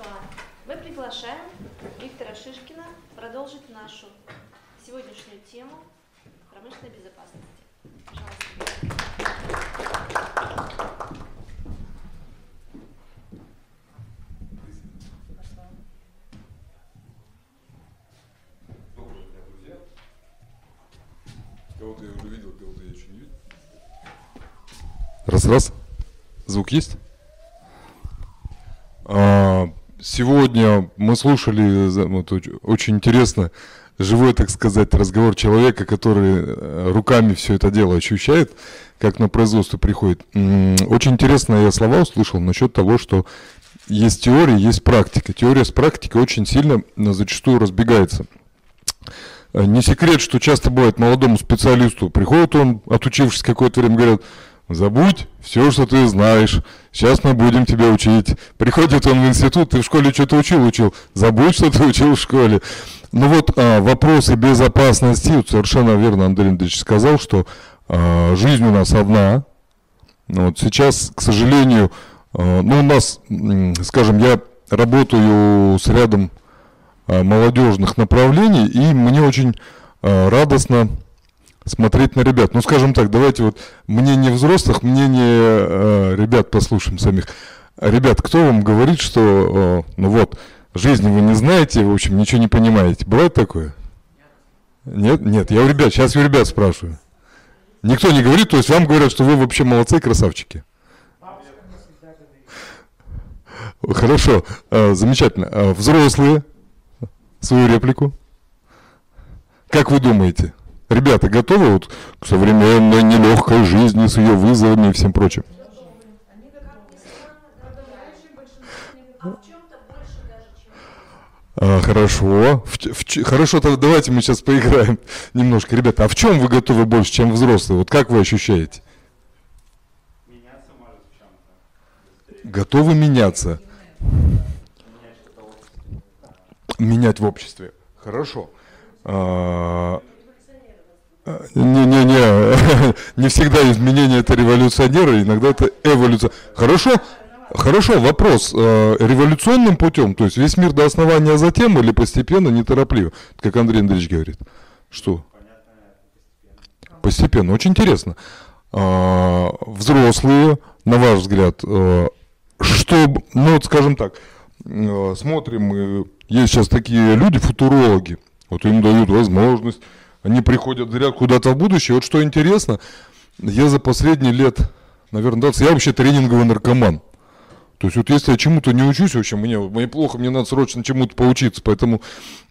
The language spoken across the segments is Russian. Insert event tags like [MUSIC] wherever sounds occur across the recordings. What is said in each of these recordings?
что мы приглашаем Виктора Шишкина продолжить нашу сегодняшнюю тему промышленной безопасности. Пожалуйста. Доброго дня, друзья. Кого-то я уже видел, кого-то я еще не видел. Раз, раз. Звук есть? А, сегодня мы слушали вот, оч- очень интересно живой, так сказать, разговор человека, который э, руками все это дело ощущает, как на производство приходит. Очень интересно я слова услышал насчет того, что есть теория, есть практика. Теория с практикой очень сильно зачастую разбегается. Э, Не секрет, что часто бывает молодому специалисту, приходит он, отучившись какое-то время, говорят, забудь все, что ты знаешь, сейчас мы будем тебя учить. Приходит он в институт, ты в школе что-то учил, учил, забудь, что ты учил в школе. Ну вот а, вопросы безопасности, вот совершенно верно Андрей Андреевич сказал, что а, жизнь у нас одна, ну Вот сейчас, к сожалению, э, ну, у нас, скажем, я работаю с рядом э, молодежных направлений, и мне очень э, радостно смотреть на ребят. Ну, скажем так, давайте вот мнение взрослых, мнение э, ребят послушаем самих. Ребят, кто вам говорит, что, э, ну вот, жизни вы не знаете, в общем, ничего не понимаете? Бывает такое? Нет? Нет, я у ребят, сейчас я у ребят спрашиваю. Никто не говорит, то есть вам говорят, что вы вообще молодцы и красавчики. Хорошо, э, замечательно. Э, Взрослые, свою реплику. Как вы думаете, ребята готовы вот к современной нелегкой жизни с ее вызовами и всем прочим? А хорошо. В в хорошо, тогда давайте мы сейчас поиграем [LAUGHS] немножко. Ребята, а в чем вы готовы больше, чем взрослые? Вот как вы ощущаете? Меняться. Готовы меняться? Менять в обществе. Хорошо. А, Не-не-не, [LAUGHS] не всегда изменение это революционеры, иногда это эволюция. Хорошо, хорошо, вопрос. э, Революционным путем, то есть весь мир до основания, затем или постепенно, неторопливо, как Андрей Андреевич говорит. Что? Постепенно. Очень интересно. А, Взрослые, на ваш взгляд, э, что, ну вот скажем так, э, смотрим, есть сейчас такие люди, футурологи, вот им дают возможность, они приходят, зря куда-то в будущее. Вот что интересно, я за последние лет, наверное, 20, я вообще тренинговый наркоман. То есть вот если я чему-то не учусь, в общем, мне, мне плохо, мне надо срочно чему-то поучиться, поэтому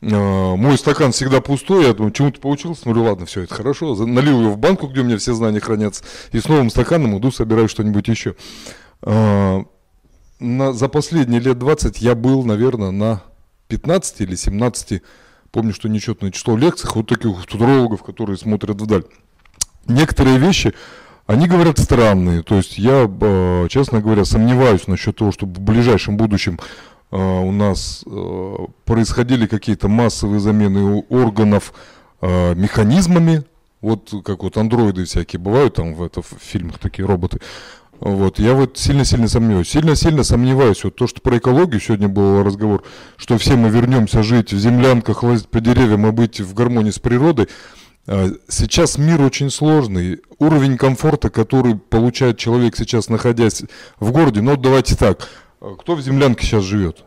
э, мой стакан всегда пустой, я думаю, чему-то поучился, смотрю, ладно, все, это хорошо, налил его в банку, где у меня все знания хранятся, и с новым стаканом иду, собираю что-нибудь еще. Э, на, за последние лет 20 я был, наверное, на 15 или 17, помню, что нечетное число лекциях, вот таких футурологов, которые смотрят вдаль. Некоторые вещи, они говорят странные, то есть я, э, честно говоря, сомневаюсь насчет того, чтобы в ближайшем будущем э, у нас э, происходили какие-то массовые замены органов механизмами, вот как вот андроиды всякие бывают там в, это, в фильмах такие роботы. Вот, я вот сильно-сильно сомневаюсь. Сильно-сильно сомневаюсь. Вот то, что про экологию сегодня был разговор, что все мы вернемся жить в землянках, лазить по деревьям и быть в гармонии с природой. А, Сейчас мир очень сложный. Уровень комфорта, который получает человек сейчас, находясь в городе, ну давайте так. Кто в землянке сейчас живет?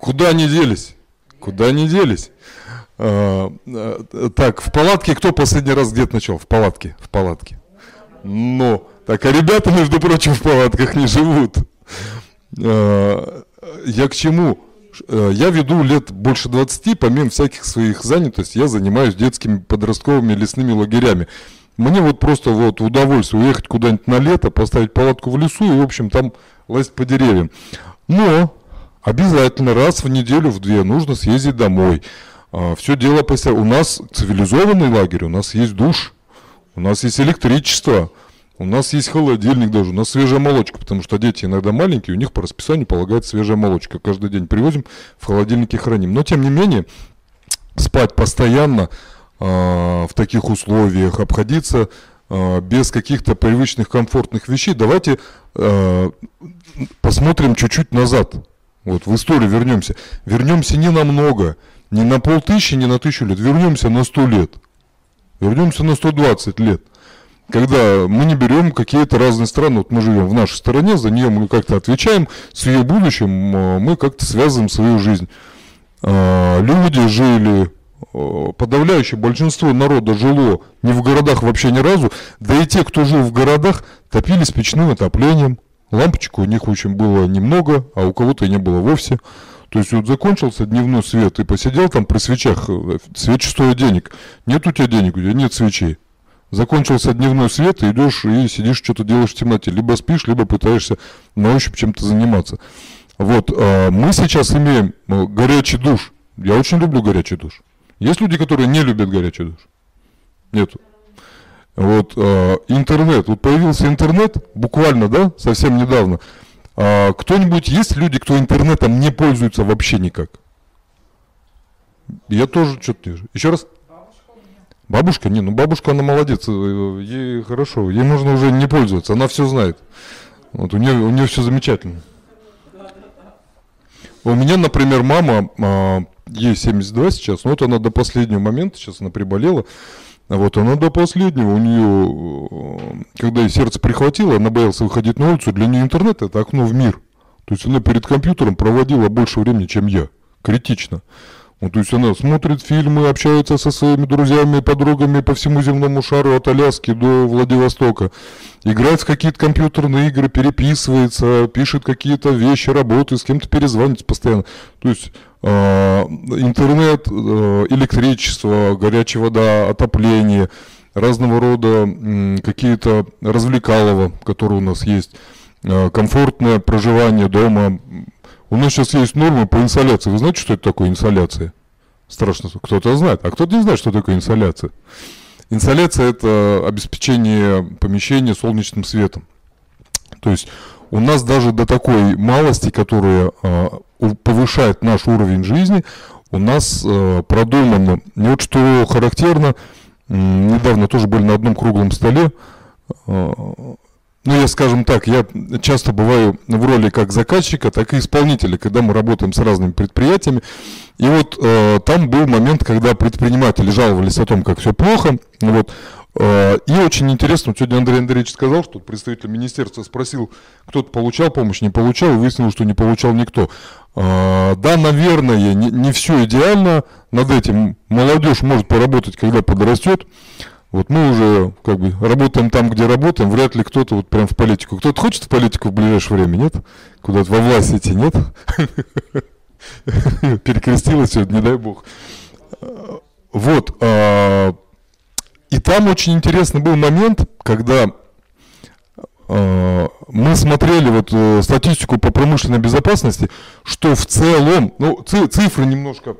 Куда они делись? Куда они делись? А, а, так, в палатке кто последний раз где-то ночевал? В палатке, в палатке. Но, так, а ребята, между прочим, в палатках не живут. А, Я к чему? Э, Я веду лет больше 20, помимо всяких своих занятостей, я занимаюсь детскими подростковыми лесными лагерями. Мне вот просто вот удовольствие уехать куда-нибудь на лето, поставить палатку в лесу и, в общем, там лазить по деревьям. Но обязательно раз в неделю, в две нужно съездить домой. Все дело по У нас цивилизованный лагерь, у нас есть душ, у нас есть электричество, у нас есть холодильник даже, у нас свежая молочка, потому что дети иногда маленькие, у них по расписанию полагается свежая молочка. Каждый день привозим, в холодильнике храним. Но тем не менее, спать постоянно а, в таких условиях, обходиться э, без каких-то привычных комфортных вещей. Давайте э, посмотрим чуть-чуть назад. Вот в историю вернемся. Вернемся не на много, не на полтысячи, не на тысячу лет. Вернемся на сто лет. Вернемся на 120 лет. Когда мы не берем какие-то разные страны, вот мы живем в нашей стране, за нее мы как-то отвечаем, с ее будущим э, мы как-то связываем свою жизнь. А, Люди жили, э, подавляющее большинство народа жило не в городах вообще ни разу, да и те, кто жил в городах, топились печным отоплением. Лампочек у них очень было немного, а у кого-то не было вовсе. То есть вот закончился дневной свет, и посидел там при свечах, э, свечи стоят денег. Нет у тебя денег, у тебя нет свечей. Закончился дневной свет, и идешь и сидишь, что-то делаешь в темноте. Либо спишь, либо пытаешься на ощупь чем-то заниматься. Вот, а, мы сейчас имеем э, горячий душ. Я очень люблю горячий душ. Есть люди, которые не любят горячий душ? Нету. Вот, интернет. Вот появился интернет, буквально, да, совсем недавно. А, кто-нибудь, есть люди, кто интернетом не пользуется вообще никак? Я тоже что-то вижу. Еще раз? Бабушка? Не, ну бабушка, она молодец, э, ей хорошо, ей можно уже не пользоваться, она все знает. Вот у нее, у нее все замечательно. У меня, например, мама, а, ей 72 сейчас, но вот она до последнего момента, сейчас она приболела, вот она до последнего, у нее, э, когда ей сердце прихватило, она боялась выходить на улицу, для нее интернет это окно в мир. То есть она перед компьютером проводила больше времени, чем я. Критично. Вот, то есть она смотрит фильмы, общается со своими друзьями, подругами по всему земному шару от Аляски до Владивостока. Играет в какие-то компьютерные игры, переписывается, пишет какие-то вещи, работает, с кем-то перезванивается постоянно. То есть интернет, э, электричество, горячая вода, отопление, разного рода э, какие-то развлекалово, которые у нас есть, э, комфортное проживание дома, у нас сейчас есть нормы по инсоляции. Вы знаете, что это такое инсоляция? Страшно. Кто-то знает, а кто-то не знает, что такое инсоляция. Инсоляция – это обеспечение помещения солнечным светом. То есть у нас даже до такой малости, которая э, повышает наш уровень жизни, у нас э, продумано. И вот что характерно, недавно тоже были на одном круглом столе, э, ну, я, скажем так, я часто бываю в роли как заказчика, так и исполнителя, когда мы работаем с разными предприятиями. И вот э, там был момент, когда предприниматели жаловались о том, как все плохо. Вот, и очень интересно, вот сегодня Андрей Андреевич сказал, что представитель министерства спросил, кто-то получал помощь, не получал, и выяснилось, что не получал никто. Э, да, наверное, не, не все идеально над этим. Молодежь может поработать, когда подрастет. Вот мы уже как бы работаем там, где работаем, вряд ли кто-то вот прям в политику. Кто-то хочет в политику в ближайшее время, нет? Куда-то во власть идти, нет? [LAUGHS] Перекрестилась сегодня, не дай бог. Вот. И там очень интересный был момент, когда а, мы смотрели вот э, статистику по промышленной безопасности, что в целом, ну, цифры немножко,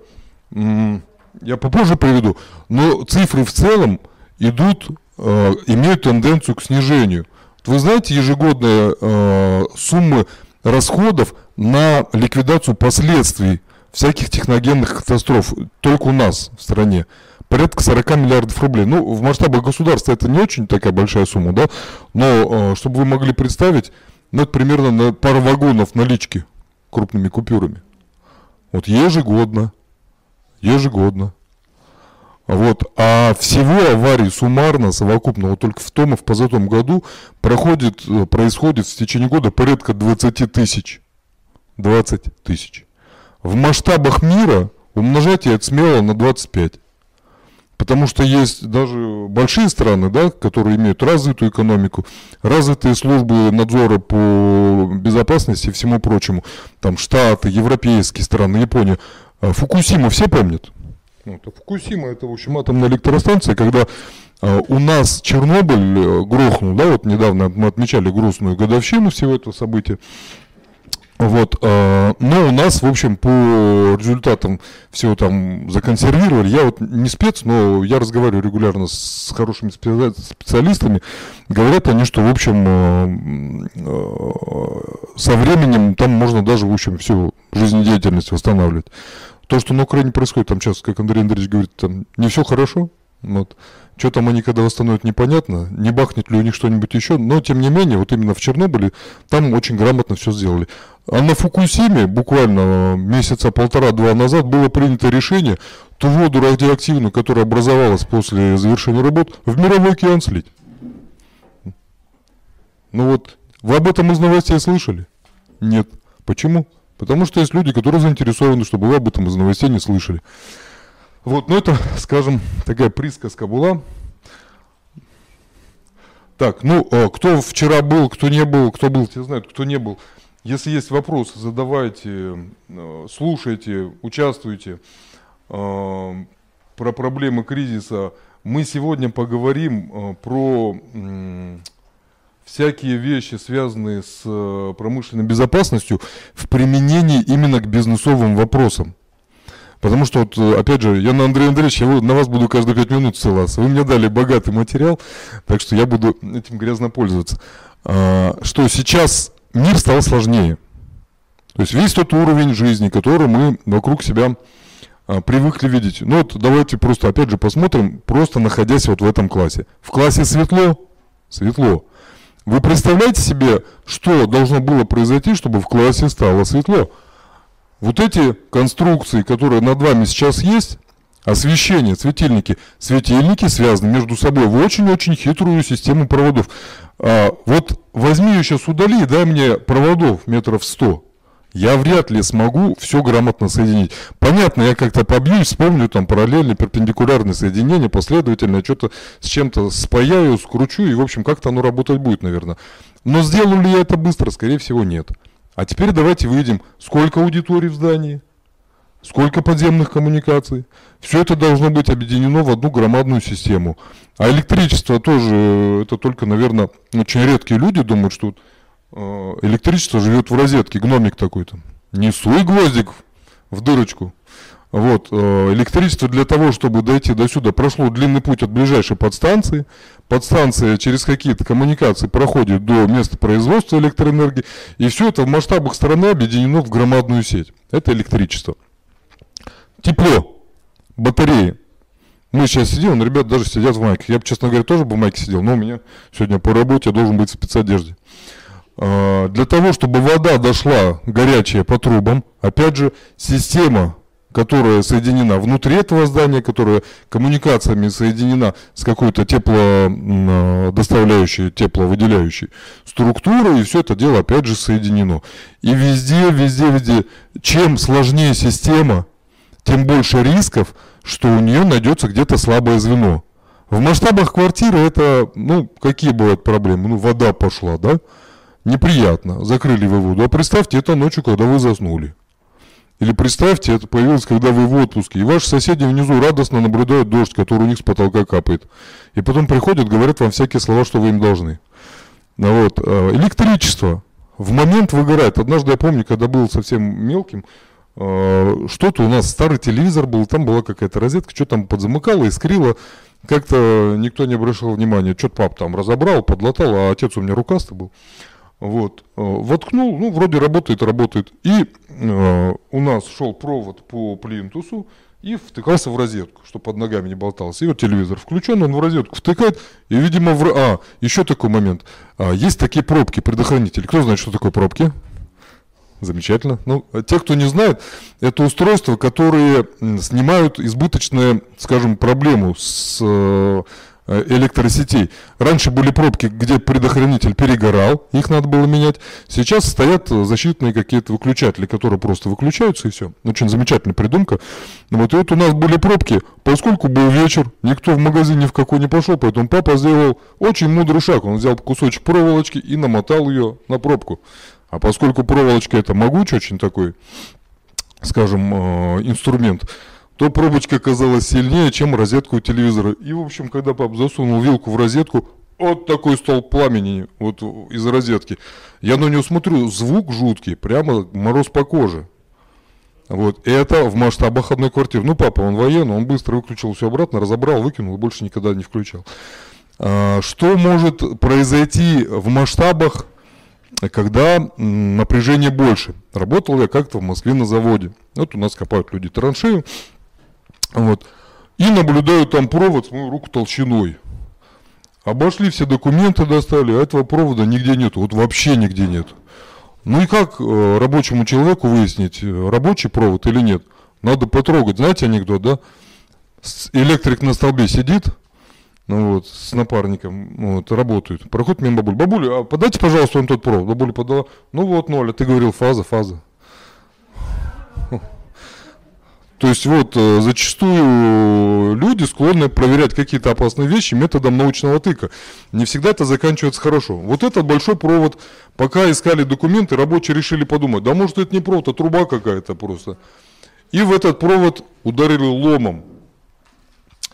я попозже приведу, но цифры в целом, идут, э, имеют тенденцию к снижению. Вы знаете ежегодные э, суммы расходов на ликвидацию последствий всяких техногенных катастроф только у нас в стране? Порядка 40 миллиардов рублей. Ну, в масштабах государства это не очень такая большая сумма, да, но э, чтобы вы могли представить, ну, это примерно на пару вагонов налички крупными купюрами. Вот ежегодно, ежегодно. Вот. А всего аварий суммарно, совокупно, вот только в том и в позатом году проходит, э, происходит в течение года порядка 20 тысяч. 20 тысяч. В масштабах мира умножайте это смело на 25. Потому что есть даже большие страны, да, которые имеют развитую экономику, развитые службы надзора по безопасности и всему прочему. Там Штаты, европейские страны, Япония. А Фукусиму все помнят? Ну, это Фукусима, это, в общем, атомная электростанция, когда э, у нас Чернобыль э, грохнул, да, вот недавно мы отмечали грустную годовщину всего этого события. Вот, э, но у нас, в общем, по результатам всего там законсервировали. Я вот не спец, но я разговариваю регулярно с хорошими специалистами. Говорят они, что, в общем, э, э, со временем там можно даже, в общем, всю жизнедеятельность восстанавливать то, что на Украине происходит, там сейчас, как Андрей Андреевич говорит, там не все хорошо, Вот. Что там они когда восстановят, непонятно. Не бахнет ли у них что-нибудь еще. Но, тем не менее, вот именно в Чернобыле там очень грамотно все сделали. А на Фукусиме буквально месяца полтора-два назад было принято решение ту воду радиоактивную, которая образовалась после завершения работ, в мировой океан слить. Ну вот, вы об этом из новостей слышали? Нет. Почему? Потому что есть люди, которые заинтересованы, чтобы вы об этом из новостей не слышали. Вот, ну это, [LAUGHS] скажем, такая присказка была. Так, ну, э, кто вчера был, кто не был, кто был, те знают, кто не был. Если есть вопросы, задавайте, э, слушайте, участвуйте. Э, про проблемы кризиса мы сегодня поговорим про всякие вещи, связанные с промышленной безопасностью, в применении именно к бизнесовым вопросам. Потому что, вот, э, опять же, я на Андрея Андреевича, я на вас буду каждые пять минут ссылаться. Вы мне дали богатый материал, так что я буду этим грязно пользоваться. А, что сейчас мир стал сложнее. То есть весь тот уровень жизни, который мы вокруг себя а, привыкли видеть. Ну вот давайте просто опять же посмотрим, просто находясь вот в этом классе. В классе светло? Светло. Вы представляете себе, что должно было произойти, чтобы в классе стало светло? Вот эти конструкции, которые над вами сейчас есть, освещение, светильники, светильники связаны между собой в очень-очень хитрую систему проводов. А, вот возьми ее сейчас удали, дай мне проводов метров сто. Я вряд ли смогу все грамотно соединить. Понятно, я как-то побьюсь, вспомню там параллельно, перпендикулярное соединение, последовательно, что-то с чем-то спаяю, скручу, и, в общем, как-то оно работать будет, наверное. Но сделаю ли я это быстро? Скорее всего, нет. А теперь давайте выйдем, сколько аудиторий в здании, сколько подземных коммуникаций. Все это должно быть объединено в одну громадную систему. А электричество тоже, э, это только, наверное, очень редкие люди думают, что э, электричество живет в розетке, гномик такой-то. Не суй гвоздик в дырочку. Вот, э, электричество для того, чтобы дойти до сюда, прошло длинный путь от ближайшей подстанции. Подстанция через какие-то коммуникации проходит до места производства электроэнергии. И все это в масштабах страны объединено в громадную сеть. Это электричество. Тепло. Батареи. Мы сейчас сидим, ребята даже сидят в майках. Я бы, честно говоря, тоже бы в майке сидел, но у меня сегодня по работе я должен быть в спецодежде. Э, для того, чтобы вода дошла горячая по трубам, опять же, система которая соединена внутри этого здания, которая коммуникациями соединена с какой-то теплодоставляющей, тепловыделяющей структурой, и все это дело опять же соединено. И везде, везде, везде, чем сложнее система, тем больше рисков, что у нее найдется где-то слабое звено. В масштабах квартиры это, ну, какие бывают проблемы? Ну, вода пошла, да? Неприятно, закрыли вы воду. А представьте, это ночью, когда вы заснули. Или представьте, это появилось, когда вы в отпуске, и ваши соседи внизу радостно наблюдают дождь, который у них с потолка капает. И потом приходят, говорят вам всякие слова, что вы им должны. Ну, вот. А, электричество в момент выгорает. Однажды я помню, когда был совсем мелким, а, что-то у нас старый телевизор был, там была какая-то розетка, что там подзамыкало, искрило. Как-то никто не обращал внимания. Что-то пап там разобрал, подлатал, а отец у меня рукастый был. Вот, э, воткнул, ну, вроде работает, работает. И э, у нас шел провод по плинтусу и втыкался в розетку, чтобы под ногами не болтался. И вот телевизор включен, он в розетку втыкает, и, видимо, в... А, еще такой момент. А, есть такие пробки, предохранители. Кто знает, что такое пробки? Замечательно. Ну, те, кто не знает, это устройства, которые снимают избыточную, скажем, проблему с Э, электросетей. Раньше были пробки, где предохранитель перегорал, их надо было менять. Сейчас стоят защитные какие-то выключатели, которые просто выключаются и все. Очень замечательная придумка. Вот и вот у нас были пробки, поскольку был вечер, никто в магазин ни в какой не пошел, поэтому папа сделал очень мудрый шаг. Он взял кусочек проволочки и намотал ее на пробку. А поскольку проволочка это могучий очень такой, скажем, э, инструмент, то пробочка оказалась сильнее, чем розетка у телевизора. И, в общем, когда пап засунул вилку в розетку, вот такой стол пламени вот из розетки. Я на него смотрю, звук жуткий, прямо мороз по коже. Вот, это в масштабах одной квартиры. Ну, папа, он военный, он быстро выключил все обратно, разобрал, выкинул и больше никогда не включал. А, что может произойти в масштабах, когда напряжение больше? Работал я как-то в Москве на заводе. Вот у нас копают люди траншею, вот. и наблюдают там провод с мою руку толщиной. Обошли все документы, достали, а этого провода нигде нет, вот вообще нигде нет. Ну и как э, рабочему человеку выяснить, э, рабочий провод или нет? Надо потрогать. Знаете анекдот, да? Электрик на столбе сидит, ну вот, с напарником, ну вот, работают. Проходит мимо бабуль. Бабуля, а подайте, пожалуйста, вам тот провод. Бабуля подала. Ну вот, ноль, а ты говорил фаза, фаза. То есть вот э, зачастую люди склонны проверять какие-то опасные вещи методом научного тыка. Не всегда это заканчивается хорошо. Вот этот большой провод, пока искали документы, рабочие решили подумать, да может это не провод, а труба какая-то просто. И в этот провод ударили ломом.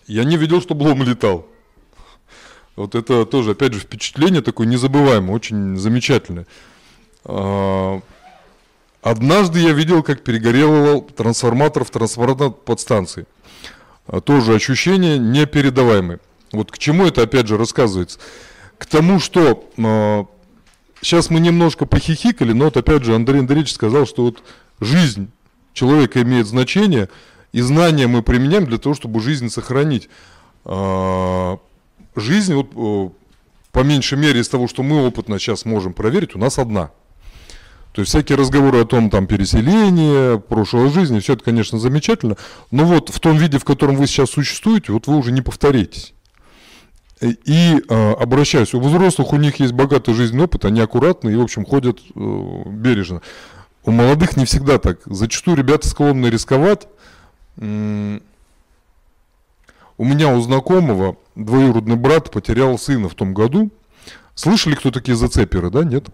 Я не видел, чтобы лом летал. Вот это тоже, опять же, впечатление такое незабываемое, очень замечательное. Однажды я видел, как перегорел трансформатор в трансформаторной подстанции. А, Тоже ощущение непередаваемое. Вот к чему это опять же рассказывается? К тому, что а, сейчас мы немножко похихикали, но вот опять же Андрей Андреевич сказал, что вот жизнь человека имеет значение, и знания мы применяем для того, чтобы жизнь сохранить. А, Жизнь, вот, э, по меньшей мере, из того, что мы опытно сейчас можем проверить, у нас одна – то есть всякие разговоры о том, там, переселение, прошлой жизни, все это, конечно, замечательно, но вот в том виде, в котором вы сейчас существуете, вот вы уже не повторитесь. И, и э, обращаюсь, у взрослых у них есть богатый жизненный опыт, они аккуратны и, в общем, ходят э, бережно. У молодых не всегда так. Зачастую ребята склонны рисковать. У меня у знакомого двоюродный брат потерял сына в том году. Слышали, кто такие зацеперы, да? Нет?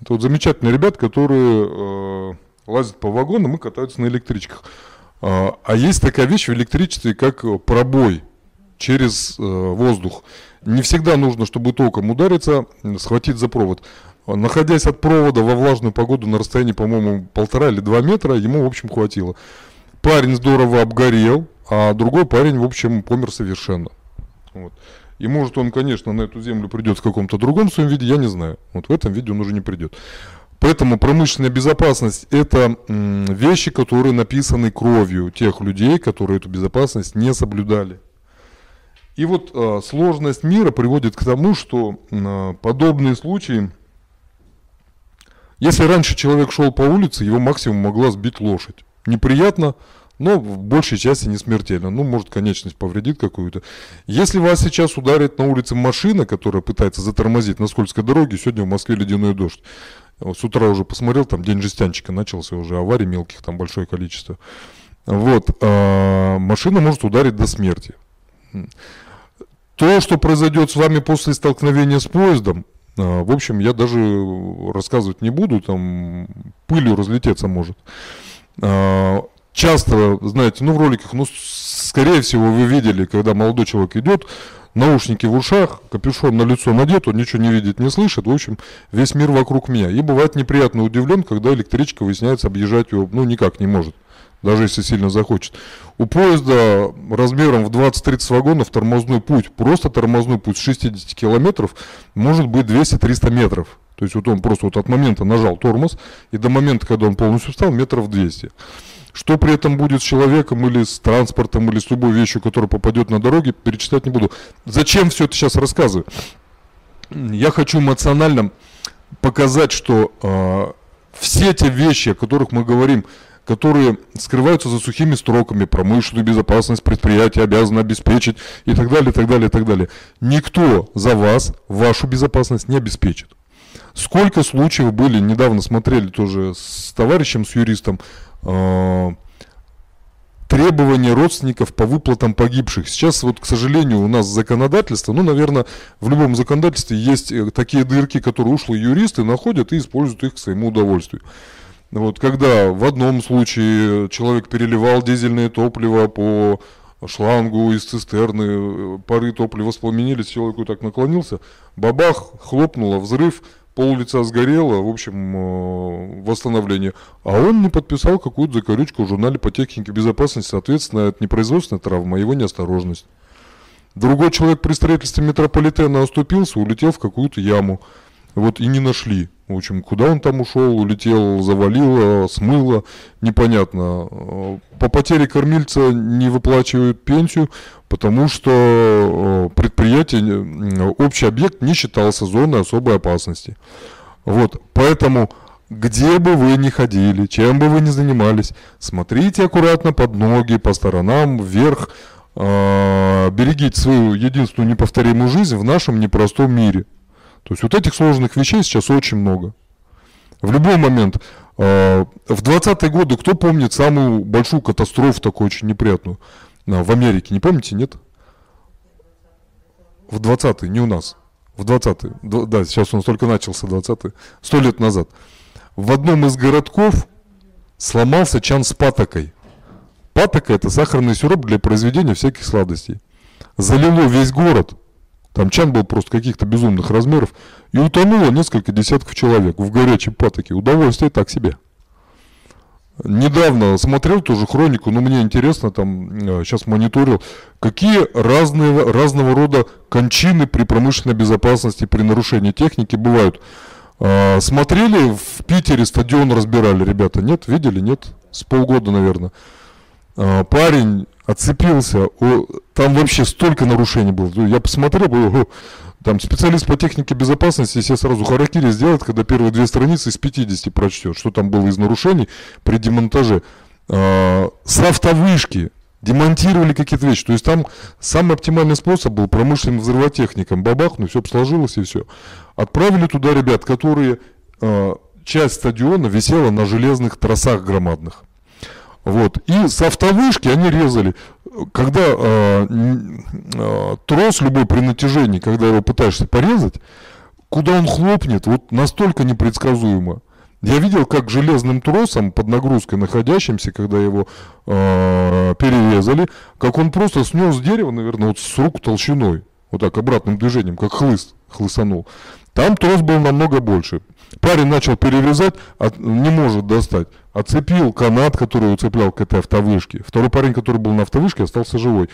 Это вот замечательные ребята, которые э, лазят по вагонам и катаются на электричках. А, а есть такая вещь в электричестве, как э, пробой через э, воздух. Не всегда нужно, чтобы током удариться, схватить за провод. Находясь от провода во влажную погоду на расстоянии, по-моему, полтора или два метра, ему, в общем, хватило. Парень здорово обгорел, а другой парень, в общем, помер совершенно. Вот. И может он, конечно, на эту землю придет в каком-то другом своем виде, я не знаю. Вот в этом виде он уже не придет. Поэтому промышленная безопасность – это вещи, которые написаны кровью тех людей, которые эту безопасность не соблюдали. И вот э, сложность мира приводит к тому, что э, подобные случаи, если раньше человек шел по улице, его максимум могла сбить лошадь. Неприятно, но в большей части не смертельно. Ну, может, конечность повредит какую-то. Если вас сейчас ударит на улице машина, которая пытается затормозить на скользкой дороге, сегодня в Москве ледяной дождь. С утра уже посмотрел, там день жестянчика начался, уже аварий мелких там большое количество. Вот, а, машина может ударить до смерти. То, что произойдет с вами после столкновения с поездом, а, в общем, я даже рассказывать не буду, там пылью разлететься может. А, Часто, знаете, ну в роликах, ну скорее всего вы видели, когда молодой человек идет, наушники в ушах, капюшон на лицо надет, он ничего не видит, не слышит, в общем, весь мир вокруг меня. И бывает неприятно удивлен, когда электричка выясняется объезжать его, ну никак не может, даже если сильно захочет. У поезда размером в 20-30 вагонов тормозной путь, просто тормозной путь с 60 километров может быть 200-300 метров. То есть вот он просто вот от момента нажал тормоз и до момента, когда он полностью встал, метров 200. Что при этом будет с человеком или с транспортом, или с любой вещью, которая попадет на дороге, перечислять не буду. Зачем все это сейчас рассказываю? Я хочу эмоционально показать, что э, все те вещи, о которых мы говорим, которые скрываются за сухими строками, промышленную безопасность предприятия обязаны обеспечить и так далее, и так далее, и так далее. Никто за вас вашу безопасность не обеспечит. Сколько случаев были, недавно смотрели тоже с товарищем, с юристом, требования родственников по выплатам погибших. Сейчас вот, к сожалению, у нас законодательство, ну, наверное, в любом законодательстве есть э, такие дырки, которые ушлые юристы находят и используют их к своему удовольствию. Вот, когда в одном случае человек переливал дизельное топливо по шлангу из цистерны, э, пары топлива воспламенились, человеку так наклонился, бабах, хлопнуло, взрыв, пол лица сгорело, в общем, э, восстановление. А он не подписал какую-то закорючку в журнале по технике безопасности, соответственно, это не производственная травма, а его неосторожность. Другой человек при строительстве метрополитена оступился, улетел в какую-то яму. Вот и не нашли. В общем, куда он там ушел, улетел, завалило, смыло, непонятно. По потере кормильца не выплачивают пенсию, потому что э, предприятие, э, общий объект не считался зоной особой опасности. Вот, поэтому где бы вы ни ходили, чем бы вы ни занимались, смотрите аккуратно под ноги, по сторонам, вверх, э, берегите свою единственную неповторимую жизнь в нашем непростом мире. То есть вот этих сложных вещей сейчас очень много. В любой момент. э, в 20-е годы кто помнит самую большую катастрофу, такую очень неприятную, э, в Америке? Не помните, нет? В 20-е, не у нас. В 20-е. Д- Да, сейчас он только начался, 20-е. Сто лет назад. В одном из городков сломался чан с патокой. Патока – это сахарный сироп для произведения всяких сладостей. Залило весь город. Там чан был просто каких-то безумных размеров. И утонуло несколько десятков человек в горячей патоке. Удовольствие так себе. Недавно смотрел тоже хронику, но мне интересно, там сейчас мониторил, какие разные, разного рода кончины при промышленной безопасности, при нарушении техники бывают. А, смотрели, в Питере стадион разбирали, ребята, нет? Видели? Нет? С полгода, наверное. А, парень отцепился, о, там вообще столько нарушений было. Я посмотрел, о, там специалист по технике безопасности себе сразу харакири сделает, когда первые две страницы из 50 прочтет, что там было из нарушений при демонтаже. А, с автовышки демонтировали какие-то вещи. То есть там самый оптимальный способ был промышленным взрывотехникам бабахнуть, все сложилось и все. Отправили туда ребят, которые а, часть стадиона висела на железных тросах громадных. Вот. И с автовышки они резали. Когда э, э, трос любой при натяжении, когда его пытаешься порезать, куда он хлопнет, вот настолько непредсказуемо. Я видел, как железным тросом под нагрузкой находящимся, когда его э, перерезали, как он просто снес дерево, наверное, вот с рук толщиной, вот так обратным движением, как хлыст хлыстанул. Там трос был намного больше. Парень начал перерезать, от, не может достать. Оцепил канат, который уцеплял к этой автовышке. Второй парень, который был на автовышке, остался живой.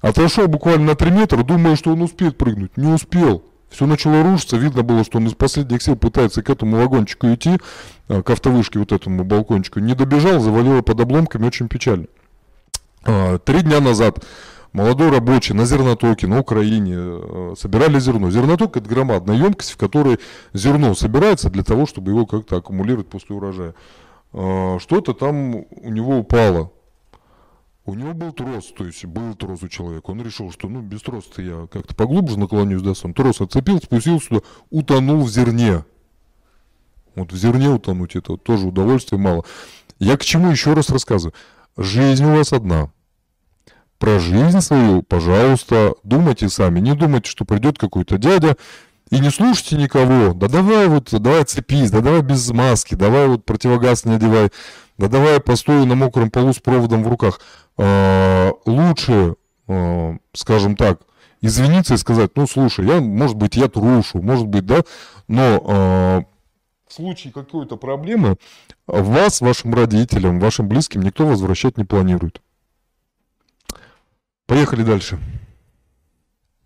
Отошел буквально на 3 метра, думая, что он успеет прыгнуть. Не успел. Все начало рушиться, видно было, что он из последних сил пытается к этому вагончику идти, к автовышке, вот этому балкончику. Не добежал, завалило под обломками, очень печально. Три дня назад молодой рабочий на зернотоке на Украине э, собирали зерно. Зерноток это громадная емкость, в которой зерно собирается для того, чтобы его как-то аккумулировать после урожая. Э, что-то там у него упало. У него был трос, то есть был трос у человека. Он решил, что ну без троса я как-то поглубже наклонюсь, да, сам трос отцепил, спустился сюда, утонул в зерне. Вот в зерне утонуть это вот тоже удовольствие мало. Я к чему еще раз рассказываю. Жизнь у вас одна про жизнь свою, пожалуйста, думайте сами. Не думайте, что придет какой-то дядя, и не слушайте никого. Да давай вот, давай цепись, да давай без маски, давай вот противогаз не одевай, да давай постою на мокром полу с проводом в руках. А, лучше, а, скажем так, извиниться и сказать, ну слушай, я, может быть, я трушу, может быть, да, но а, в случае какой-то проблемы вас, вашим родителям, вашим близким никто возвращать не планирует. Поехали дальше.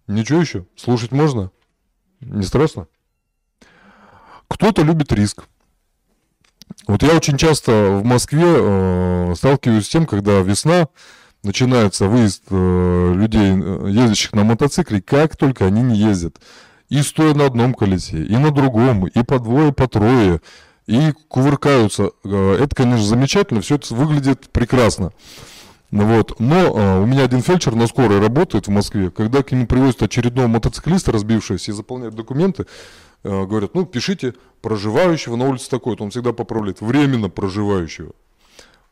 Ничего еще? Слушать можно? Не страшно? Кто-то любит риск. Вот я очень часто в Москве э, сталкиваюсь с тем, когда весна, начинается выезд э, людей, э, ездящих на мотоцикле, как только они не ездят. И стоя на одном колесе, и на другом, и по двое, по трое, и кувыркаются. Э, это, конечно, замечательно, все это выглядит прекрасно. Вот. Но а, у меня один фельдшер на скорой работает в Москве. Когда к нему привозят очередного мотоциклиста, разбившегося, и заполняют документы, а, говорят, ну, пишите проживающего на улице такой-то. Он всегда поправляет. Временно проживающего.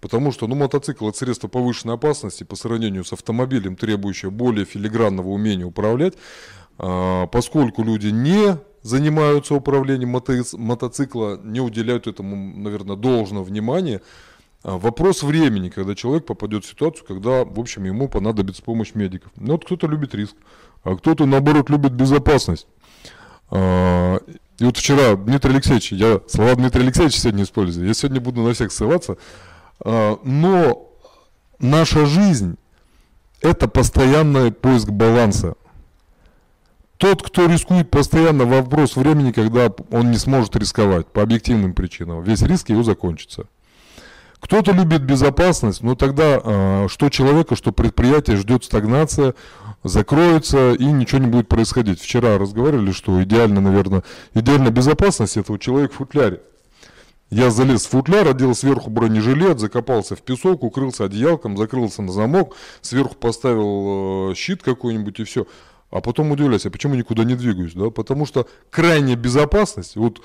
Потому что, ну, мотоцикл – это средство повышенной опасности по сравнению с автомобилем, требующее более филигранного умения управлять. А, поскольку люди не занимаются управлением мотоцикла, не уделяют этому, наверное, должного внимания, вопрос времени, когда человек попадет в ситуацию, когда, в общем, ему понадобится помощь медиков. Ну, вот кто-то любит риск, а кто-то, наоборот, любит безопасность. А, и вот вчера Дмитрий Алексеевич, я слова Дмитрия Алексеевича сегодня использую, я сегодня буду на всех ссылаться, а, но наша жизнь – это постоянный поиск баланса. тот, кто рискует постоянно вопрос времени, когда он не сможет рисковать по объективным причинам. Весь риск его закончится. Кто-то любит безопасность, но тогда э, что человека, что предприятие ждет стагнация, закроется и ничего не будет происходить. Вчера разговаривали, что идеально, наверное, идеальная безопасность этого человек в футляре. Я залез в футляр, одел сверху бронежилет, закопался в песок, укрылся одеялком, закрылся на замок, сверху поставил э, щит какой-нибудь и все. А потом удивляюсь, а почему никуда не двигаюсь? Да? Потому что крайняя безопасность, вот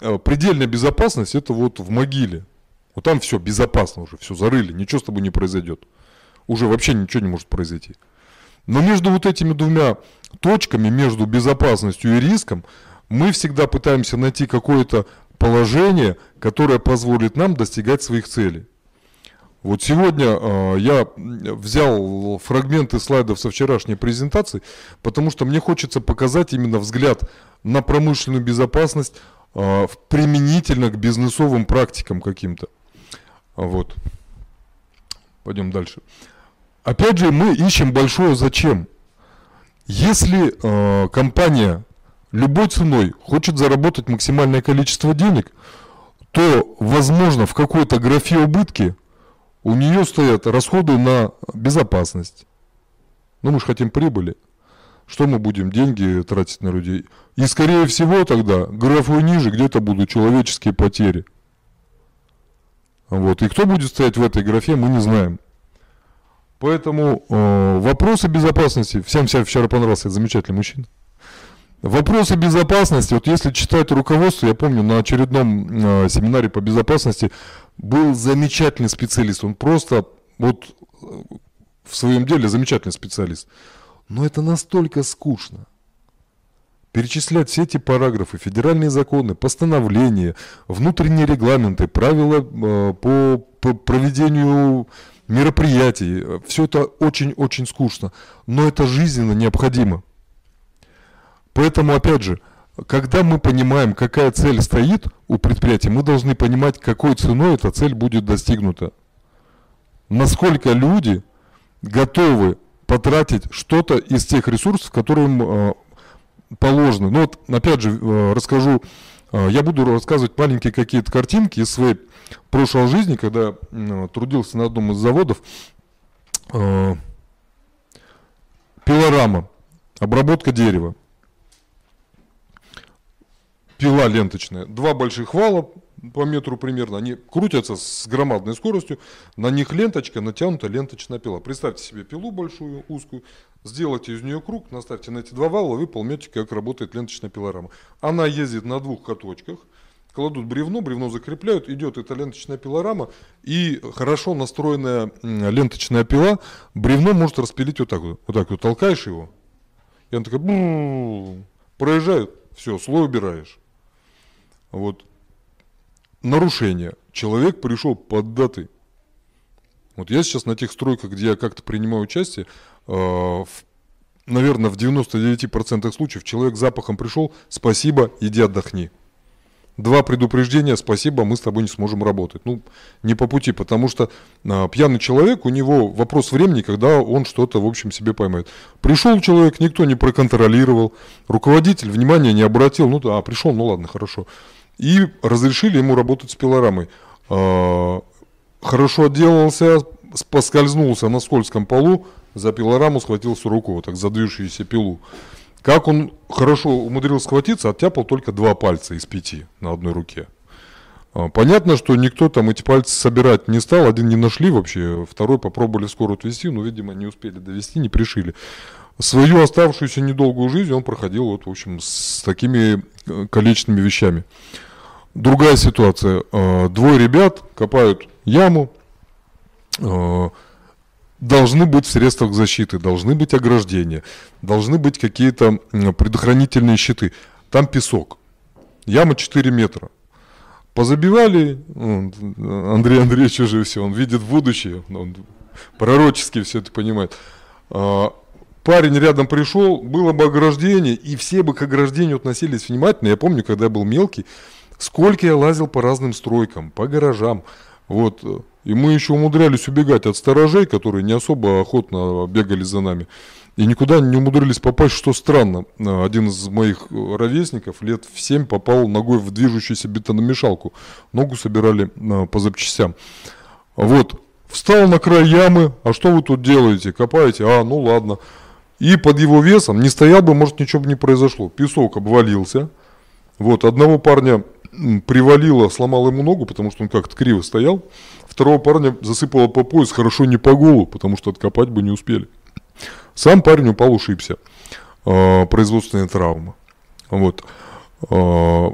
э, предельная безопасность, это вот в могиле. Вот там все безопасно уже, все зарыли, ничего с тобой не произойдет. Уже вообще ничего не может произойти. Но между вот этими двумя точками, между безопасностью и риском, мы всегда пытаемся найти какое-то положение, которое позволит нам достигать своих целей. Вот сегодня э, я взял фрагменты слайдов со вчерашней презентации, потому что мне хочется показать именно взгляд на промышленную безопасность э, применительно к бизнесовым практикам каким-то. Вот. Пойдем дальше. Опять же, мы ищем большое зачем. Если э, компания любой ценой хочет заработать максимальное количество денег, то, возможно, в какой-то графе убытки у нее стоят расходы на безопасность. Ну, мы же хотим прибыли. Что мы будем деньги тратить на людей? И, скорее всего, тогда графу ниже где-то будут человеческие потери. Вот. И кто будет стоять в этой графе, мы не знаем. Поэтому э, вопросы безопасности, всем всем вчера понравился, замечательный мужчина. Вопросы безопасности, вот если читать руководство, я помню, на очередном э, семинаре по безопасности был замечательный специалист, он просто вот э, в своем деле замечательный специалист. Но это настолько скучно перечислять все эти параграфы, федеральные законы, постановления, внутренние регламенты, правила э, по, по проведению мероприятий. Все это очень-очень скучно, но это жизненно необходимо. Поэтому, опять же, когда мы понимаем, какая цель стоит у предприятия, мы должны понимать, какой ценой эта цель будет достигнута. Насколько люди готовы потратить что-то из тех ресурсов, которые им э, положены. Ну вот, опять же, э, расскажу, э, я буду рассказывать маленькие какие-то картинки из своей прошлой жизни, когда э, трудился на одном из заводов. Пилорама, обработка дерева. Пила ленточная. Два больших вала по метру примерно. Они крутятся с громадной скоростью. На них ленточка, натянута ленточная пила. Представьте себе пилу большую, узкую, Сделайте из нее круг, наставьте на эти два вала, вы поймете, как работает ленточная пилорама. Она ездит на двух каточках, кладут бревно, бревно закрепляют, идет эта ленточная пилорама, и хорошо настроенная ленточная пила, бревно может распилить вот так вот. Вот так вот толкаешь его, и он такой, проезжает, все, слой убираешь. Вот. Нарушение. Человек пришел под датой. Вот я сейчас на тех стройках, где я как-то принимаю участие, Э, наверное, в 99% случаев человек запахом пришел, спасибо, иди отдохни. Два предупреждения, спасибо, мы с тобой не сможем работать. Ну, не по пути, потому что а, пьяный человек, у него вопрос времени, когда он что-то, в общем, себе поймает. Пришел человек, никто не проконтролировал, руководитель внимания не обратил, ну да, пришел, ну ладно, хорошо. И разрешили ему работать с пилорамой. А, хорошо отделался, поскользнулся на скользком полу, за пилораму схватился рукой, вот так за движущуюся пилу. Как он хорошо умудрился схватиться, оттяпал только два пальца из пяти на одной руке. А, понятно, что никто там эти пальцы собирать не стал, один не нашли вообще, второй попробовали скоро отвезти, но, видимо, не успели довести, не пришили. Свою оставшуюся недолгую жизнь он проходил, вот, в общем, с такими э, количественными вещами. Другая ситуация. А, двое ребят копают яму, а, должны быть в средствах защиты, должны быть ограждения, должны быть какие-то предохранительные щиты. Там песок. Яма 4 метра. Позабивали, Андрей Андреевич уже все, он видит будущее, он пророчески все это понимает. Парень рядом пришел, было бы ограждение, и все бы к ограждению относились внимательно. Я помню, когда я был мелкий, сколько я лазил по разным стройкам, по гаражам. Вот, И мы еще умудрялись убегать от сторожей, которые не особо охотно бегали за нами. И никуда не умудрились попасть, что странно. А, Один из моих э, ровесников лет в 7 попал ногой в движущуюся бетономешалку. Ногу собирали по запчастям. Вот, встал на край ямы, а что вы тут делаете? Копаете? А, ну ладно. И под его весом не стоял бы, может, ничего бы не произошло. Песок обвалился. Вот, одного парня привалило, сломал ему ногу, потому что он как-то криво стоял. Второго парня засыпало по пояс, хорошо не по голову, потому что откопать бы не успели. Сам парень упал, ушибся. Э, производственная травма. Вот. Э,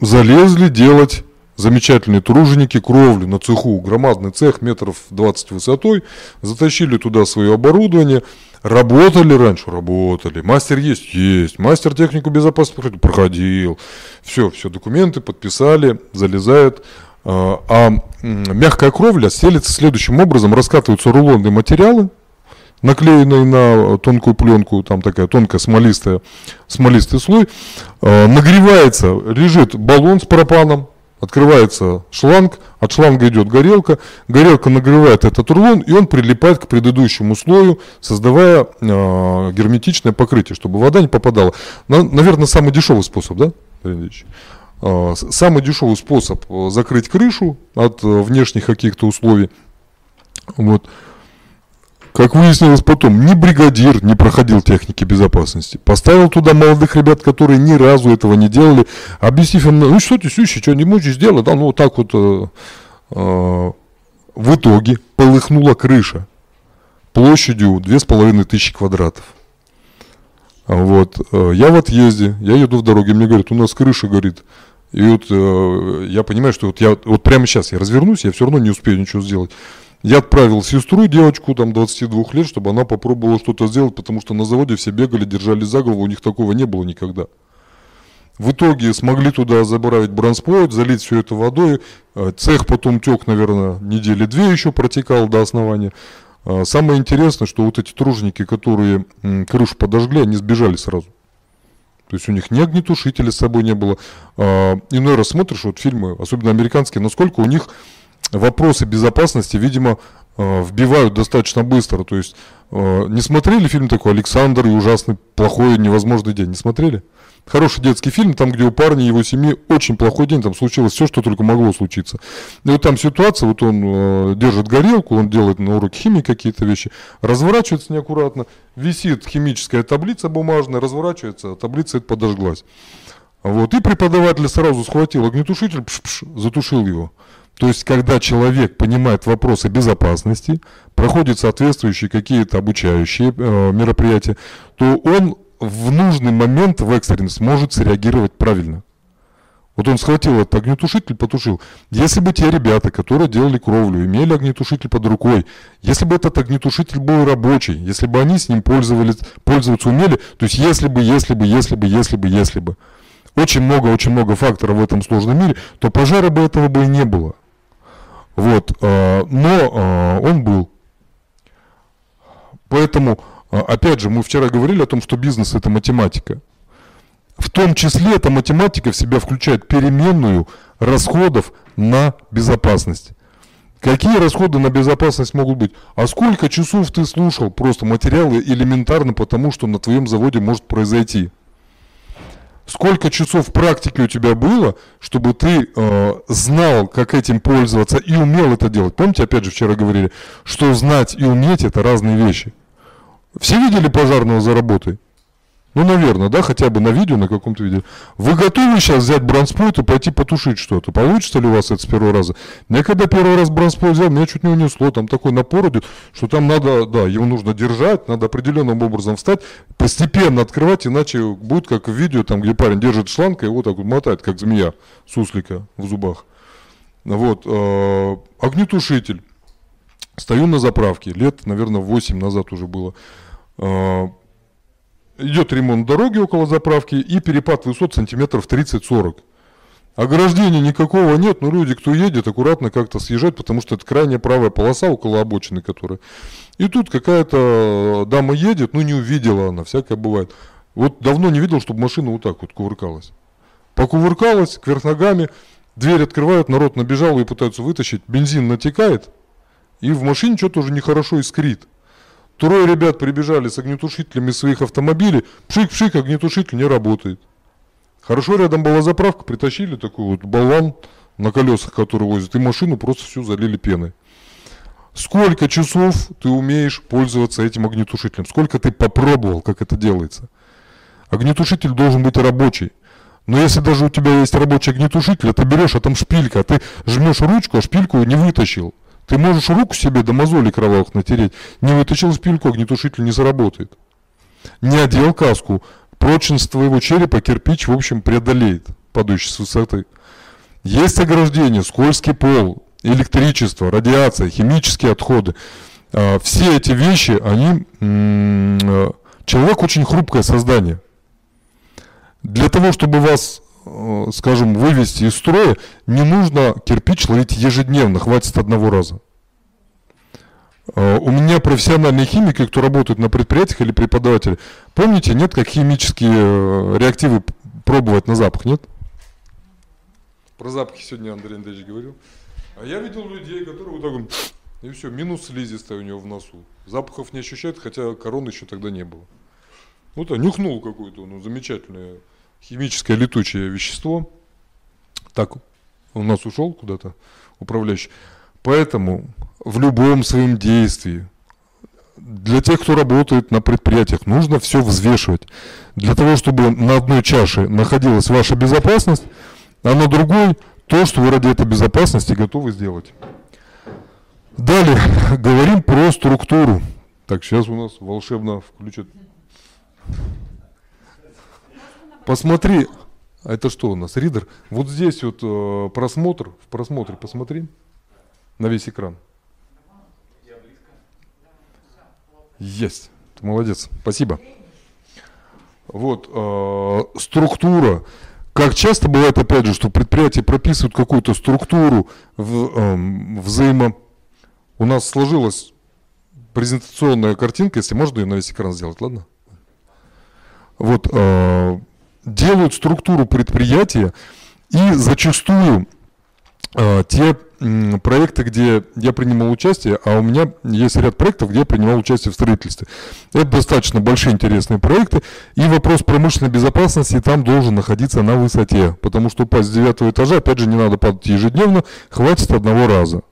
залезли делать замечательные труженики кровлю на цеху. Громадный цех, метров 20 высотой. Затащили туда свое оборудование. Работали раньше? Работали. Мастер есть? Есть. Мастер технику безопасности проходил? Все, все, документы подписали, залезают. А а, мягкая кровля стелится следующим образом. Раскатываются рулонные материалы, наклеенные на тонкую пленку, там такая тонкая смолистая, смолистый слой. А, Нагревается, лежит баллон с пропаном, открывается шланг, от шланга идет горелка, горелка нагревает этот рулон, и он прилипает к предыдущему слою, создавая э, герметичное покрытие, чтобы вода не попадала. На- наверное, самый дешевый способ, да? Э, самый дешевый способ э, закрыть крышу от э, внешних каких-то условий. Вот. Как выяснилось потом, ни бригадир не проходил техники безопасности. Поставил туда молодых ребят, которые ни разу этого не делали, объяснив им, ну что ты, слушай, что не можешь сделать, да, ну вот так вот. э, э, в итоге полыхнула крыша площадью 2500 квадратов. Вот. э, Я в отъезде, я еду в дороге, мне говорят, у нас крыша горит. И вот э, я понимаю, что вот я вот прямо сейчас я развернусь, я все равно не успею ничего сделать. Я отправил сестру, девочку там 22 лет, чтобы она попробовала что-то сделать, потому что на заводе все бегали, держались за голову, у них такого не было никогда. В итоге смогли туда забравить бронспойт, залить все это водой. Э, Цех потом тек, наверное, недели две еще протекал до основания. А Самое интересное, что вот эти труженики, которые крышу подожгли, они сбежали сразу. То есть у них ни огнетушителя с собой не было. А, Иной раз смотришь вот фильмы, особенно американские, насколько у них вопросы безопасности, видимо, э, вбивают достаточно быстро. То есть э, не смотрели фильм такой «Александр и ужасный, плохой, невозможный день»? Не смотрели? Хороший детский фильм, там, где у парня и его семьи очень плохой день, там случилось все, что только могло случиться. И вот там ситуация, вот он э, держит горелку, он делает на уроке химии какие-то вещи, разворачивается неаккуратно, висит химическая таблица бумажная, разворачивается, а таблица эта подожглась. Вот, и преподаватель сразу схватил огнетушитель, пш-пш, затушил его. То есть, когда человек понимает вопросы безопасности, проходит соответствующие какие-то обучающие э, мероприятия, то он в нужный момент в экстренный сможет среагировать правильно. Вот он схватил этот огнетушитель, потушил. Если бы те ребята, которые делали кровлю, имели огнетушитель под рукой, если бы этот огнетушитель был рабочий, если бы они с ним пользовались, пользоваться умели, то есть если бы, если бы, если бы, если бы, если бы, очень много, очень много факторов в этом сложном мире, то пожара бы этого бы и не было. Вот, э, но э, он был. Поэтому, э, опять же, мы вчера говорили о том, что бизнес это математика. В том числе эта математика в себя включает переменную расходов на безопасность. Какие расходы на безопасность могут быть? А сколько часов ты слушал просто материалы элементарно потому, что на твоем заводе может произойти? Сколько часов практики у тебя было, чтобы ты э, знал, как этим пользоваться и умел это делать? Помните, опять же, вчера говорили, что знать и уметь это разные вещи. Все видели пожарного за работой? Ну, наверное, да, хотя бы на видео, на каком-то видео. Вы готовы сейчас взять бронспойт и пойти потушить что-то? Получится ли у вас это с первого раза? Мне когда первый раз бронспойт взял, меня чуть не унесло. Там такой напор идет, что там надо, да, его нужно держать, надо определенным образом встать, постепенно открывать, иначе будет как в видео, там, где парень держит шланг и его так вот мотает, как змея суслика в зубах. Вот, э, огнетушитель. Стою на заправке, лет, наверное, 8 назад уже было. Э, идет ремонт дороги около заправки и перепад высот сантиметров 30-40. Ограждения никакого нет, но люди, кто едет, аккуратно как-то съезжать, потому что это крайняя правая полоса около обочины, которая. И тут какая-то дама едет, ну не увидела она, всякое бывает. Вот давно не видел, чтобы машина вот так вот кувыркалась. Покувыркалась кверх ногами, Дверь открывают, народ набежал и пытаются вытащить, бензин натекает, и в машине что-то уже нехорошо искрит. Трое ребят прибежали с огнетушителями своих автомобилей, пшик-пшик, огнетушитель не работает. Хорошо рядом была заправка, притащили такой вот болван на колесах, который возит, и машину просто всю залили пеной. Сколько часов ты умеешь пользоваться этим огнетушителем? Сколько ты попробовал, как это делается? Огнетушитель должен быть рабочий. Но если даже у тебя есть рабочий огнетушитель, а ты берешь, а там шпилька, а ты жмешь ручку, а шпильку не вытащил. Ты можешь руку себе до мозолей кровавых натереть. Не вытащил шпильку, огнетушитель не заработает. Не одел каску, прочность твоего черепа кирпич, в общем, преодолеет, падающий с высоты. Есть ограждение, скользкий пол, электричество, радиация, химические отходы. А, все эти вещи, они... Э, человек очень хрупкое создание. Для того, чтобы вас, скажем, вывести из строя, не нужно кирпич ловить ежедневно, хватит одного раза. Э, у меня профессиональные химики, кто работает на предприятиях или преподаватели. Помните, нет, как химические э, реактивы пробовать на запах, нет? Про запахи сегодня Андрей Андреевич говорил. А я видел людей, которые вот так вот, и все, минус слизистая у него в носу. Запахов не ощущает, хотя короны еще тогда не было. Вот, а нюхнул какое-то, ну, замечательное химическое летучее вещество. Так, он у нас ушел куда-то, управляющий. Поэтому в любом своем действии, для тех, кто работает на предприятиях, нужно все взвешивать. Для того, чтобы на одной чаше находилась ваша безопасность, а на другой то, что вы ради этой безопасности готовы сделать. Далее говорим про структуру. Так, сейчас у нас волшебно включат Посмотри, а это что у нас, ридер? Вот здесь вот э, просмотр, в просмотре посмотри на весь экран. Есть, ты молодец, спасибо. Вот, э, структура. Как часто бывает, опять же, что предприятия прописывают какую-то структуру в, э, взаимо... У нас сложилась презентационная картинка, если можно ее на весь экран сделать, ладно? Вот, э, делают структуру предприятия и зачастую э, те э, проекты, где я принимал участие, а у меня есть ряд проектов, где я принимал участие в строительстве. Это достаточно большие интересные проекты, и вопрос промышленной безопасности там должен находиться на высоте, потому что упасть с девятого этажа, опять же, не надо падать ежедневно, хватит одного раза.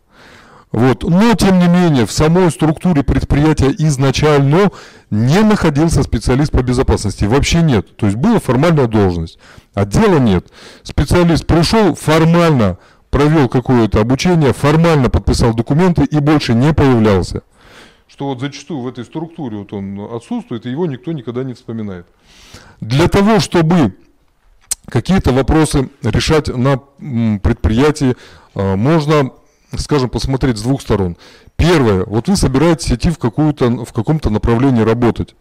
Вот. Но, тем не менее, в самой структуре предприятия изначально не находился специалист по безопасности. Вообще нет. То есть была формальная должность, а дела нет. Специалист пришел, формально провел какое-то обучение, формально подписал документы и больше не появлялся. Что вот зачастую в этой структуре вот он отсутствует, и его никто никогда не вспоминает. Для того, чтобы какие-то вопросы решать на предприятии, а, можно скажем, посмотреть с двух сторон. Первое, вот вы собираетесь идти в, какую-то, в каком-то направлении работать.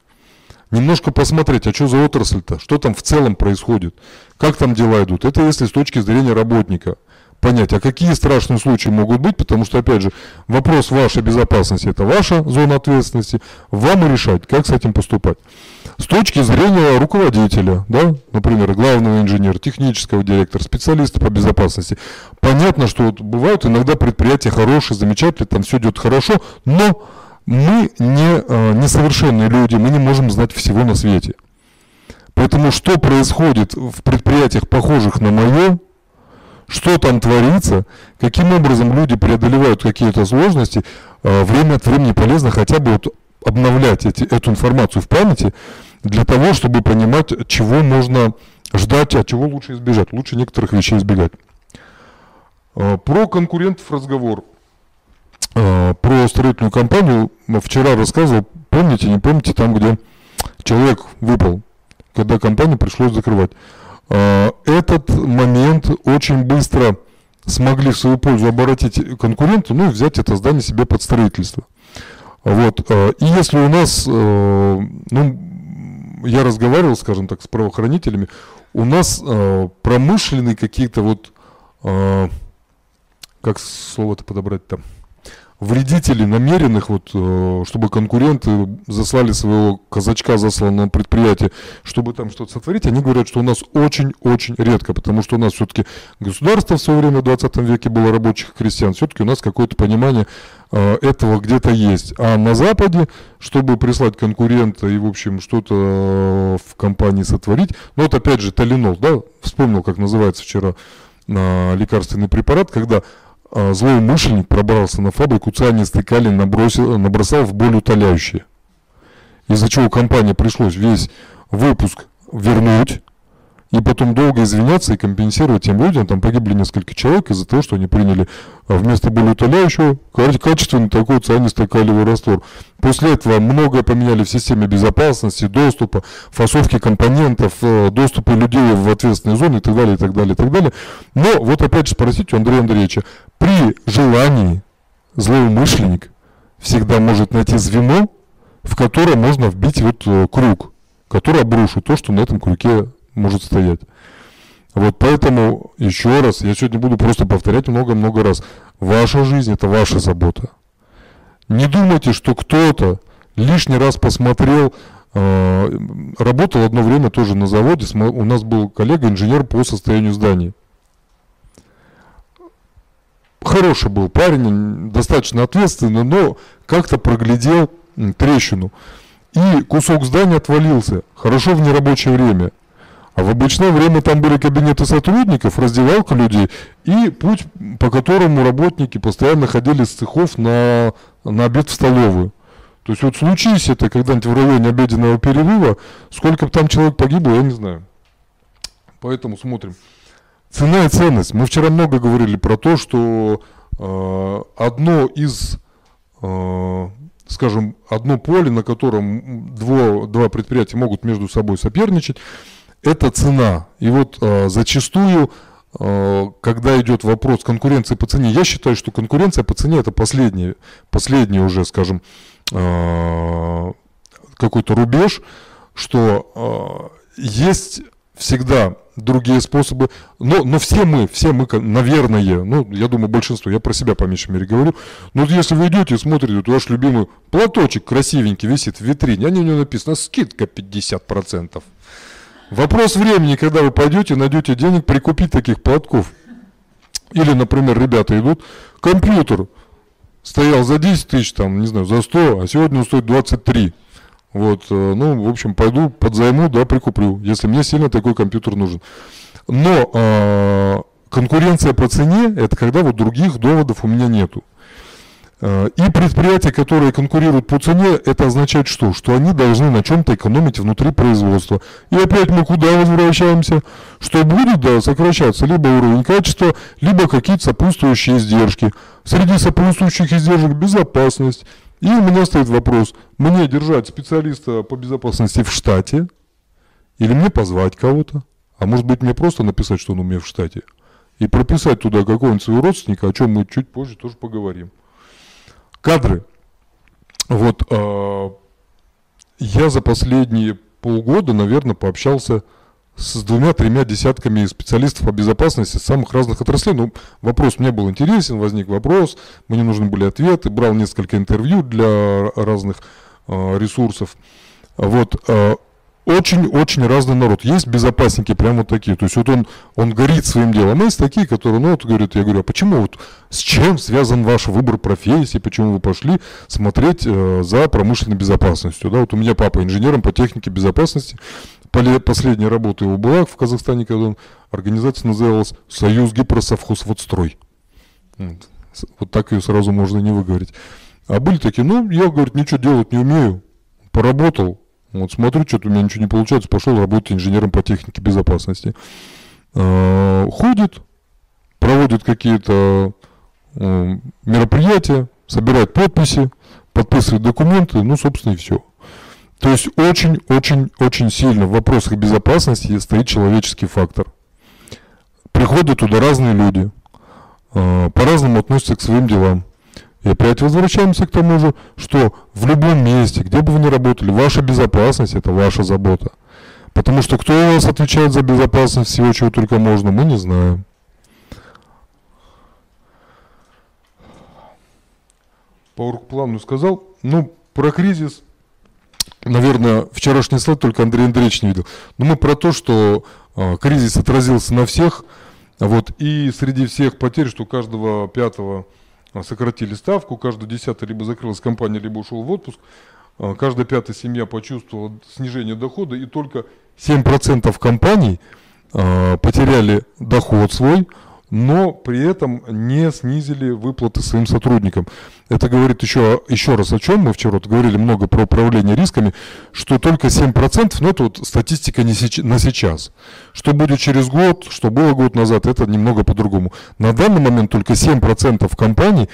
Немножко посмотреть, а что за отрасль-то, что там в целом происходит, как там дела идут. Это если с точки зрения работника понять, а какие страшные случаи могут быть, потому что, опять же, вопрос вашей безопасности – это ваша зона ответственности, вам решать, как с этим поступать. С точки зрения руководителя, да, например, главного инженера, технического директора, специалиста по безопасности, понятно, что вот бывают иногда предприятия хорошие, замечательные, там все идет хорошо, но мы не э, несовершенные люди, мы не можем знать всего на свете. Поэтому что происходит в предприятиях, похожих на мое, что там творится, каким образом люди преодолевают какие-то сложности, э, время от времени полезно хотя бы вот обновлять эти, эту информацию в памяти для того, чтобы понимать, чего можно ждать, а чего лучше избежать. Лучше некоторых вещей избегать. Э, про конкурентов разговор. Э, про строительную компанию вчера рассказывал, помните, не помните, там, где человек выпал, когда компанию пришлось закрывать. Э, этот момент очень быстро смогли в свою пользу оборотить конкуренты, ну и взять это здание себе под строительство. Вот. Э, и если у нас, э, ну, я разговаривал, скажем так, с правоохранителями, у нас промышленные какие-то вот, как слово-то подобрать там, вредителей намеренных, вот, э, чтобы конкуренты заслали своего казачка, засланного на предприятие, чтобы там что-то сотворить, они говорят, что у нас очень-очень редко, потому что у нас все-таки государство в свое время в 20 веке было рабочих крестьян, все-таки у нас какое-то понимание э, этого где-то есть. А на Западе, чтобы прислать конкурента и, в общем, что-то э, в компании сотворить, ну вот опять же, талинол, да, вспомнил, как называется вчера лекарственный препарат, когда злоумышленник пробрался на фабрику, цианистый калий набросил, набросал в более утоляющее. Из-за чего компания пришлось весь выпуск вернуть, и потом долго извиняться и компенсировать тем людям. Там погибли несколько человек из-за того, что они приняли а, вместо болеутоляющего качественный такой цианистый-калиевый раствор. После этого многое поменяли в системе безопасности, доступа, фасовки компонентов, э, доступа людей в ответственные зоны и так далее, и так далее, и так далее. Но вот опять же спросите у Андрея Андреевича, при желании злоумышленник всегда может найти звено, в которое можно вбить вот э, круг, который обрушит то, что на этом круге может стоять. Вот поэтому, еще раз, я сегодня буду просто повторять много-много раз. Ваша жизнь – это ваша забота. Не думайте, что кто-то лишний раз посмотрел, э, работал одно время тоже на заводе, у нас был коллега, инженер по состоянию зданий. Хороший был парень, достаточно ответственный, но как-то проглядел трещину. И кусок здания отвалился, хорошо в нерабочее время – а в обычное время там были кабинеты сотрудников, раздевалка людей и путь, по которому работники постоянно ходили с цехов на, на обед в столовую. То есть вот случись это когда-нибудь в районе обеденного перерыва, сколько бы там человек погибло, я не знаю. Поэтому смотрим. Цена и ценность. Мы вчера много говорили про то, что э, одно из, э, скажем, одно поле, на котором дво, два предприятия могут между собой соперничать, это цена. И вот э, зачастую, э, когда идет вопрос конкуренции по цене, я считаю, что конкуренция по цене это последний, последний уже, скажем, э, какой-то рубеж, что э, есть всегда другие способы, но, но все мы, все мы, наверное, ну, я думаю, большинство, я про себя по меньшей мере говорю, но если вы идете и смотрите, вот ваш любимый платочек красивенький висит в витрине, а на нем написано скидка 50%. Вопрос времени, когда вы пойдете, найдете денег прикупить таких платков. Или, например, ребята идут, компьютер стоял за 10 тысяч, там, не знаю, за 100, а сегодня он стоит 23. Вот, э, ну, в общем, пойду подзайму, да, прикуплю, если мне сильно такой компьютер нужен. Но э, конкуренция по цене, это когда вот других доводов у меня нету. Э, и предприятия, которые конкурируют по цене, это означает что? Что они должны на чем-то экономить внутри производства. И опять мы куда возвращаемся? Что будет, да, сокращаться либо уровень качества, либо какие-то сопутствующие издержки. Среди сопутствующих издержек безопасность. И у меня стоит вопрос, мне держать специалиста по безопасности в штате, или мне позвать кого-то, а может быть мне просто написать, что он у меня в штате, и прописать туда какого-нибудь своего родственника, о чем мы чуть позже тоже поговорим. Кадры. Вот э, я за последние полгода, наверное, пообщался с двумя-тремя десятками специалистов по безопасности самых разных отраслей. Ну, вопрос мне был интересен, возник вопрос, мне нужны были ответы, брал несколько интервью для разных э, ресурсов. Вот, э, очень-очень разный народ. Есть безопасники прямо вот такие. То есть вот он, он горит своим делом. А есть такие, которые, ну вот говорят, я говорю, а почему вот с чем связан ваш выбор профессии, почему вы пошли смотреть э, за промышленной безопасностью? Да, вот у меня папа инженером по технике безопасности. Последняя работа его была в Казахстане, когда он, организация называлась Союз гипросовхоз Водстрой. Вот. вот так ее сразу можно не выговорить. А были такие, ну, я, говорит, ничего делать не умею. Поработал, вот смотрю, что-то у меня ничего не получается, пошел работать инженером по технике безопасности. Э, ходит, проводит какие-то э, мероприятия, собирает подписи, подписывает документы, ну, собственно, и все. То есть очень-очень-очень сильно в вопросах безопасности стоит человеческий фактор. Приходят туда разные люди, э, по-разному относятся к своим делам. И опять возвращаемся к тому же, что в любом месте, где бы вы ни работали, ваша безопасность – это ваша забота. Потому что кто у вас отвечает за безопасность всего, чего только можно, мы не знаем. по оргплану сказал. Ну, про кризис, наверное, вчерашний слайд только Андрей Андреевич не видел. Но мы про то, что э, кризис отразился на всех, вот, и среди всех потерь, что каждого пятого сократили ставку, каждый десятый либо закрылась компания, либо ушел в отпуск, а, каждая пятая семья почувствовала снижение дохода, и только 7% компаний э, потеряли доход свой, но при этом не снизили выплаты своим сотрудникам. Это говорит еще, еще раз о чем мы вчера вот говорили много про управление рисками, что только 7%, ну это вот статистика не сеч, на сейчас. Что будет через год, что было год назад, это немного по-другому. На данный момент только 7% компаний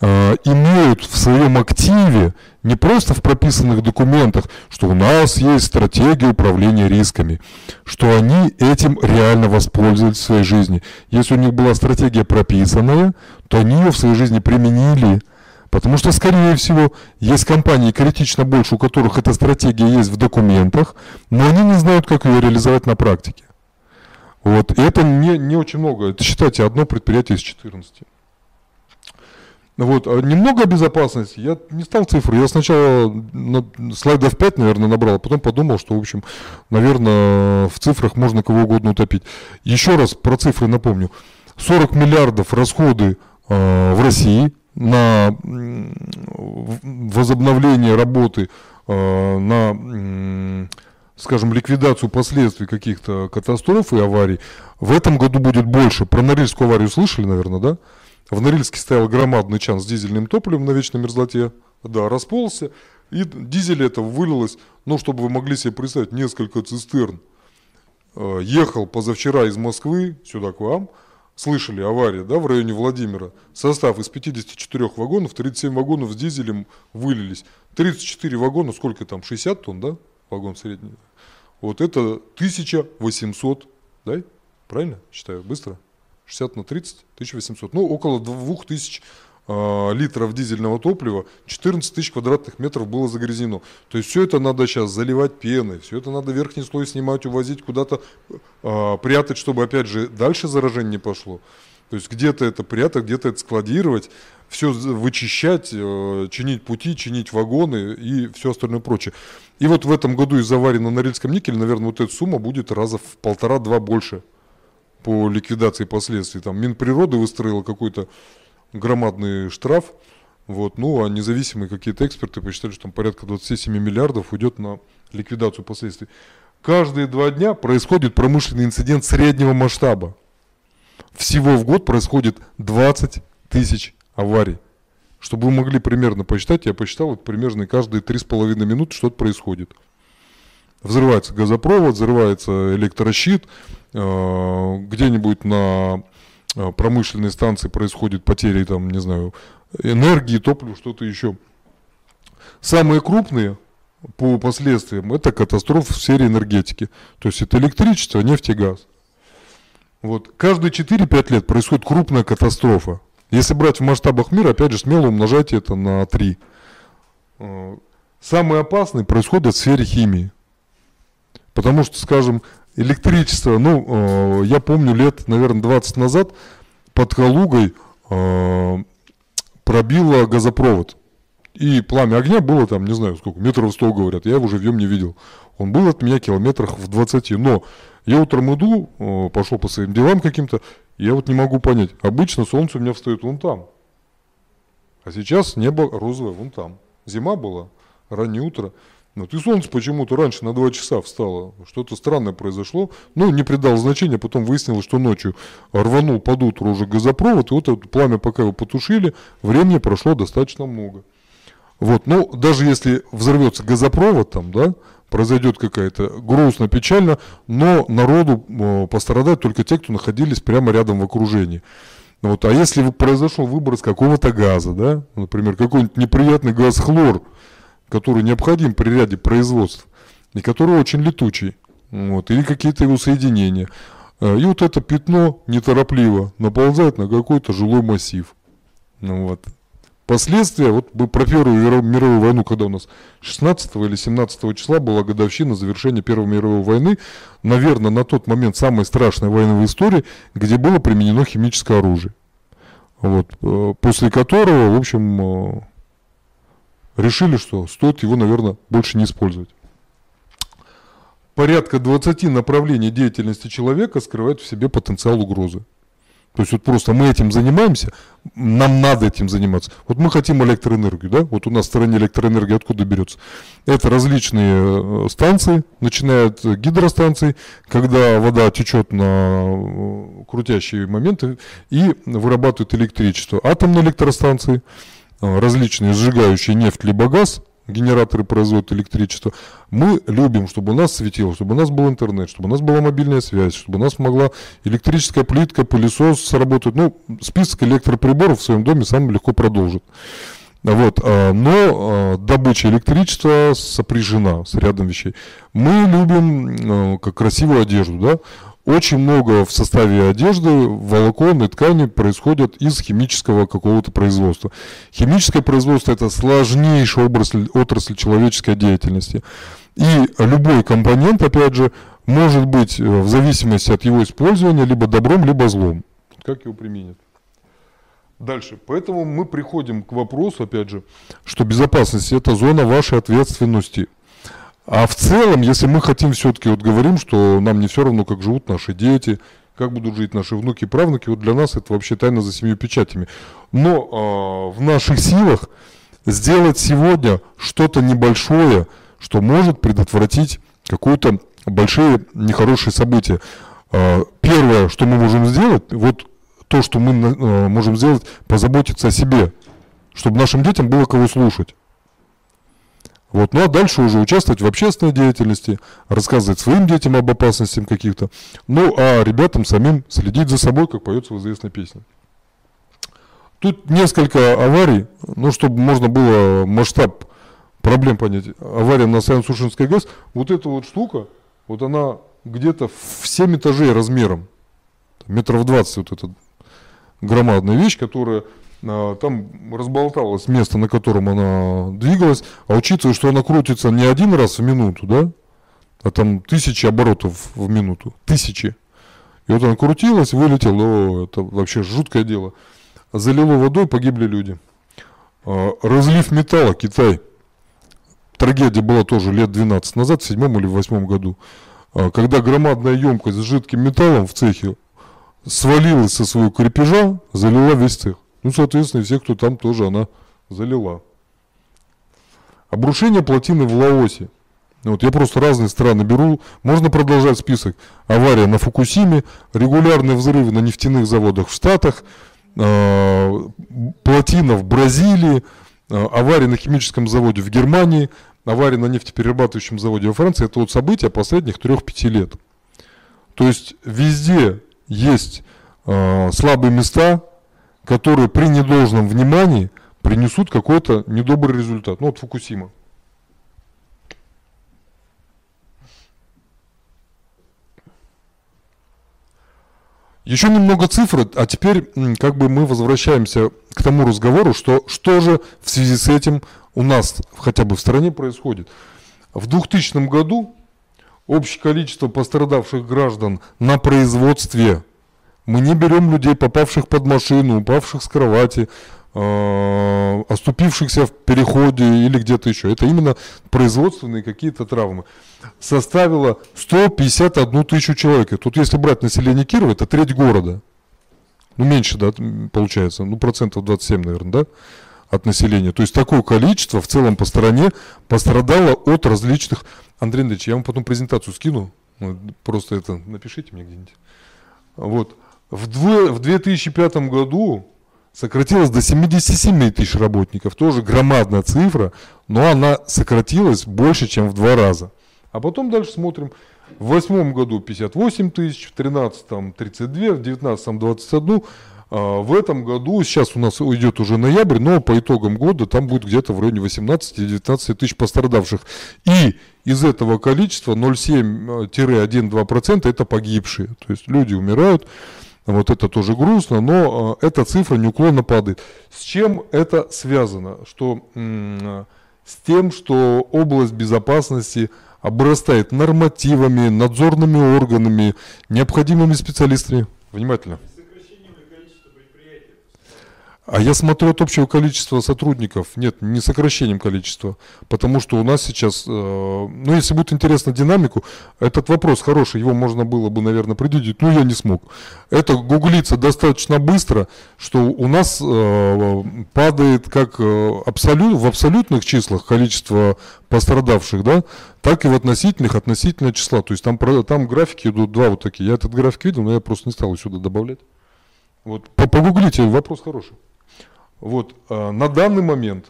имеют в своем активе, не просто в прописанных документах, что у нас есть стратегия управления рисками, что они этим реально воспользовались в своей жизни. Если у них была стратегия прописанная, то они ее в своей жизни применили. Потому что, скорее всего, есть компании критично больше, у которых эта стратегия есть в документах, но они не знают, как ее реализовать на практике. Вот. И это не, не очень много. Это, считайте, одно предприятие из 14. Вот. А немного безопасности. Я не стал цифры. Я сначала на слайдов 5, наверное, набрал, а потом подумал, что, в общем, наверное, в цифрах можно кого угодно утопить. Еще раз про цифры напомню. 40 миллиардов расходы э, в России на возобновление работы, э, на, скажем, ликвидацию последствий каких-то катастроф и аварий. В этом году будет больше. Про Норильскую аварию слышали, наверное, да? В Норильске стоял громадный чан с дизельным топливом на вечной мерзлоте. Да, расползся. И дизель это вылилось, ну, чтобы вы могли себе представить, несколько цистерн. Э, ехал позавчера из Москвы сюда к вам. Слышали авария, да, в районе Владимира. Состав из 54 вагонов, 37 вагонов с дизелем вылились. 34 вагона, сколько там, 60 тонн, да, вагон средний. Вот это 1800, да, правильно считаю, быстро? 60 на 30, 1800. Ну, около 2000 э, литров дизельного топлива, 14 тысяч квадратных метров было загрязнено. То есть все это надо сейчас заливать пеной, все это надо верхний слой снимать, увозить куда-то, э, прятать, чтобы опять же дальше заражение не пошло. То есть где-то это прятать, где-то это складировать, все вычищать, э, чинить пути, чинить вагоны и все остальное прочее. И вот в этом году из аварии на Норильском никеле, наверное, вот эта сумма будет раза в полтора-два больше по ликвидации последствий. Там Минприроды выстроила какой-то громадный штраф. Вот, ну, а независимые какие-то эксперты посчитали, что там порядка 27 миллиардов уйдет на ликвидацию последствий. Каждые два дня происходит промышленный инцидент среднего масштаба. Всего в год происходит 20 тысяч аварий. Чтобы вы могли примерно посчитать, я посчитал, вот примерно каждые 3,5 минуты что-то происходит. Взрывается газопровод, взрывается электрощит, где-нибудь на э, промышленной станции происходит потери, там, не знаю, энергии, топлива, что-то еще. Самые крупные по последствиям это катастрофы в сфере энергетики. То есть это электричество, нефть и газ. Вот. Каждые 4-5 лет происходит крупная катастрофа. Если брать в масштабах мира, опять же, смело умножайте это на 3. Э, самые опасные происходят в сфере химии. Потому что, скажем, электричество, ну, э, я помню лет, наверное, 20 назад под Калугой э, пробило газопровод. И пламя огня было там, не знаю сколько, метров 100, говорят, я его живьем не видел. Он был от меня километрах в 20. Но я утром иду, э, пошел по своим делам каким-то, я вот не могу понять. Обычно солнце у меня встает вон там. А сейчас небо розовое вон там. Зима была, раннее утро. Вот и солнце почему-то раньше на 2 часа встало. Что-то странное произошло. Ну, не придал значения, потом выяснилось, что ночью рванул под утро уже газопровод, и вот это пламя, пока его потушили, времени прошло достаточно много. Вот, ну, даже если взорвется газопровод там, да, произойдет какая-то грустно, печально, но народу э, пострадают только те, кто находились прямо рядом в окружении. Вот, а если произошел выброс какого-то газа, да, например, какой-нибудь неприятный газ хлор, который необходим при ряде производств, и который очень летучий, вот, или какие-то его соединения. Э, и вот это пятно неторопливо наползает на какой-то жилой массив. Ну, вот. Последствия, вот про Первую мировую войну, когда у нас 16 или 17 числа была годовщина завершения Первой мировой войны, наверное, на тот момент самая страшная война в истории, где было применено химическое оружие. Вот, э, после которого, в общем, э, решили, что стоит его, наверное, больше не использовать. Порядка 20 направлений деятельности человека скрывают в себе потенциал угрозы. То есть вот просто мы этим занимаемся, нам надо этим заниматься. Вот мы хотим электроэнергию, да? Вот у нас в стране электроэнергия откуда берется? Это различные э, станции, начиная от гидростанций, когда вода течет на э, крутящие моменты и вырабатывает электричество. Атомные электростанции, э, различные сжигающие нефть либо газ – генераторы производят электричество. Мы любим, чтобы у нас светило, чтобы у нас был интернет, чтобы у нас была мобильная связь, чтобы у нас могла электрическая плитка, пылесос сработать. Ну, список электроприборов в своем доме сам легко продолжит. Вот, а, но а, добыча электричества сопряжена с рядом вещей. Мы любим как красивую одежду, да. Очень много в составе одежды, волокон и ткани происходят из химического какого-то производства. Химическое производство – это сложнейшая отрасль, отрасль человеческой деятельности. И любой компонент, опять же, может быть э, в зависимости от его использования либо добром, либо злом. Как его применят. Дальше. Поэтому мы приходим к вопросу, опять же, что безопасность – это зона вашей ответственности – а в целом, если мы хотим все-таки, вот говорим, что нам не все равно, как живут наши дети, как будут жить наши внуки и правнуки, вот для нас это вообще тайна за семью печатями. Но э, в наших силах сделать сегодня что-то небольшое, что может предотвратить какое-то большие нехорошие события. Э, первое, что мы можем сделать, вот то, что мы э, можем сделать, позаботиться о себе, чтобы нашим детям было кого слушать. Вот. Ну а дальше уже участвовать в общественной деятельности, рассказывать своим детям об опасностях каких-то. Ну а ребятам самим следить за собой, как поется в известной песне. Тут несколько аварий, ну чтобы можно было масштаб проблем понять. Авария на Саян-Сушинской ГЭС, вот эта вот штука, вот она где-то в 7 этажей размером, метров 20 вот эта громадная вещь, которая там разболталось место, на котором она двигалась, а учитывая, что она крутится не один раз в минуту, да, а там тысячи оборотов в минуту, тысячи. И вот она крутилась, вылетела, о, это вообще жуткое дело. Залило водой, погибли люди. А, разлив металла, Китай. Трагедия была тоже лет 12 назад, в седьмом или восьмом году. А, когда громадная емкость с жидким металлом в цехе свалилась со своего крепежа, залила весь цех. Ну, соответственно, и все, кто там, тоже она залила. Обрушение плотины в Лаосе. Вот я просто разные страны беру. Можно продолжать список. Авария на Фукусиме, регулярные взрывы на нефтяных заводах в Штатах, э, плотина в Бразилии, э, авария на химическом заводе в Германии, авария на нефтеперерабатывающем заводе во Франции. Это вот события последних 3-5 лет. То есть везде есть э, слабые места, которые при недолжном внимании принесут какой-то недобрый результат. Ну вот Фукусима. Еще немного цифр, а теперь как бы мы возвращаемся к тому разговору, что что же в связи с этим у нас хотя бы в стране происходит. В 2000 году общее количество пострадавших граждан на производстве мы не берем людей, попавших под машину, упавших с кровати, э, оступившихся в переходе или где-то еще. Это именно производственные какие-то травмы. Составило 151 тысячу человек. Тут если брать население Кирова, это треть города. Ну, меньше, да, получается. Ну, процентов 27, наверное, да, от населения. То есть такое количество в целом по стране пострадало от различных... Андрей Андреевич, я вам потом презентацию скину. Просто это напишите мне где-нибудь. Вот. В, дво, в 2005 году сократилось до 77 тысяч работников. Тоже громадная цифра, но она сократилась больше, чем в два раза. А потом дальше смотрим. В восьмом году 58 тысяч, в 13 32, в 19 21. А, в этом году, сейчас у нас уйдет уже ноябрь, но по итогам года там будет где-то в районе 18-19 тысяч пострадавших. И из этого количества 0,7-1-2% это погибшие. То есть люди умирают. Вот это тоже грустно, но э, эта цифра неуклонно падает. С чем это связано? Что, с тем, что область безопасности обрастает нормативами, надзорными органами, необходимыми специалистами. Внимательно. А я смотрю от общего количества сотрудников, нет, не сокращением количества, потому что у нас сейчас, э, ну если будет интересно динамику, этот вопрос хороший, его можно было бы, наверное, предвидеть, но я не смог. Это гуглится достаточно быстро, что у нас э, падает как э, абсолют, в абсолютных числах количество пострадавших, да, так и в относительных относительно числа. То есть там, там графики идут два вот такие. Я этот график видел, но я просто не стал сюда добавлять. Вот, по- погуглите, вопрос хороший. Вот, э, на данный момент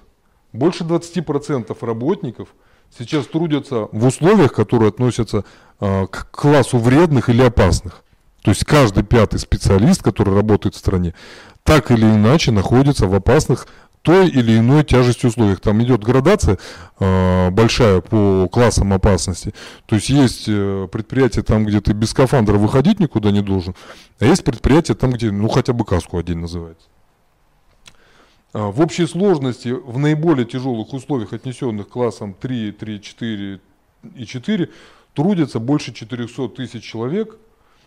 больше 20% работников сейчас трудятся в условиях, которые относятся э, к классу вредных или опасных. То есть каждый пятый специалист, который работает в стране, так или иначе находится в опасных той или иной тяжести условиях. Там идет градация э, большая по классам опасности. То есть есть э, предприятия там, где ты без скафандра выходить никуда не должен, а есть предприятия там, где ну хотя бы каску один называется. А, В общей сложности в наиболее тяжелых условиях, отнесенных классом 3, 3, 4 и 4, трудятся больше 400 тысяч человек.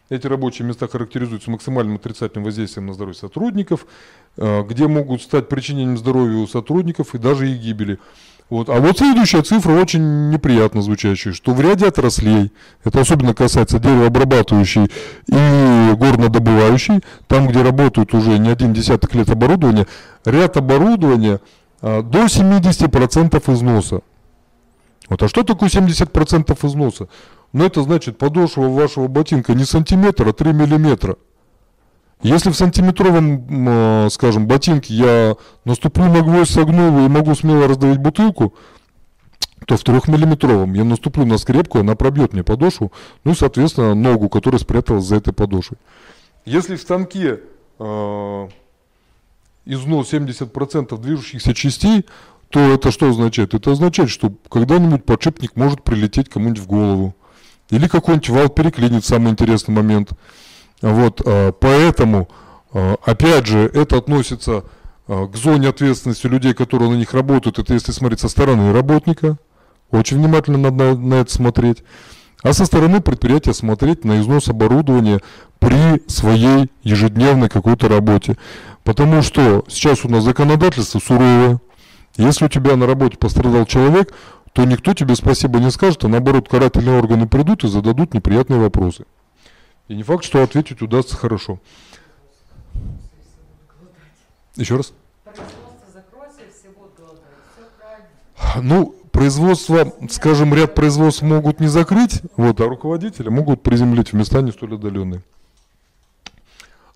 Эти рабочие места характеризуются максимальным отрицательным воздействием на здоровье сотрудников, э, где могут стать причинением здоровью сотрудников и даже их гибели. Вот. А вот следующая цифра очень неприятно звучащая, что в ряде отраслей, это особенно касается деревообрабатывающей и горнодобывающей, там, где работают уже не один десяток лет оборудования, ряд оборудования а, до 70% износа. Вот, а что такое 70% износа? Ну, это значит, подошва вашего ботинка не сантиметр, а 3 миллиметра. Если в сантиметровом, э, скажем, ботинке я наступлю на гвоздь, согну и могу смело раздавить бутылку, то в трехмиллиметровом я наступлю на скрепку, она пробьет мне подошву, ну и, соответственно, ногу, которая спряталась за этой подошвой. Если в станке э, износ 70% движущихся частей, то это что означает? Это означает, что когда-нибудь подшипник может прилететь кому-нибудь в голову. Или какой-нибудь вал переклинит самый интересный момент. Вот, э, поэтому, э, опять же, это относится э, к зоне ответственности людей, которые на них работают. Это если смотреть со стороны работника. Очень внимательно надо на, на это смотреть. А со стороны предприятия смотреть на износ оборудования при своей ежедневной какой-то работе. Потому что сейчас у нас законодательство суровое. Если у тебя на работе пострадал человек, то никто тебе спасибо не скажет, а наоборот карательные органы придут и зададут неприятные вопросы. И не факт, что ответить удастся хорошо. Еще раз. Ну, производство, скажем, ряд производств могут не закрыть, вот, а руководители могут приземлить в места не столь отдаленные.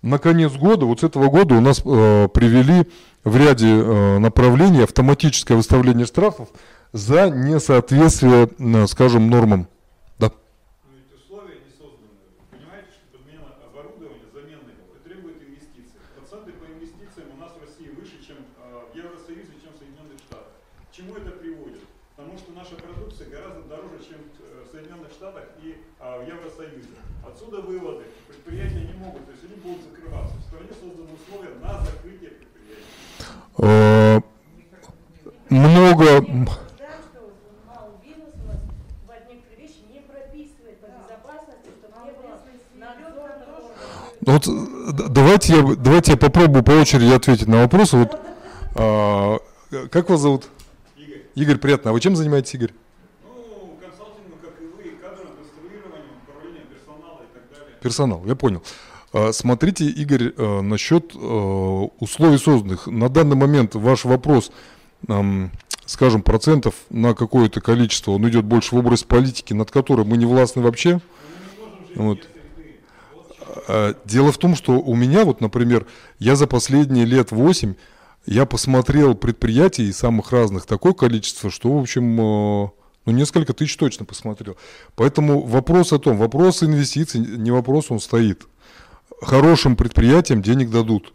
На конец года, вот с этого года у нас э, привели в ряде э, направлений автоматическое выставление штрафов за несоответствие, э, скажем, нормам. Да. Но ведь условия не созданы. Вы понимаете, что подмена оборудования, замена его, это требует инвестиций. Проценты по инвестициям у нас в России выше, чем э, в Евросоюзе, чем в Соединенных Штатах. К чему это приводит? Потому что наша продукция гораздо дороже, чем э, в Соединенных Штатах и э, в Евросоюзе. Отсюда выводы. Предприятия не могут, то есть они будут закрываться. В стране созданы условия на закрытие предприятий. Э, много. Вот д- давайте я, давайте я попробую по очереди ответить на вопросы. Вот, а, как вас зовут? Игорь, Игорь, приятно. А вы чем занимаетесь, Игорь? ну, консалтингом, как и вы, кадровым конструированием, управлением персонала и так далее. Персонал, я понял. А, Смотрите, Игорь, э, насчет э, условий созданных. На данный момент ваш вопрос, скажем, процентов на какое-то количество, он идет больше в область политики, над которой мы не властны вообще. Вот. А, Дело в том, что у меня, вот, например, я за последние лет 8, я посмотрел предприятий самых разных такое количество, что, в общем, ну, несколько тысяч точно посмотрел. Поэтому вопрос о том, вопрос инвестиций, не вопрос, он стоит. Хорошим предприятиям денег дадут.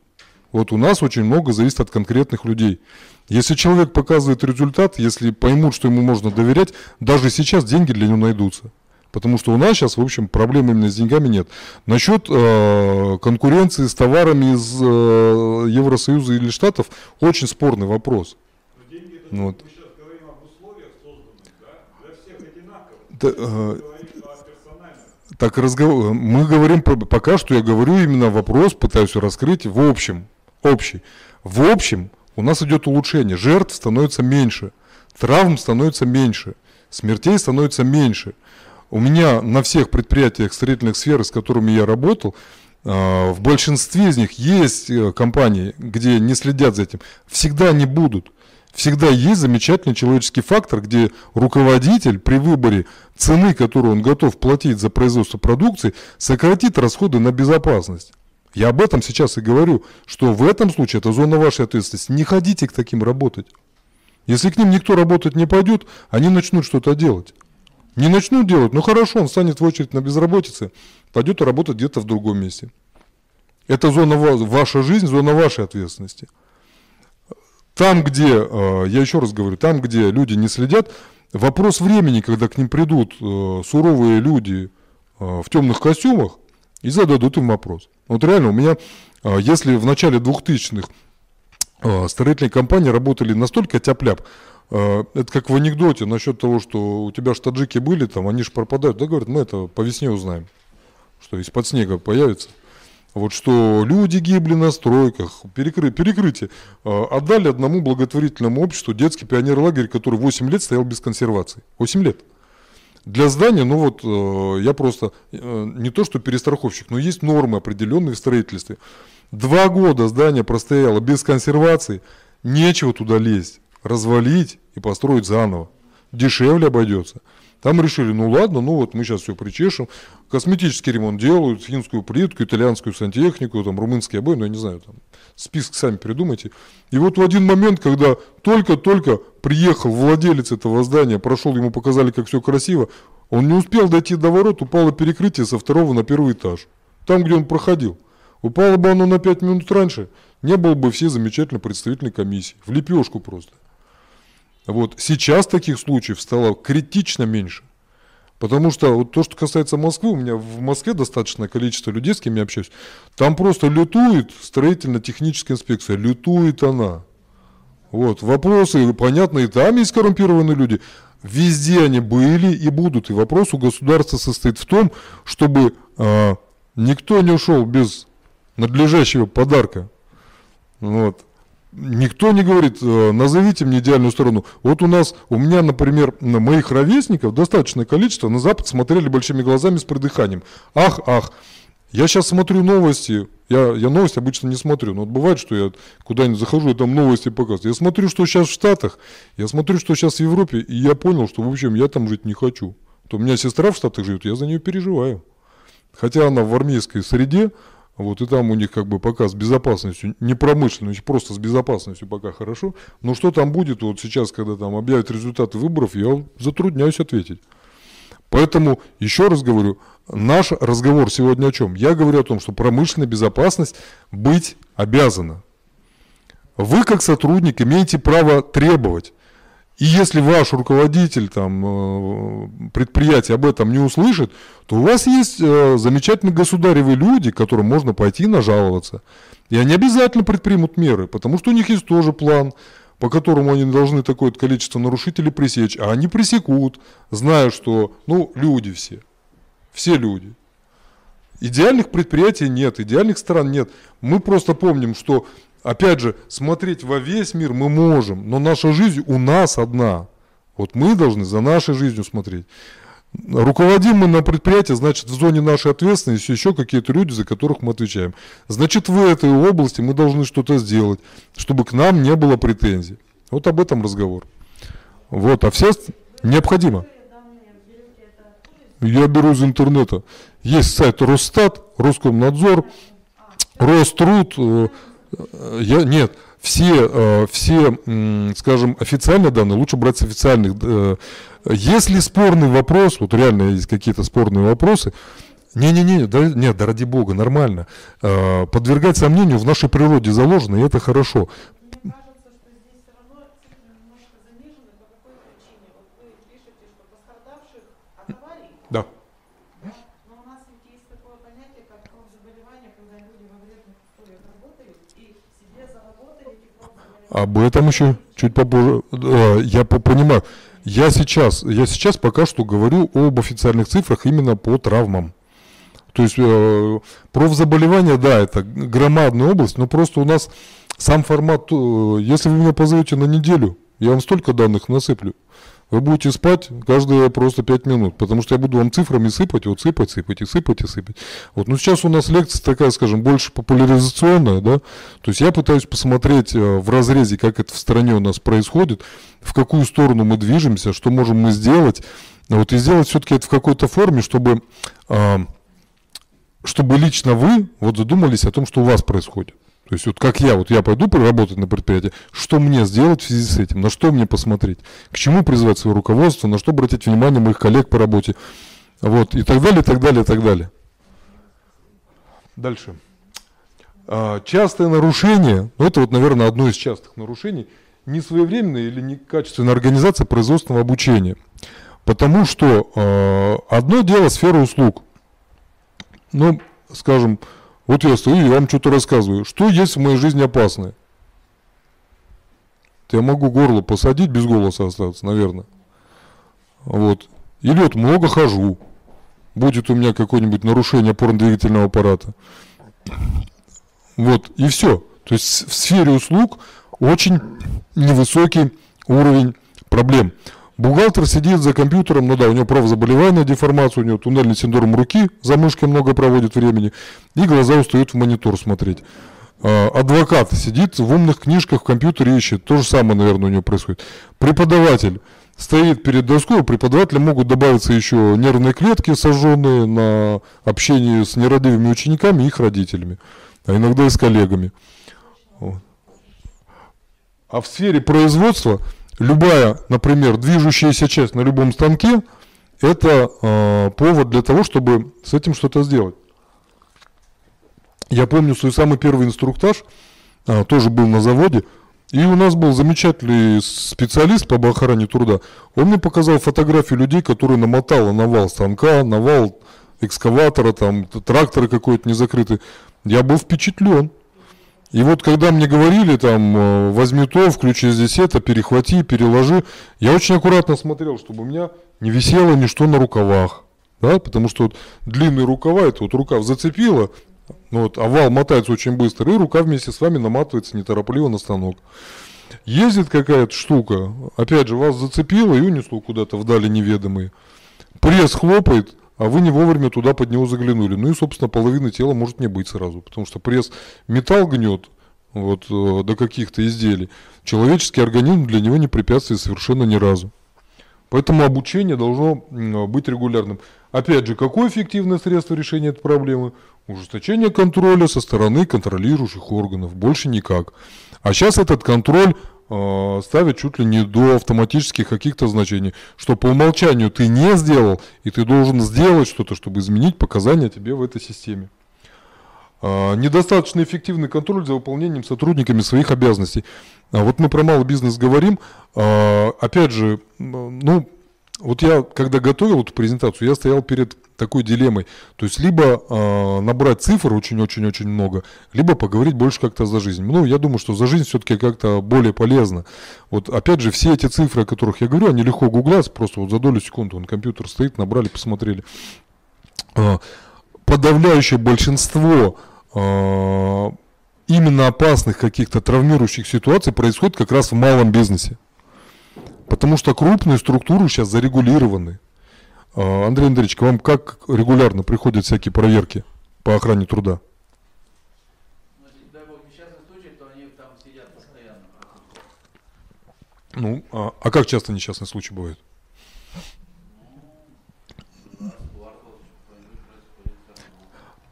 Вот у нас очень много зависит от конкретных людей. Если человек показывает результат, если поймут, что ему можно доверять, даже сейчас деньги для него найдутся. Потому что у нас сейчас, в общем, проблем именно с деньгами нет. Насчет э, конкуренции с товарами из э, Евросоюза или Штатов очень спорный вопрос. Но деньги это Вот. мы сейчас говорим об условиях созданных, да, для всех одинаково. Да, Мы э, говорим о персональном. Так разгов... мы говорим, пока что я говорю именно вопрос, пытаюсь раскрыть в общем. общий. В общем, у нас идет улучшение, жертв становится меньше, травм становится меньше, смертей становится меньше. У меня на всех предприятиях строительных сфер, с которыми я работал, а, в большинстве из них есть э, компании, где не следят за этим. Всегда не будут. Всегда есть замечательный человеческий фактор, где руководитель при выборе цены, которую он готов платить за производство продукции, сократит расходы на безопасность. Я об этом сейчас и говорю, что в этом случае это зона вашей ответственности. Не ходите к таким работать. Если к ним никто работать не пойдет, они начнут что-то делать. Не начнут делать, ну хорошо, он станет в очередь на безработице, пойдет работать где-то в другом месте. Это зона ваша жизнь, зона вашей ответственности. Там, где, э, я еще раз говорю, там, где люди не следят, вопрос времени, когда к ним придут э, суровые люди э, в темных костюмах и зададут им вопрос. Вот реально у меня, если в начале 2000-х строительные компании работали настолько тяп-ляп, это как в анекдоте насчет того, что у тебя ж таджики были, там, они же пропадают. Да, говорят, мы это по весне узнаем, что из-под снега появится. Вот что люди гибли на стройках, перекры, перекрытие. Э, отдали одному благотворительному обществу детский пионер-лагерь, который 8 лет стоял без консервации. 8 лет. Для здания, ну вот, э, я просто, э, не то что перестраховщик, но есть нормы определенные в строительстве. Два года здание простояло без консервации, нечего туда лезть, развалить и построить заново. Дешевле обойдется. Там решили, ну ладно, ну вот мы сейчас все причешем. Косметический ремонт делают, финскую плитку, итальянскую сантехнику, там румынские обои, ну я не знаю, там список сами придумайте. И вот в один момент, когда только-только приехал владелец этого здания, прошел, ему показали, как все красиво, он не успел дойти до ворот, упало перекрытие со второго на первый этаж. Там, где он проходил. Упало бы оно на пять минут раньше, не было бы все замечательной представительной комиссии. В лепешку просто. Вот. Сейчас таких случаев стало критично меньше. Потому что вот то, что касается Москвы, у меня в Москве достаточное количество людей, с кем я общаюсь, там просто лютует строительно-техническая инспекция, лютует она. Вот, вопросы понятно, и там есть коррумпированные люди. Везде они были и будут. И вопрос у государства состоит в том, чтобы э, никто не ушел без надлежащего подарка. Вот. Никто не говорит, э, назовите мне идеальную сторону. Вот у нас, у меня, например, на моих ровесников достаточное количество на Запад смотрели большими глазами с придыханием. Ах, ах. Я сейчас смотрю новости, я, я новости обычно не смотрю, но вот бывает, что я куда-нибудь захожу, и там новости показывают. Я смотрю, что сейчас в Штатах, я смотрю, что сейчас в Европе, и я понял, что, в общем, я там жить не хочу. То у меня сестра в Штатах живет, я за нее переживаю. Хотя она в армейской среде, вот, и там у них как бы пока с безопасностью, не промышленностью, просто с безопасностью пока хорошо. Но что там будет вот сейчас, когда там объявят результаты выборов, я затрудняюсь ответить. Поэтому, еще раз говорю, наш разговор сегодня о чем? Я говорю о том, что промышленная безопасность быть обязана. Вы, как сотрудник, имеете право требовать. И если ваш руководитель там, э, предприятия об этом не услышит, то у вас есть э, замечательные государевые люди, которым можно пойти нажаловаться. И они обязательно предпримут меры, потому что у них есть тоже план, по которому они должны такое количество нарушителей пресечь. А они пресекут, зная, что ну, люди все, все люди. Идеальных предприятий нет, идеальных стран нет. Мы просто помним, что Опять же, смотреть во весь мир мы можем, но наша жизнь у нас одна. Вот мы должны за нашей жизнью смотреть. Руководим мы на предприятии, значит, в зоне нашей ответственности еще какие-то люди, за которых мы отвечаем. Значит, в этой области мы должны что-то сделать, чтобы к нам не было претензий. Вот об этом разговор. Вот, а все необходимо. Я беру из интернета. Есть сайт Росстат, Роскомнадзор, Роструд, э, я, нет, все, э, все, скажем, официальные данные лучше брать с официальных. Э, если спорный вопрос, вот реально есть какие-то спорные вопросы, не-не-не, да, нет, да ради бога, нормально. Э, подвергать сомнению в нашей природе заложено, и это хорошо. Об этом еще чуть попозже. Я понимаю. Я сейчас, я сейчас пока что говорю об официальных цифрах именно по травмам. То есть э, профзаболевания, да, это громадная область, но просто у нас сам формат, э, если вы меня позовете на неделю, я вам столько данных насыплю. Вы будете спать каждые просто 5 минут, потому что я буду вам цифрами сыпать, вот сыпать, сыпать и сыпать и сыпать. Вот, ну сейчас у нас лекция такая, скажем, больше популяризационная, да, то есть я пытаюсь посмотреть э, в разрезе, как это в стране у нас происходит, в какую сторону мы движемся, что можем мы сделать, вот и сделать все-таки это в какой-то форме, чтобы, а, чтобы лично вы вот задумались о том, что у вас происходит. То есть вот как я, вот я пойду поработать на предприятии, что мне сделать в связи с этим, на что мне посмотреть, к чему призвать свое руководство, на что обратить внимание моих коллег по работе, вот, и так далее, и так далее, и так далее. Дальше. А, частое нарушение, ну это вот, наверное, одно из частых нарушений, несвоевременная или некачественная организация производственного обучения. Потому что э, одно дело сфера услуг. Ну, скажем, вот я стою и вам что-то рассказываю. Что есть в моей жизни опасное? Я могу горло посадить, без голоса остаться, наверное. Вот. Или вот много хожу. Будет у меня какое-нибудь нарушение опорно-двигательного аппарата. Вот, и все. То есть в сфере услуг очень невысокий уровень проблем. Бухгалтер сидит за компьютером, ну да, у него правозаболевание, деформация, у него туннельный синдром руки, за мышкой много проводит времени, и глаза устают в монитор смотреть. А, адвокат сидит в умных книжках, в компьютере ищет, то же самое, наверное, у него происходит. Преподаватель стоит перед доской, у преподавателя могут добавиться еще нервные клетки, сожженные на общении с нерадивыми учениками и их родителями, а иногда и с коллегами. А в сфере производства любая, например, движущаяся часть на любом станке, это э, повод для того, чтобы с этим что-то сделать. Я помню свой самый первый инструктаж, э, тоже был на заводе, и у нас был замечательный специалист по охране труда. Он мне показал фотографии людей, которые намотало на вал станка, на вал экскаватора, там трактора какой-то незакрытый. Я был впечатлен. И вот когда мне говорили, там, э, возьми то, включи здесь это, перехвати, переложи, я очень аккуратно смотрел, чтобы у меня не висело ничто на рукавах. Да, потому что вот длинные рукава, это вот рукав зацепила, ну вот, овал мотается очень быстро, и рука вместе с вами наматывается неторопливо на станок. Ездит какая-то штука, опять же, вас зацепило и унесло куда-то вдали неведомые. Пресс хлопает, а вы не вовремя туда под него заглянули. Ну и, собственно, половины тела может не быть сразу, потому что пресс металл гнет вот, э, до каких-то изделий. Человеческий организм для него не препятствует совершенно ни разу. Поэтому обучение должно быть регулярным. Опять же, какое эффективное средство решения этой проблемы? Ужесточение контроля со стороны контролирующих органов. Больше никак. А сейчас этот контроль ставят чуть ли не до автоматических каких-то значений, что по умолчанию ты не сделал, и ты должен сделать что-то, чтобы изменить показания тебе в этой системе. Э, недостаточно эффективный контроль за выполнением сотрудниками своих обязанностей. А вот мы про малый бизнес говорим, э, опять же, ну, вот я, когда готовил эту презентацию, я стоял перед такой дилеммой. То есть, либо э, набрать цифр очень-очень-очень много, либо поговорить больше как-то за жизнь. Ну, я думаю, что за жизнь все-таки как-то более полезно. Вот, опять же, все эти цифры, о которых я говорю, они легко гуглятся, просто вот за долю секунды, он компьютер стоит, набрали, посмотрели. Э, подавляющее большинство э, именно опасных каких-то травмирующих ситуаций происходит как раз в малом бизнесе. Потому что крупные структуры сейчас зарегулированы. А, Андрей Андреевич, к вам как регулярно приходят всякие проверки по охране труда? Ну, а, а как часто несчастные случаи бывают?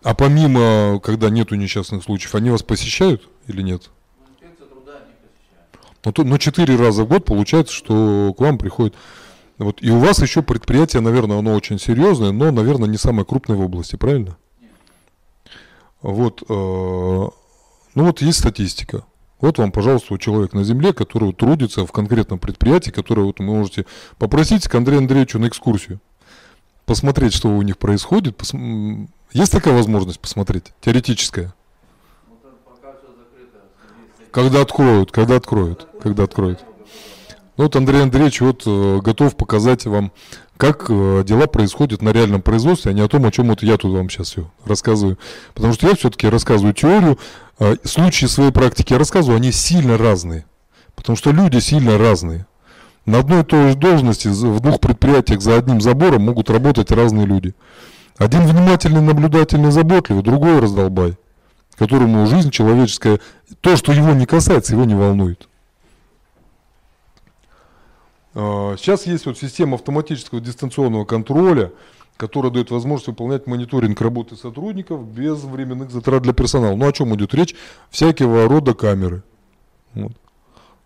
А помимо, когда нету несчастных случаев, они вас посещают или нет? Ну, то, но четыре раза в год получается, что к вам приходит. Вот, и у вас еще предприятие, наверное, оно очень серьезное, но, наверное, не самое крупное в области, правильно? Вот, э, ну вот есть статистика. Вот вам, пожалуйста, человек на земле, который трудится в конкретном предприятии, которое вот вы можете попросить к Андрею Андреевичу на экскурсию. Посмотреть, что у них происходит. Пос... Есть такая возможность посмотреть, теоретическая? Когда откроют, когда откроют, когда откроют. Ну вот Андрей Андреевич вот э, готов показать вам как э, дела происходят на реальном производстве, а не о том, о чем вот я тут вам сейчас все рассказываю. Потому что я все-таки рассказываю теорию, э, случаи своей практики я рассказываю, они сильно разные. Потому что люди сильно разные. На одной и той же должности в двух предприятиях за одним забором могут работать разные люди. Один внимательный, наблюдательный, заботливый, другой раздолбай, которому жизнь человеческая, то, что его не касается, его не волнует. А, Сейчас есть вот система автоматического дистанционного контроля, которая дает возможность выполнять мониторинг работы сотрудников без временных затрат для персонала. Ну о чем идет речь? Всякого рода камеры. Вот.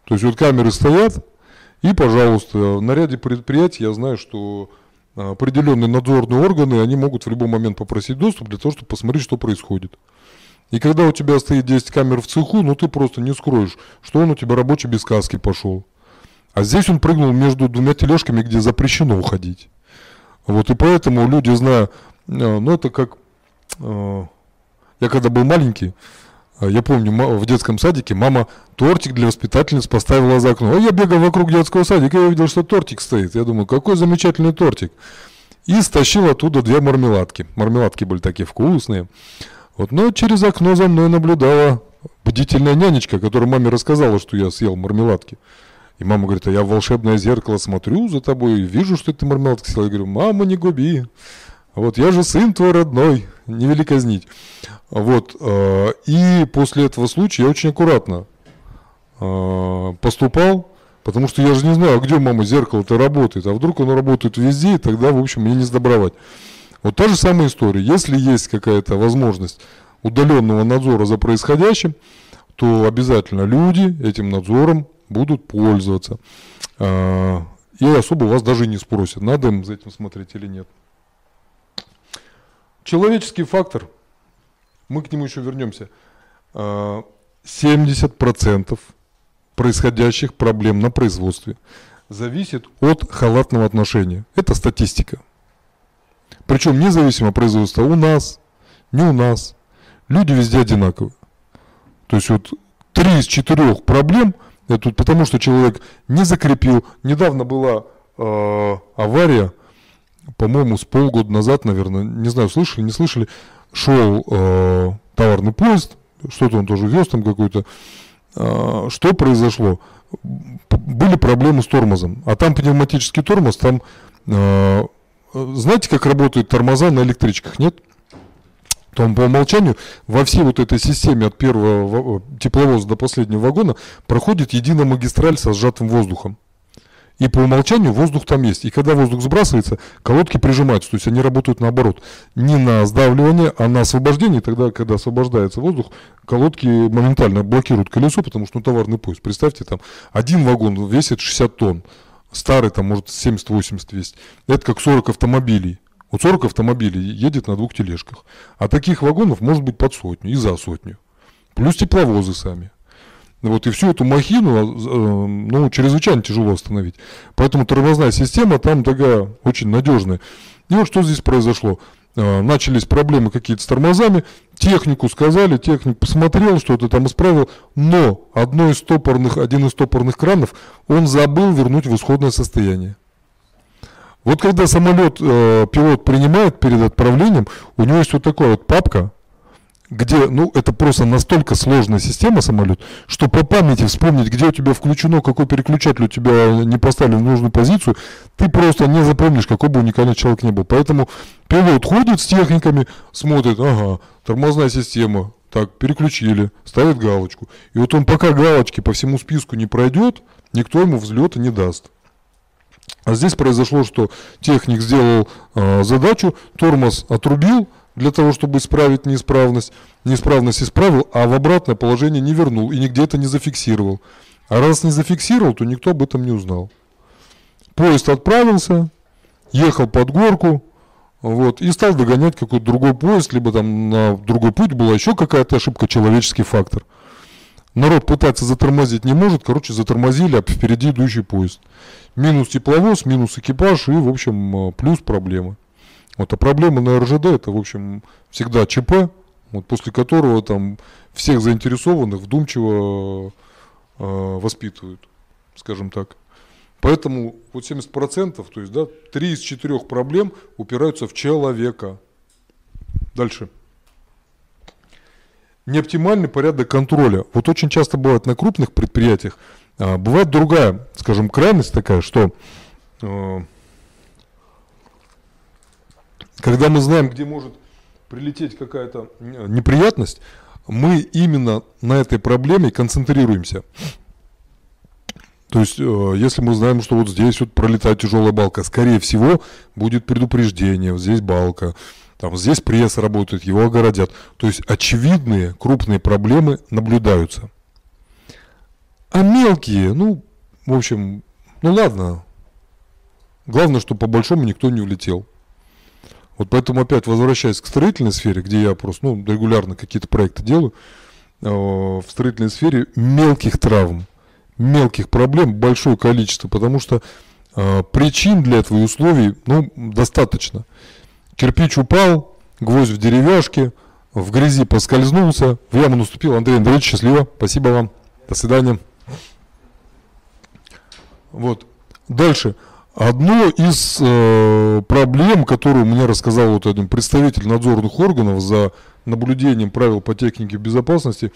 То есть вот камеры стоят, и, пожалуйста, на ряде предприятий я знаю, что а, определенные надзорные органы, они могут в любой момент попросить доступ для того, чтобы посмотреть, что происходит. И когда у тебя стоит 10 камер в цеху, ну ты просто не скроешь, что он у тебя рабочий без каски пошел. А здесь он прыгнул между двумя тележками, где запрещено уходить. Вот, и поэтому люди, зная, э, ну это как, э, я когда был маленький, э, я помню, в детском садике мама тортик для воспитательниц поставила за окно. А я бегал вокруг детского садика, я увидел, что тортик стоит. Я думаю, какой замечательный тортик. И стащил оттуда две мармеладки. Мармеладки были такие вкусные. Вот, но через окно за мной наблюдала бдительная нянечка, которая маме рассказала, что я съел мармеладки. И мама говорит, а я в волшебное зеркало смотрю за тобой, вижу, что ты мармеладки съел. Я говорю, мама, не губи. Вот я же сын твой родной, не вели. Вот, э, и после этого случая я очень аккуратно э, поступал, потому что я же не знаю, а где мама зеркало-то работает, а вдруг оно работает везде, и тогда, в общем, мне не сдобровать. Вот та же самая история. Если есть какая-то возможность удаленного надзора за происходящим, то обязательно люди этим надзором будут пользоваться. А, и особо вас даже не спросят, надо им за этим смотреть или нет. Человеческий фактор, мы к нему еще вернемся. 70% а, происходящих проблем на производстве зависит от халатного отношения. Это статистика. Причем независимо производства у нас, не у нас. Люди везде одинаковые. То есть вот три из четырех проблем – это тут потому, что человек не закрепил. Недавно была э, авария, по-моему, с полгода назад, наверное, не знаю, слышали, не слышали, шел э, товарный поезд, что-то он тоже вез там какой-то. Э, что произошло? Были проблемы с тормозом. А там пневматический тормоз, там, э, знаете, как работают тормоза на электричках, нет? то по умолчанию во всей вот этой системе от первого тепловоза до последнего вагона проходит единая магистраль со сжатым воздухом. И по умолчанию воздух там есть. И когда воздух сбрасывается, колодки прижимаются. То есть они работают наоборот. Не на сдавливание, а на освобождение. Тогда, когда освобождается воздух, колодки моментально блокируют колесо, потому что ну, товарный поезд. Представьте, там один вагон весит 60 тонн. Старый там может 70-80 весить. Это как 40 автомобилей. Вот 40 автомобилей едет на двух тележках. А таких вагонов может быть под сотню и за сотню. Плюс тепловозы сами. Вот, и всю эту махину э, ну, чрезвычайно тяжело остановить. Поэтому тормозная система там такая очень надежная. И вот что здесь произошло. Э, начались проблемы какие-то с тормозами, технику сказали, техник посмотрел, что-то там исправил, но одно из стопорных, один из стопорных кранов он забыл вернуть в исходное состояние. Вот когда самолет э, пилот принимает перед отправлением, у него есть вот такая вот папка, где, ну, это просто настолько сложная система самолет, что по памяти вспомнить, где у тебя включено, какой переключатель у тебя не поставлен в нужную позицию, ты просто не запомнишь, какой бы уникальный человек ни был. Поэтому пилот ходит с техниками, смотрит, ага, тормозная система, так, переключили, ставит галочку. И вот он пока галочки по всему списку не пройдет, никто ему взлета не даст. А здесь произошло, что техник сделал э, задачу, тормоз отрубил для того, чтобы исправить неисправность, неисправность исправил, а в обратное положение не вернул и нигде это не зафиксировал. А раз не зафиксировал, то никто об этом не узнал. Поезд отправился, ехал под горку, вот, и стал догонять какой-то другой поезд, либо там на другой путь была еще какая-то ошибка, человеческий фактор. Народ пытаться затормозить не может, короче, затормозили, а впереди идущий поезд. Минус тепловоз, минус экипаж и, в общем, э, плюс проблемы. Вот, а проблема на РЖД это, в общем, всегда ЧП, вот, после которого там всех заинтересованных вдумчиво э, воспитывают, скажем так. Поэтому вот 70%, то есть да, 3 из 4 проблем упираются в человека. Дальше. Неоптимальный порядок контроля. Вот очень часто бывает на крупных предприятиях, а, бывает другая, скажем, крайность такая, что э, когда мы знаем, где может прилететь какая-то неприятность, мы именно на этой проблеме концентрируемся. То есть, э, если мы знаем, что вот здесь вот пролетает тяжелая балка, скорее всего, будет предупреждение, вот здесь балка, там здесь пресс работает, его огородят. То есть, очевидные крупные проблемы наблюдаются. А мелкие, ну, в общем, ну ладно. Главное, что по большому никто не улетел. Вот поэтому опять возвращаясь к строительной сфере, где я просто ну, регулярно какие-то проекты делаю, э, в строительной сфере мелких травм, мелких проблем большое количество, потому что э, причин для этого и условий ну, достаточно. Кирпич упал, гвоздь в деревяшке, в грязи поскользнулся, в яму наступил. Андрей Андреевич, счастливо, спасибо вам, до свидания. Вот. Дальше. Одно из э, проблем, которую мне рассказал вот один представитель надзорных органов за наблюдением правил по технике безопасности,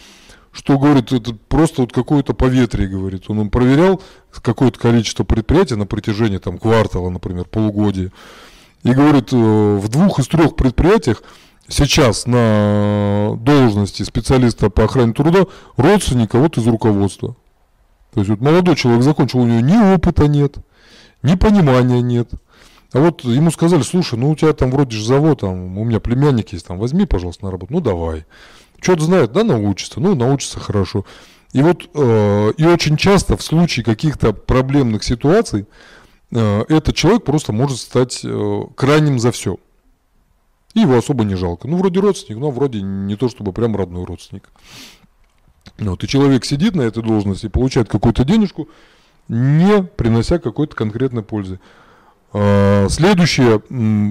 что, говорит, это просто вот какое-то поветрие, говорит. Он, он проверял какое-то количество предприятий на протяжении там квартала, например, полугодия. И говорит, э, в двух из трех предприятиях сейчас на должности специалиста по охране труда родственник кого-то из руководства. То есть вот молодой человек закончил, у него ни опыта нет, ни понимания нет. А вот ему сказали, слушай, ну у тебя там вроде же завод, там, у меня племянник есть, там, возьми, пожалуйста, на работу. Ну давай. Что-то знает, да, научится, ну научится хорошо. И вот, э, и очень часто в случае каких-то проблемных ситуаций, э, этот человек просто может стать э, крайним за все. И его особо не жалко. Ну, вроде родственник, но вроде не то, чтобы прям родной родственник. Вот, и человек сидит на этой должности, получает какую-то денежку, не принося какой-то конкретной пользы. А, следующий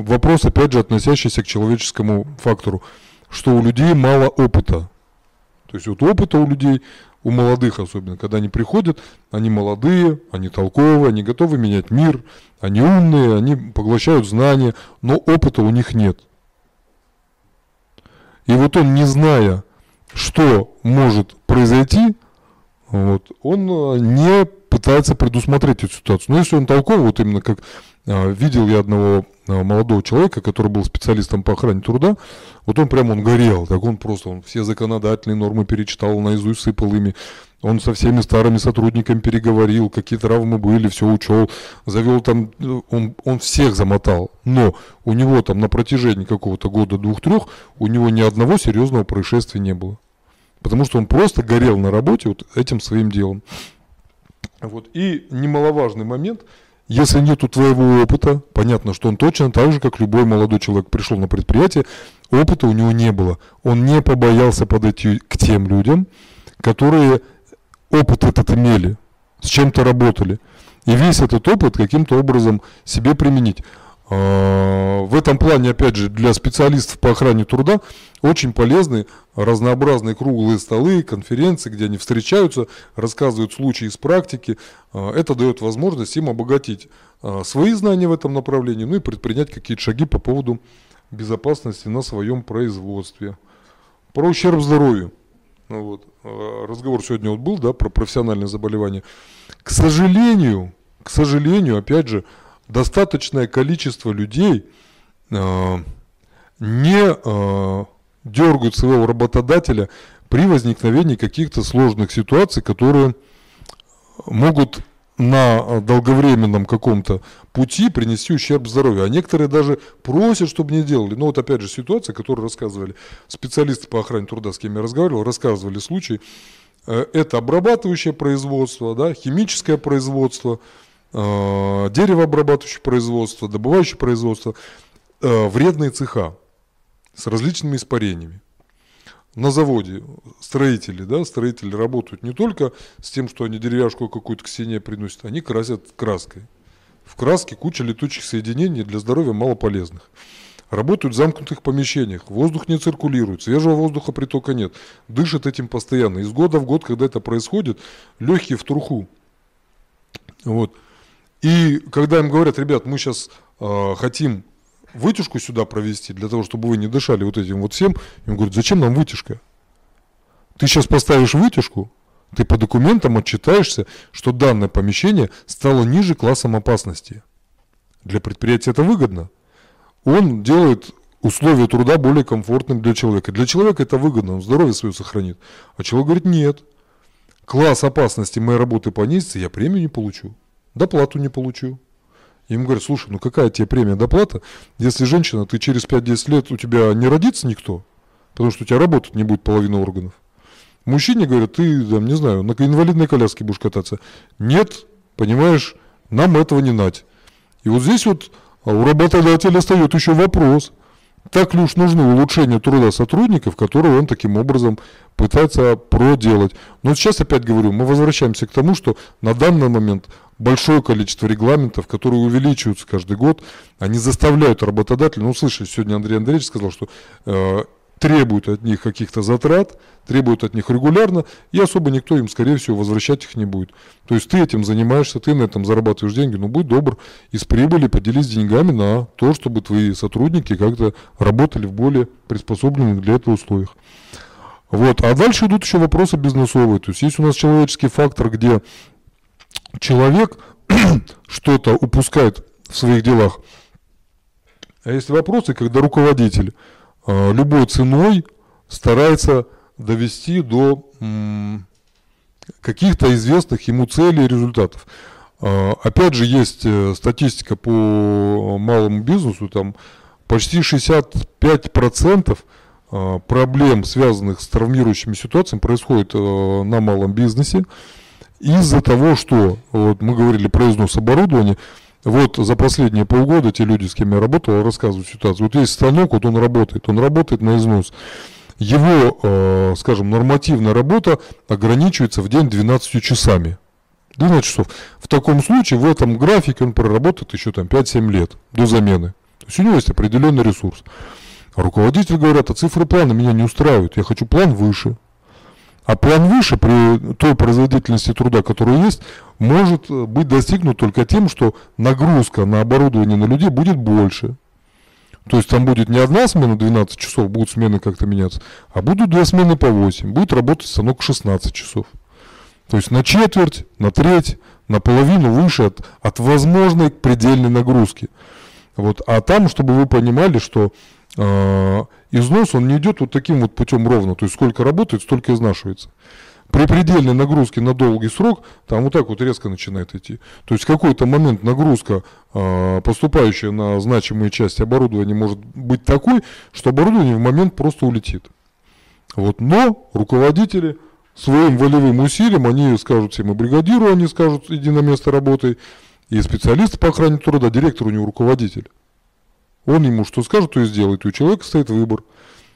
вопрос, опять же, относящийся к человеческому фактору, что у людей мало опыта. То есть вот опыта у людей, у молодых особенно, когда они приходят, они молодые, они толковые, они готовы менять мир, они умные, они поглощают знания, но опыта у них нет. И вот он, не зная, что может произойти, вот, он э, не пытается предусмотреть эту ситуацию. Но если он толковый, вот именно как э, видел я одного э, молодого человека, который был специалистом по охране труда, вот он прям он горел, так он просто он все законодательные нормы перечитал, наизусть сыпал ими, он со всеми старыми сотрудниками переговорил, какие травмы были, все учел, завел там, он, он всех замотал. Но у него там на протяжении какого-то года, двух-трех, у него ни одного серьезного происшествия не было. Потому что он просто горел на работе вот этим своим делом. Вот. И немаловажный момент, если нету твоего опыта, понятно, что он точно так же, как любой молодой человек пришел на предприятие, опыта у него не было. Он не побоялся подойти к тем людям, которые опыт этот имели, с чем-то работали. И весь этот опыт каким-то образом себе применить. А, в этом плане, опять же, для специалистов по охране труда очень полезны разнообразные круглые столы, конференции, где они встречаются, рассказывают случаи из практики. А, это дает возможность им обогатить а, свои знания в этом направлении, ну и предпринять какие-то шаги по поводу безопасности на своем производстве. Про ущерб здоровью. Ну вот. Разговор сегодня вот был, да, про профессиональные заболевания. К сожалению, к сожалению, опять же, достаточное количество людей э, не э, дергают своего работодателя при возникновении каких-то сложных ситуаций, которые могут на долговременном каком-то пути принести ущерб здоровью. А некоторые даже просят, чтобы не делали. Ну вот опять же ситуация, которую рассказывали специалисты по охране труда, с кем я разговаривал, рассказывали случаи. Э, это обрабатывающее производство, да, химическое производство, э, деревообрабатывающее производство, добывающее производство, э, вредные цеха с различными испарениями на заводе строители, да, строители работают не только с тем, что они деревяшку какую-то к стене приносят, они красят краской. В краске куча летучих соединений для здоровья малополезных. Работают в замкнутых помещениях, воздух не циркулирует, свежего воздуха притока нет, дышат этим постоянно. Из года в год, когда это происходит, легкие в труху. Вот. И когда им говорят, ребят, мы сейчас хотим вытяжку сюда провести, для того, чтобы вы не дышали вот этим вот всем, им говорят, зачем нам вытяжка? Ты сейчас поставишь вытяжку, ты по документам отчитаешься, что данное помещение стало ниже классом опасности. Для предприятия это выгодно. Он делает условия труда более комфортным для человека. Для человека это выгодно, он здоровье свое сохранит. А человек говорит, нет, класс опасности моей работы понизится, я премию не получу, доплату не получу. И ему говорят, слушай, ну какая тебе премия доплата, если женщина, ты через 5-10 лет у тебя не родится никто, потому что у тебя работать не будет половина органов. Мужчине говорят, ты, там, не знаю, на инвалидной коляске будешь кататься. Нет, понимаешь, нам этого не нать. И вот здесь вот а у работодателя встает еще вопрос, так ли уж нужны улучшения труда сотрудников, которые он таким образом пытается проделать. Но сейчас опять говорю, мы возвращаемся к тому, что на данный момент большое количество регламентов, которые увеличиваются каждый год, они заставляют работодателя, ну, слышали, сегодня Андрей Андреевич сказал, что э, требуют от них каких-то затрат, требуют от них регулярно, и особо никто им, скорее всего, возвращать их не будет. То есть ты этим занимаешься, ты на этом зарабатываешь деньги, но будь добр, из прибыли поделись деньгами на то, чтобы твои сотрудники как-то работали в более приспособленных для этого условиях. Вот. А дальше идут еще вопросы бизнесовые. То есть есть у нас человеческий фактор, где человек [CLEARS THROAT] что-то упускает в своих делах. А есть вопросы, когда руководитель Э, любой ценой старается довести до каких-то известных ему целей и результатов. Э, опять же, есть э, статистика по малому бизнесу, там почти 65% проблем, связанных с травмирующими ситуациями, происходит на малом бизнесе из-за того, что, вот мы говорили про износ оборудования, вот за последние полгода те люди, с кем я работал, рассказывают ситуацию. Вот есть станок, вот он работает, он работает на износ. Его, э, скажем, нормативная работа ограничивается в день 12 часами. 12 часов. В таком случае в этом графике он проработает еще там 5-7 лет до замены. То есть у него есть определенный ресурс. А руководитель говорят, а цифры плана меня не устраивают, я хочу план выше. А план выше при той производительности труда, которая есть, может э, быть достигнут только тем, что нагрузка на оборудование на людей будет больше. То есть там будет не одна смена 12 часов, будут смены как-то меняться, а будут две смены по 8. Будет работать станок 16 часов. То есть на четверть, на треть, на половину выше от, от возможной предельной нагрузки. Вот. А там, чтобы вы понимали, что износ, он не идет вот таким вот путем ровно. То есть сколько работает, столько изнашивается. При предельной нагрузке на долгий срок, там вот так вот резко начинает идти. То есть в какой-то момент нагрузка, э, поступающая на значимые части оборудования, может быть такой, что оборудование в момент просто улетит. Вот. Но руководители своим волевым усилием, они скажут всем и бригадиру, они скажут, иди на место работы, и специалисты по охране труда, директор у него руководитель. Он ему что скажет, то и сделает. И у человека стоит выбор.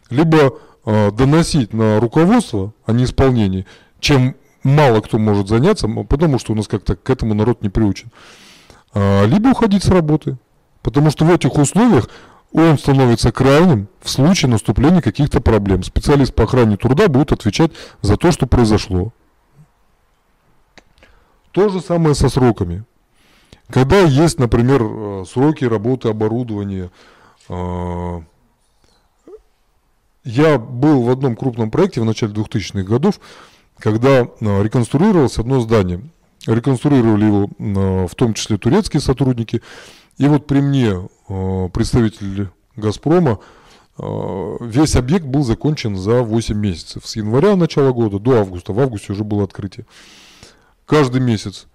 Либо э, доносить на руководство о неисполнении, чем мало кто может заняться, потому что у нас как-то к этому народ не приучен. А, либо уходить с работы. Потому что в этих условиях он становится крайним в случае наступления каких-то проблем. Специалист по охране труда будет отвечать за то, что произошло. То же самое со сроками. Когда есть, например, э, сроки работы оборудования, э, я был в одном крупном проекте в начале 2000-х годов, когда э, реконструировалось одно здание. Реконструировали его в том числе турецкие сотрудники. И вот при мне представитель «Газпрома» весь объект был закончен за 8 месяцев. С января начала года до августа. В августе уже было открытие. Каждый месяц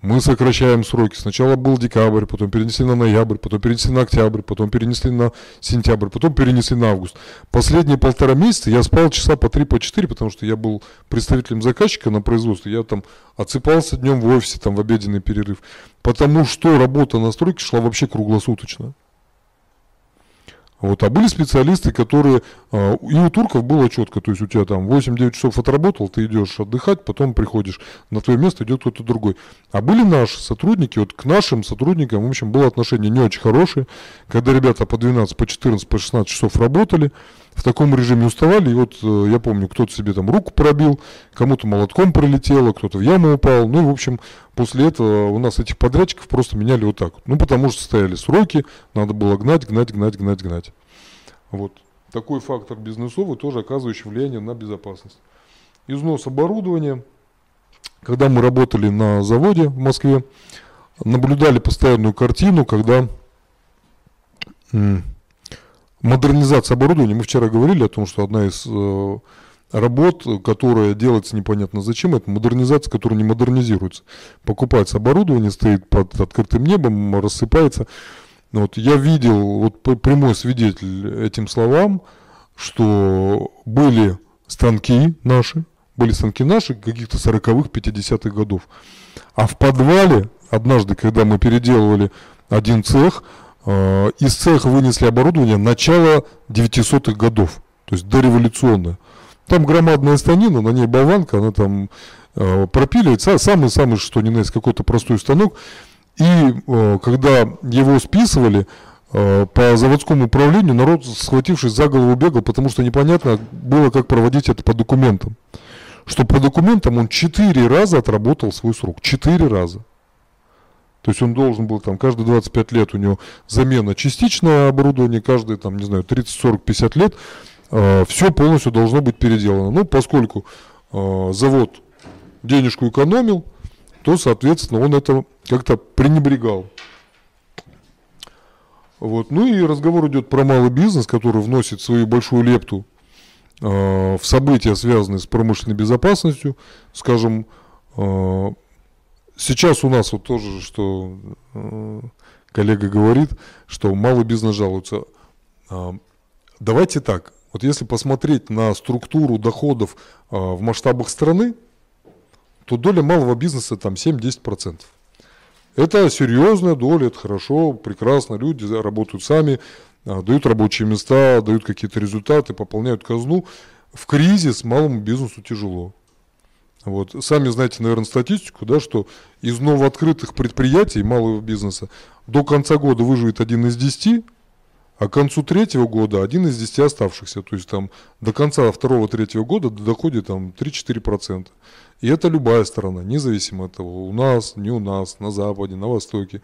мы сокращаем сроки. Сначала был декабрь, потом перенесли на ноябрь, потом перенесли на октябрь, потом перенесли на сентябрь, потом перенесли на август. Последние полтора месяца я спал часа по три, по четыре, потому что я был представителем заказчика на производстве. Я там отсыпался днем в офисе, там в обеденный перерыв. Потому что работа на стройке шла вообще круглосуточно. Вот. А были специалисты, которые... А, и у турков было четко, то есть у тебя там 8-9 часов отработал, ты идешь отдыхать, потом приходишь, на твое место идет кто-то другой. А были наши сотрудники, вот к нашим сотрудникам, в общем, было отношение не очень хорошее, когда ребята по 12, по 14, по 16 часов работали, в таком режиме уставали, и вот э, я помню, кто-то себе там руку пробил, кому-то молотком прилетело, кто-то в яму упал, ну и, в общем, После этого у нас этих подрядчиков просто меняли вот так. Ну, потому что стояли сроки, надо было гнать, гнать, гнать, гнать, гнать. Вот. Такой фактор бизнесовый тоже оказывающий влияние на безопасность. Износ оборудования. Когда мы работали на заводе в Москве, наблюдали постоянную картину, когда модернизация оборудования, мы вчера говорили о том, что одна из э, работ, которая делается непонятно зачем, это модернизация, которая не модернизируется. Покупается оборудование, стоит под открытым небом, рассыпается. Вот я видел, вот прямой свидетель этим словам, что были станки наши, были станки наши каких-то 40-х, 50-х годов. А в подвале, однажды, когда мы переделывали один цех, из цеха вынесли оборудование начала 900-х годов, то есть дореволюционное. Там громадная станина, на ней болванка, она там э, пропиливает, са- самый-самый, что ни на есть, какой-то простой станок. И э, когда его списывали, э, по заводскому управлению народ, схватившись за голову, бегал, потому что непонятно было, как проводить это по документам. Что по документам он четыре раза отработал свой срок. Четыре раза. То есть он должен был там каждые 25 лет у него замена частичное оборудование, каждые там, не знаю, 30, 40, 50 лет все полностью должно быть переделано. Ну, поскольку э, завод денежку экономил, то, соответственно, он это как-то пренебрегал. Вот. Ну и разговор идет про малый бизнес, который вносит свою большую лепту э, в события, связанные с промышленной безопасностью. Скажем, э, сейчас у нас вот тоже, что э, коллега говорит, что малый бизнес жалуется. Э, давайте так, вот если посмотреть на структуру доходов э, в масштабах страны, то доля малого бизнеса там 7-10%. Это серьезная доля, это хорошо, прекрасно, люди работают сами, а, дают рабочие места, дают какие-то результаты, пополняют казну. В кризис малому бизнесу тяжело. Вот. Сами знаете, наверное, статистику, да, что из новооткрытых предприятий малого бизнеса до конца года выживет один из десяти, а к концу третьего года один из десяти оставшихся. То есть там до конца второго-третьего года доходит там 3-4%. И это любая сторона, независимо от того, у нас, не у нас, на Западе, на Востоке.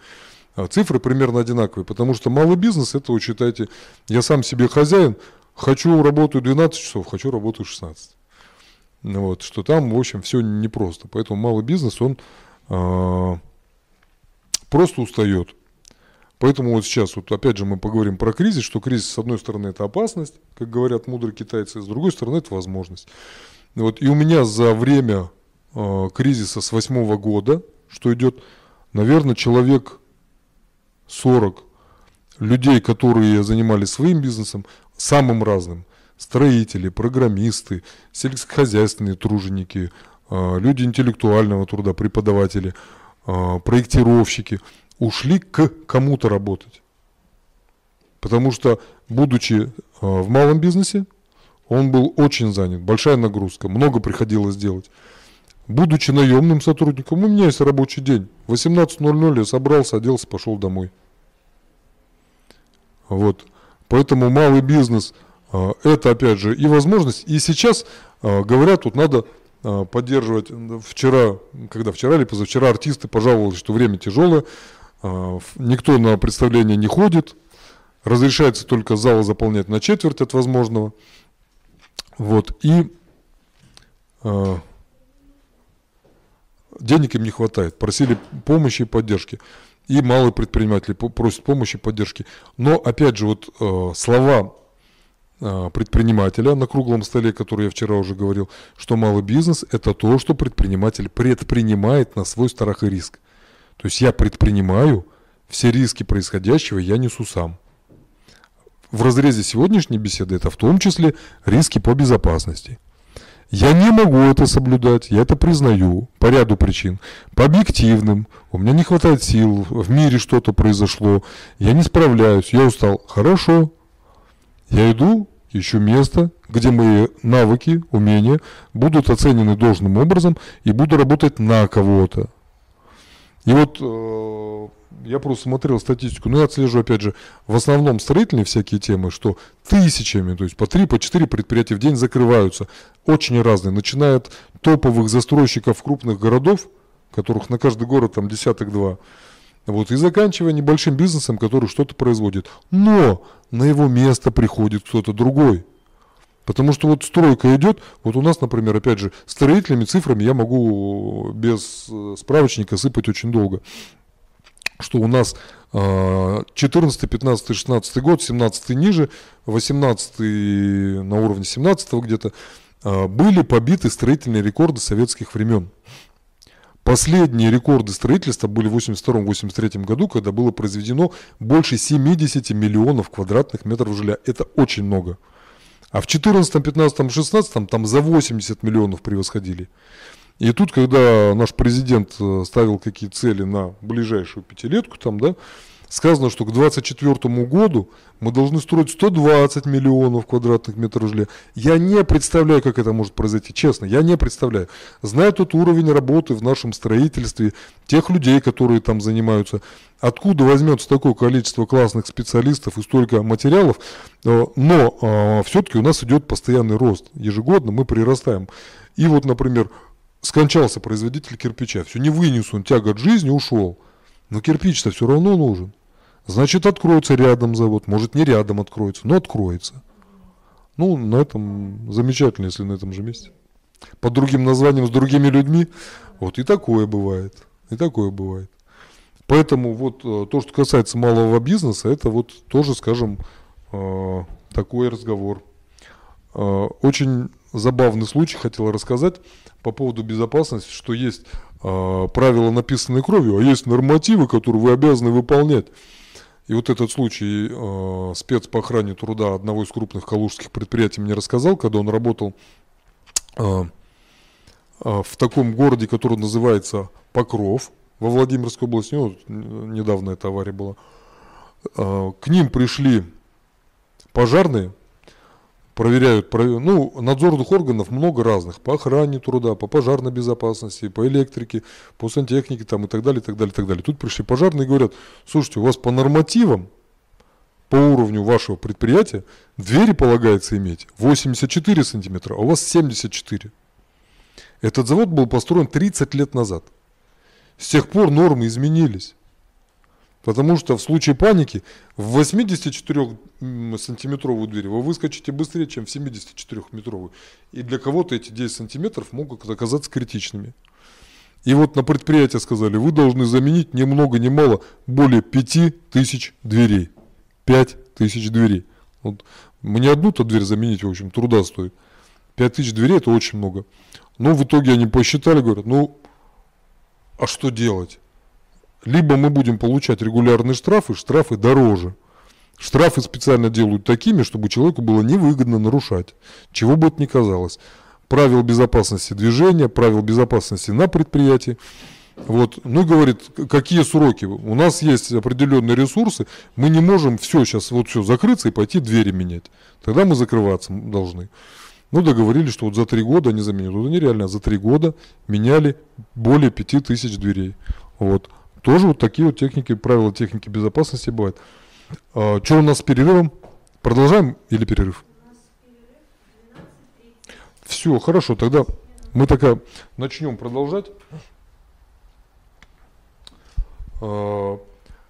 А Цифры примерно одинаковые, потому что малый бизнес, это, вы считайте, я сам себе хозяин, хочу работаю 12 часов, хочу работаю 16. Вот, что там, в общем, все непросто. Поэтому малый бизнес, он а, просто устает. Поэтому вот сейчас, вот опять же, мы поговорим про кризис, что кризис, с одной стороны, это опасность, как говорят мудрые китайцы, с другой стороны, это возможность. Вот, и у меня за время э, кризиса с восьмого года, что идет, наверное, человек 40 людей, которые занимались своим бизнесом, самым разным. Строители, программисты, сельскохозяйственные труженики, э, люди интеллектуального труда, преподаватели, э, проектировщики ушли к кому-то работать. Потому что, будучи э, в малом бизнесе, он был очень занят, большая нагрузка, много приходилось делать. Будучи наемным сотрудником, у меня есть рабочий день. В 18.00 я собрался, оделся, пошел домой. Вот. Поэтому малый бизнес это опять же и возможность. И сейчас э, говорят, тут надо э, поддерживать. Вчера, когда вчера или позавчера артисты пожаловались, что время тяжелое, никто на представление не ходит, разрешается только зал заполнять на четверть от возможного. Вот, и денег им не хватает, просили помощи и поддержки. И малые предприниматели просят помощи и поддержки. Но, опять же, вот э, слова предпринимателя на круглом столе, который я вчера уже говорил, что малый бизнес – это то, что предприниматель предпринимает на свой страх и риск. То есть я предпринимаю, все риски происходящего я несу сам в разрезе сегодняшней беседы это в том числе риски по безопасности. Я не могу это соблюдать, я это признаю по ряду причин. По объективным, у меня не хватает сил, в мире что-то произошло, я не справляюсь, я устал. Хорошо, я иду, ищу место, где мои навыки, умения будут оценены должным образом и буду работать на кого-то. И вот э, я просто смотрел статистику, но я отслежу, опять же, в основном строительные всякие темы, что тысячами, то есть по 3, по 4 предприятия в день закрываются, очень разные, начиная от топовых застройщиков крупных городов, которых на каждый город там десяток-два. Вот, и заканчивая небольшим бизнесом, который что-то производит. Но на его место приходит кто-то другой. Потому что вот стройка идет, вот у нас, например, опять же, строительными цифрами я могу без э, справочника сыпать очень долго. Что у нас э, 14, 15, 16 год, 17 ниже, 18 на уровне 17 где-то, э, были побиты строительные рекорды советских времен. Последние рекорды строительства были в 82-83 году, когда было произведено больше 70 миллионов квадратных метров жилья. Это очень много. А в 14, 15, 16 там за 80 миллионов превосходили. И тут, когда наш президент э, ставил какие цели на ближайшую пятилетку, там, да, сказано, что к 2024 году мы должны строить 120 миллионов квадратных метров жилья. Я не представляю, как это может произойти, честно, я не представляю. Зная тот уровень работы в нашем строительстве, тех людей, которые там занимаются, откуда возьмется такое количество классных специалистов и столько материалов, э, но э, все-таки у нас идет постоянный рост. Ежегодно мы прирастаем. И вот, например, скончался производитель кирпича, все, не вынес он тягот жизни, ушел. Но кирпич-то все равно нужен. Значит, откроется рядом завод. Может, не рядом откроется, но откроется. Ну, на этом замечательно, если на этом же месте. Под другим названием, с другими людьми. Вот и такое бывает. И такое бывает. Поэтому вот э, то, что касается малого бизнеса, это вот тоже, скажем, э, такой разговор. Э, очень забавный случай хотел рассказать по поводу безопасности, что есть правила, написанные кровью, а есть нормативы, которые вы обязаны выполнять. И вот этот случай э, спец по охране труда одного из крупных калужских предприятий мне рассказал, когда он работал э, э, в таком городе, который называется Покров во Владимирской области. Ну, недавно эта авария была. Э, к ним пришли пожарные, проверяют, ну, надзорных органов много разных, по охране труда, по пожарной безопасности, по электрике, по сантехнике там и так далее, и так далее, и так далее. Тут пришли пожарные и говорят, слушайте, у вас по нормативам, по уровню вашего предприятия, двери полагается иметь 84 сантиметра, а у вас 74. Этот завод был построен 30 лет назад. С тех пор нормы изменились. Потому что в случае паники в 84-сантиметровую дверь вы выскочите быстрее, чем в 74-метровую. И для кого-то эти 10 сантиметров могут оказаться критичными. И вот на предприятии сказали, вы должны заменить ни много ни мало более 5000 дверей. 5000 дверей. Вот мне одну-то дверь заменить, в общем, труда стоит. 5000 дверей это очень много. Но в итоге они посчитали, говорят, ну, а что делать? Либо мы будем получать регулярные штрафы, штрафы дороже. Штрафы специально делают такими, чтобы человеку было невыгодно нарушать, чего бы это ни казалось. Правил безопасности движения, правил безопасности на предприятии. Вот. Ну, говорит, какие сроки? У нас есть определенные ресурсы, мы не можем все сейчас вот все закрыться и пойти двери менять. Тогда мы закрываться должны. Ну, договорились, что вот за три года они заменят. Вот они реально за три года меняли более пяти тысяч дверей. Вот. Тоже вот такие вот техники, правила техники безопасности бывают. А, что у нас с перерывом? Продолжаем или перерыв? Все, хорошо, тогда мы тогда начнем продолжать. А,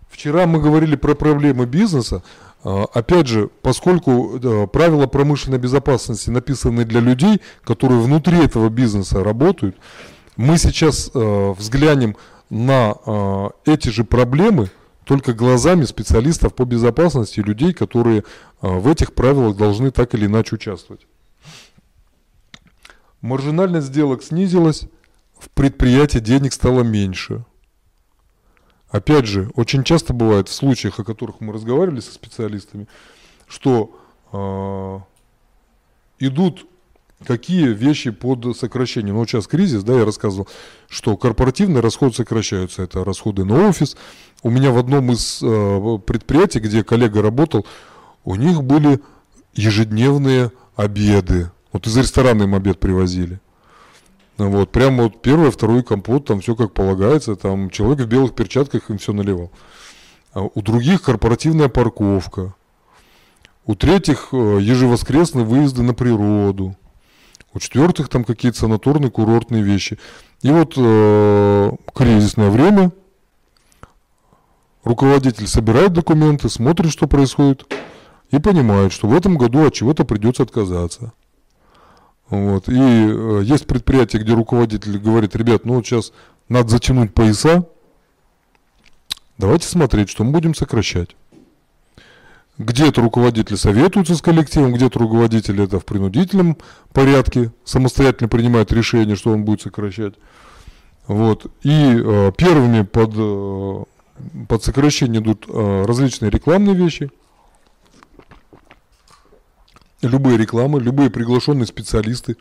вчера мы говорили про проблемы бизнеса. А, опять же, поскольку правила промышленной безопасности написаны для людей, которые внутри этого бизнеса работают, мы сейчас взглянем на э, эти же проблемы только глазами специалистов по безопасности людей, которые э, в этих правилах должны так или иначе участвовать. Маржинальность сделок снизилась, в предприятии денег стало меньше. Опять же, очень часто бывает в случаях, о которых мы разговаривали со специалистами, что э, идут какие вещи под сокращение. Ну, вот сейчас кризис, да, я рассказывал, что корпоративные расходы сокращаются. Это расходы на офис. У меня в одном из э, предприятий, где коллега работал, у них были ежедневные обеды. Вот из ресторана им обед привозили. Вот, прямо вот первый, второй компот, там все как полагается, там человек в белых перчатках им все наливал. А у других корпоративная парковка. У третьих э, ежевоскресные выезды на природу у четвертых там какие-то санаторные, курортные вещи. И вот э, кризисное время, руководитель собирает документы, смотрит, что происходит, и понимает, что в этом году от чего-то придется отказаться. Вот. И э, есть предприятия, где руководитель говорит, ребят, ну вот сейчас надо затянуть пояса, давайте смотреть, что мы будем сокращать. Где-то руководитель советуется с коллективом, где-то руководитель это в принудительном порядке самостоятельно принимает решение, что он будет сокращать. Вот. И э, первыми под, э, под сокращение идут э, различные рекламные вещи, любые рекламы, любые приглашенные специалисты,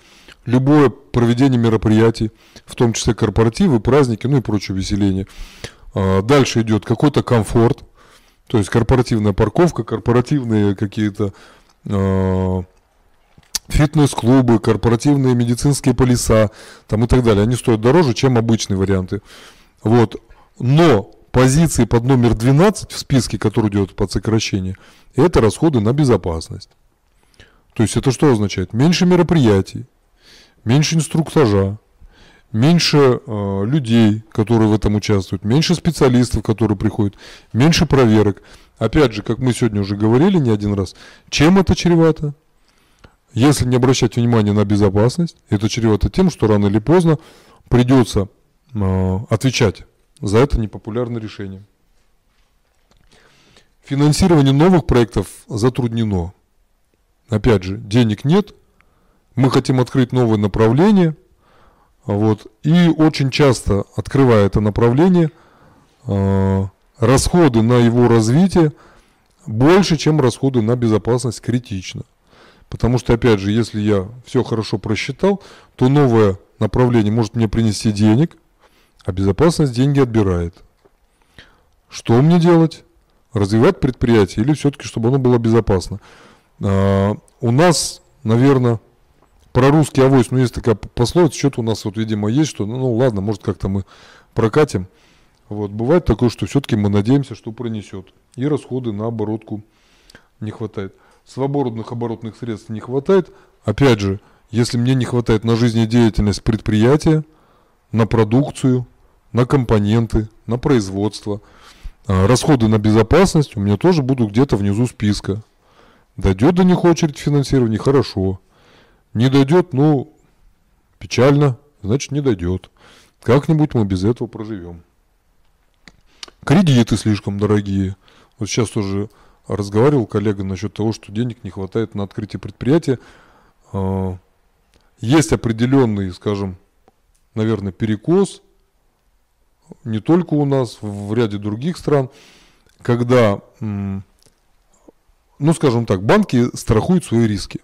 любое проведение мероприятий, в том числе корпоративы, праздники, ну и прочее веселение. Э, дальше идет какой-то комфорт, то есть корпоративная парковка, корпоративные какие-то э, фитнес-клубы, корпоративные медицинские полиса там и так далее. Они стоят дороже, чем обычные варианты. Вот. Но позиции под номер 12 в списке, который идет под сокращение, это расходы на безопасность. То есть это что означает? Меньше мероприятий, меньше инструктажа, меньше э, людей, которые в этом участвуют, меньше специалистов, которые приходят, меньше проверок. Опять же, как мы сегодня уже говорили не один раз, чем это чревато? Если не обращать внимания на безопасность, это чревато тем, что рано или поздно придется э, отвечать за это непопулярное решение. Финансирование новых проектов затруднено. Опять же, денег нет, мы хотим открыть новое направление – вот. И очень часто, открывая это направление, э, расходы на его развитие больше, чем расходы на безопасность критично. Потому что, опять же, если я все хорошо просчитал, то новое направление может мне принести денег, а безопасность деньги отбирает. Что мне делать? Развивать предприятие или все-таки, чтобы оно было безопасно? А, у нас, наверное, про русский авось, ну, есть такая пословица, что-то у нас вот, видимо, есть, что, ну, ну ладно, может, как-то мы прокатим. Вот, бывает такое, что все-таки мы надеемся, что пронесет. И расходы на оборотку не хватает. Свободных оборотных средств не хватает. Опять же, если мне не хватает на жизнедеятельность предприятия, на продукцию, на компоненты, на производство, а, расходы на безопасность у меня тоже будут где-то внизу списка. Дойдет до них очередь финансирования, хорошо. Не дойдет, ну, печально, значит не дойдет. Как-нибудь мы без этого проживем. Кредиты слишком дорогие. Вот сейчас тоже разговаривал коллега насчет того, что денег не хватает на открытие предприятия. А, есть определенный, скажем, наверное, перекос, не только у нас, в ряде других стран, когда, ну, скажем так, банки страхуют свои риски.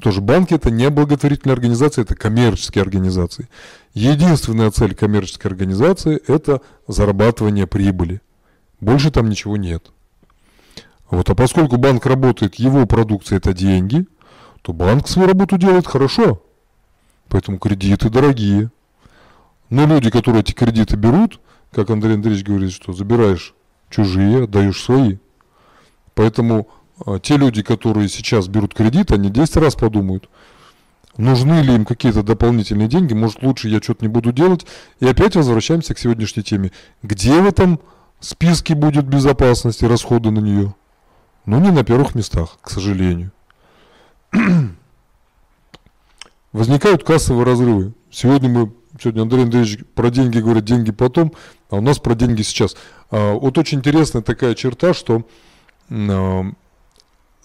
Тоже банки это не благотворительные организации, это коммерческие организации. Единственная цель коммерческой организации это зарабатывание прибыли. Больше там ничего нет. Вот, а поскольку банк работает, его продукция это деньги, то банк свою работу делает хорошо. Поэтому кредиты дорогие. Но люди, которые эти кредиты берут, как Андрей Андреевич говорит, что забираешь чужие, отдаешь свои. Поэтому те люди, которые сейчас берут кредит, они 10 раз подумают, нужны ли им какие-то дополнительные деньги, может лучше я что-то не буду делать. И опять возвращаемся к сегодняшней теме. Где в этом списке будет безопасность и расходы на нее? Ну, не на первых местах, к сожалению. [CLEARS THROAT] Возникают кассовые разрывы. Сегодня мы, сегодня Андрей Андреевич про деньги говорит, деньги потом, а у нас про деньги сейчас. А, вот очень интересная такая черта, что а,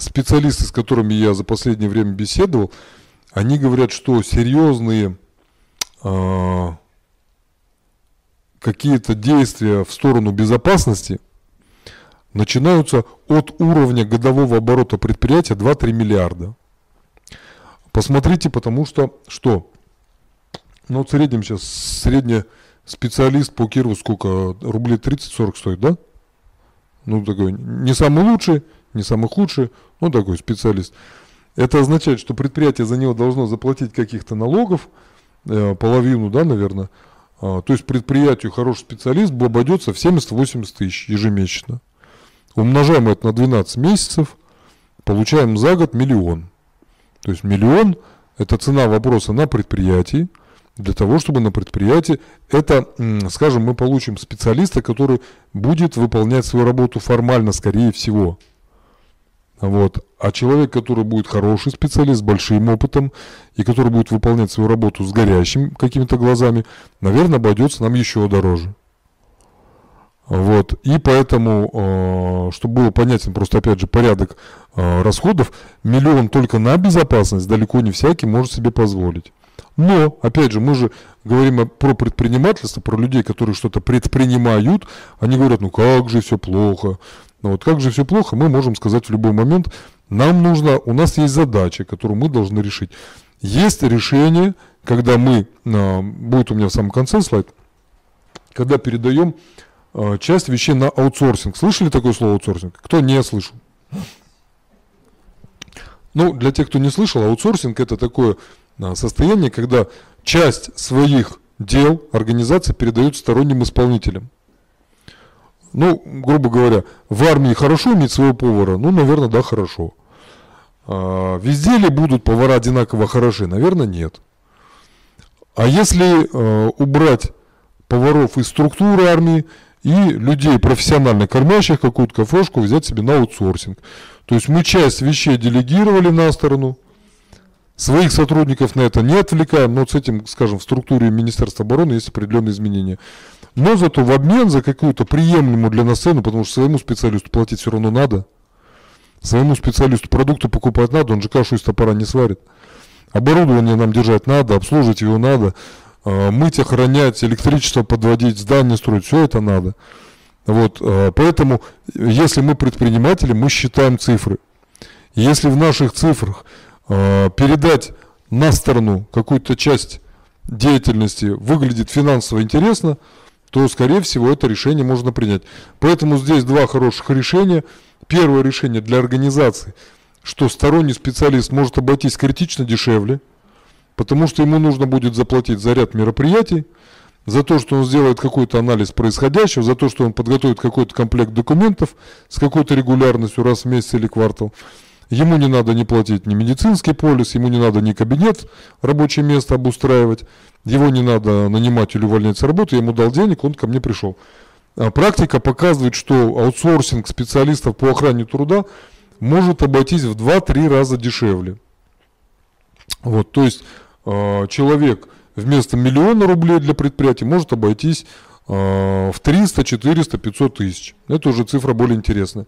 специалисты, с которыми я за последнее время беседовал, они говорят, что серьезные э, какие-то действия в сторону безопасности начинаются от уровня годового оборота предприятия 2-3 миллиарда. Посмотрите, потому что что? Ну, в среднем сейчас, средний специалист по Кирову сколько? Рублей 30-40 стоит, да? Ну, такой, не самый лучший, не самых лучших, ну такой специалист. Это означает, что предприятие за него должно заплатить каких-то налогов, э, половину, да, наверное. А, то есть предприятию хороший специалист обойдется в 70-80 тысяч ежемесячно. Умножаем это на 12 месяцев, получаем за год миллион. То есть миллион – это цена вопроса на предприятии, для того, чтобы на предприятии это, скажем, мы получим специалиста, который будет выполнять свою работу формально, скорее всего. Вот. А человек, который будет хороший специалист, с большим опытом, и который будет выполнять свою работу с горящими какими-то глазами, наверное, обойдется нам еще дороже. Вот. И поэтому, э, чтобы было понятен просто, опять же, порядок э, расходов, миллион только на безопасность далеко не всякий может себе позволить. Но, опять же, мы же говорим про предпринимательство, про людей, которые что-то предпринимают, они говорят, ну как же все плохо. Ну вот как же все плохо, мы можем сказать в любой момент, нам нужно, у нас есть задача, которую мы должны решить. Есть решение, когда мы, а, будет у меня в самом конце слайд, когда передаем а, часть вещей на аутсорсинг. Слышали такое слово аутсорсинг? Кто не слышал? Ну, для тех, кто не слышал, аутсорсинг это такое а, состояние, когда часть своих дел организация передает сторонним исполнителям. Ну, грубо говоря, в армии хорошо иметь своего повара? Ну, наверное, да, хорошо. А, везде ли будут повара одинаково хороши? Наверное, нет. А если э, убрать поваров из структуры армии и людей профессионально кормящих какую-то кафешку взять себе на аутсорсинг. То есть мы часть вещей делегировали на сторону, своих сотрудников на это не отвлекаем, но с этим, скажем, в структуре Министерства обороны есть определенные изменения. Но зато в обмен за какую-то приемлемую для нас цену, потому что своему специалисту платить все равно надо, своему специалисту продукты покупать надо, он же кашу из топора не сварит. Оборудование нам держать надо, обслуживать его надо, э, мыть, охранять, электричество подводить, здание строить, все это надо. Вот, э, поэтому, если мы предприниматели, мы считаем цифры. Если в наших цифрах э, передать на сторону какую-то часть деятельности выглядит финансово интересно, то, скорее всего, это решение можно принять. Поэтому здесь два хороших решения. Первое решение для организации, что сторонний специалист может обойтись критично дешевле, потому что ему нужно будет заплатить за ряд мероприятий, за то, что он сделает какой-то анализ происходящего, за то, что он подготовит какой-то комплект документов с какой-то регулярностью раз в месяц или квартал. Ему не надо не платить ни медицинский полис, ему не надо ни кабинет, рабочее место обустраивать, его не надо нанимать или увольнять с работы, я ему дал денег, он ко мне пришел. А практика показывает, что аутсорсинг специалистов по охране труда может обойтись в 2-3 раза дешевле. Вот, то есть э, человек вместо миллиона рублей для предприятия может обойтись э, в 300, 400, 500 тысяч. Это уже цифра более интересная.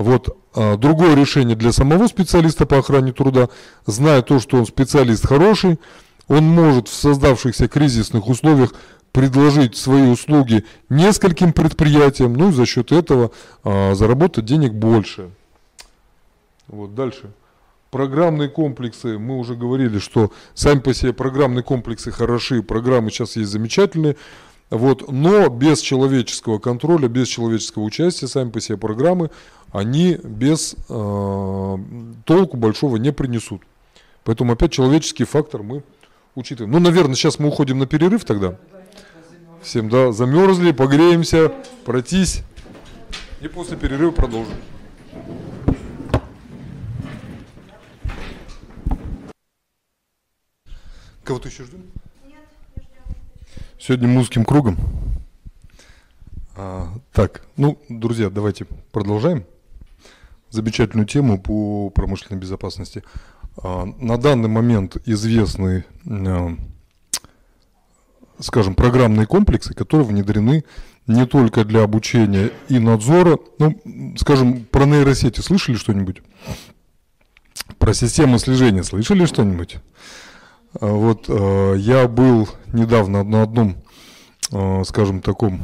Вот а, другое решение для самого специалиста по охране труда, зная то, что он специалист хороший, он может в создавшихся кризисных условиях предложить свои услуги нескольким предприятиям, ну и за счет этого а, заработать денег больше. Вот дальше. Программные комплексы, мы уже говорили, что сами по себе программные комплексы хороши, программы сейчас есть замечательные, вот, но без человеческого контроля, без человеческого участия, сами по себе программы, они без э, толку большого не принесут. Поэтому опять человеческий фактор мы учитываем. Ну, наверное, сейчас мы уходим на перерыв тогда. Всем, да, замерзли, погреемся, пройтись. И после перерыва продолжим. Кого-то еще ждем? Сегодня музыким кругом. А, так, ну, друзья, давайте продолжаем замечательную тему по промышленной безопасности. А, на данный момент известны, а, скажем, программные комплексы, которые внедрены не только для обучения и надзора. Ну, скажем, про нейросети слышали что-нибудь? Про системы слежения слышали что-нибудь? А, Вот я был недавно на одном, скажем, таком,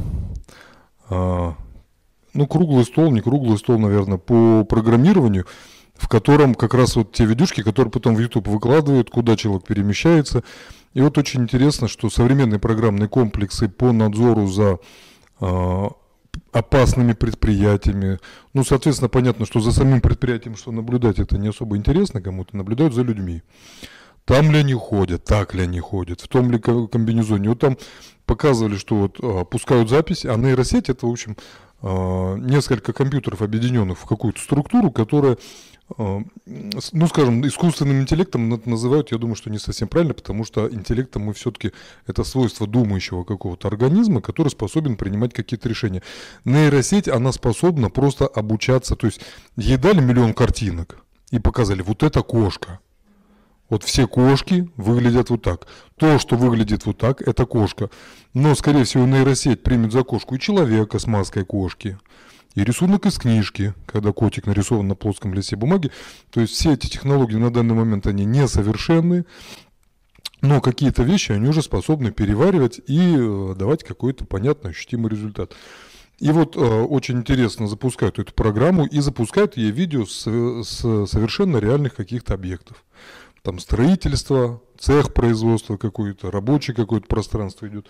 ну, круглый стол, не круглый стол, наверное, по программированию, в котором как раз вот те видюшки, которые потом в YouTube выкладывают, куда человек перемещается. И вот очень интересно, что современные программные комплексы по надзору за э, опасными предприятиями. Ну, соответственно, понятно, что за самим предприятием, что наблюдать, это не особо интересно кому-то, наблюдают за людьми. Там ли они ходят, так ли они ходят, в том ли ко- комбинезоне. Вот там показывали, что вот а, пускают запись, а нейросеть это, в общем, несколько компьютеров, объединенных в какую-то структуру, которая э, ну, скажем, искусственным интеллектом называют, я думаю, что не совсем правильно, потому что интеллектом мы все-таки это свойство думающего какого-то организма, который способен принимать какие-то решения. Нейросеть, она способна просто обучаться, то есть ей дали миллион картинок и показали, вот это кошка. Вот все кошки выглядят вот так. То, что выглядит вот так, это кошка. Но, скорее всего, нейросеть примет за кошку и человека с маской кошки, и рисунок из книжки, когда котик нарисован на плоском листе бумаги. То есть все эти технологии на данный момент, они несовершенны, но какие-то вещи они уже способны переваривать и э, давать какой-то понятный, ощутимый результат. И вот э, очень интересно запускают эту программу и запускают ей видео с, с совершенно реальных каких-то объектов. Там строительство, цех производства какой-то, рабочее какое-то пространство идет.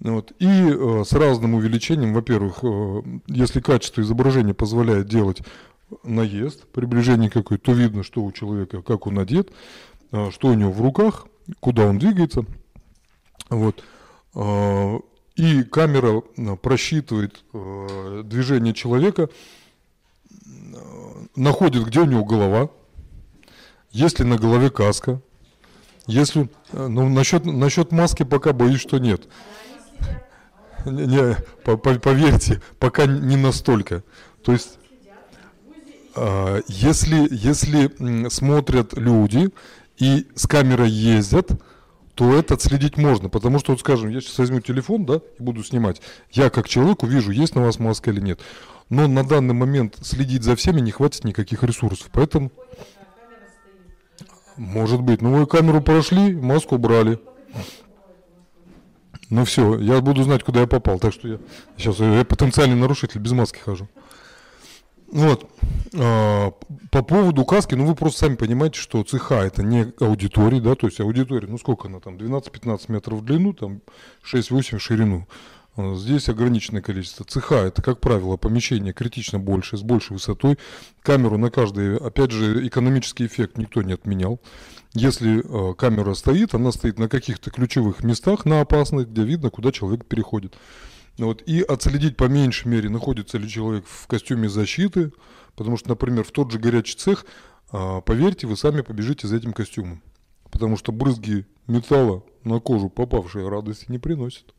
Вот. И э, с разным увеличением, во-первых, э, если качество изображения позволяет делать наезд, приближение какое-то, то видно, что у человека, как он одет, э, что у него в руках, куда он двигается. Вот. Э, И камера э, просчитывает э, движение человека, э, находит, где у него голова, есть ли на голове каска, если, э, ну, насчет, насчет маски пока боюсь, что нет. Не, не, по- по- поверьте, пока не настолько. То есть, а, если, если смотрят люди и с камерой ездят, то это отследить можно. Потому что, вот скажем, я сейчас возьму телефон, да, и буду снимать. Я как человек увижу, есть на вас маска или нет. Но на данный момент следить за всеми не хватит никаких ресурсов. Поэтому, может быть, ну вы камеру прошли, маску убрали. Ну все, я буду знать, куда я попал. Так что я сейчас я потенциальный нарушитель, без маски хожу. Вот. А, По поводу каски, ну вы просто сами понимаете, что цеха это не аудитория, да, то есть аудитория, ну сколько она там, 12-15 метров в длину, там 6-8 в ширину. А, Здесь ограниченное количество. Цеха это, как правило, помещение критично больше, с большей высотой. Камеру на каждый, опять же, экономический эффект никто не отменял. Если э, камера стоит, она стоит на каких-то ключевых местах, на опасных, где видно, куда человек переходит. Вот, и отследить по меньшей мере, находится ли человек в костюме защиты, потому что, например, в тот же горячий цех, а, поверьте, вы сами побежите за этим костюмом. Потому что брызги металла на кожу попавшие радости не приносят.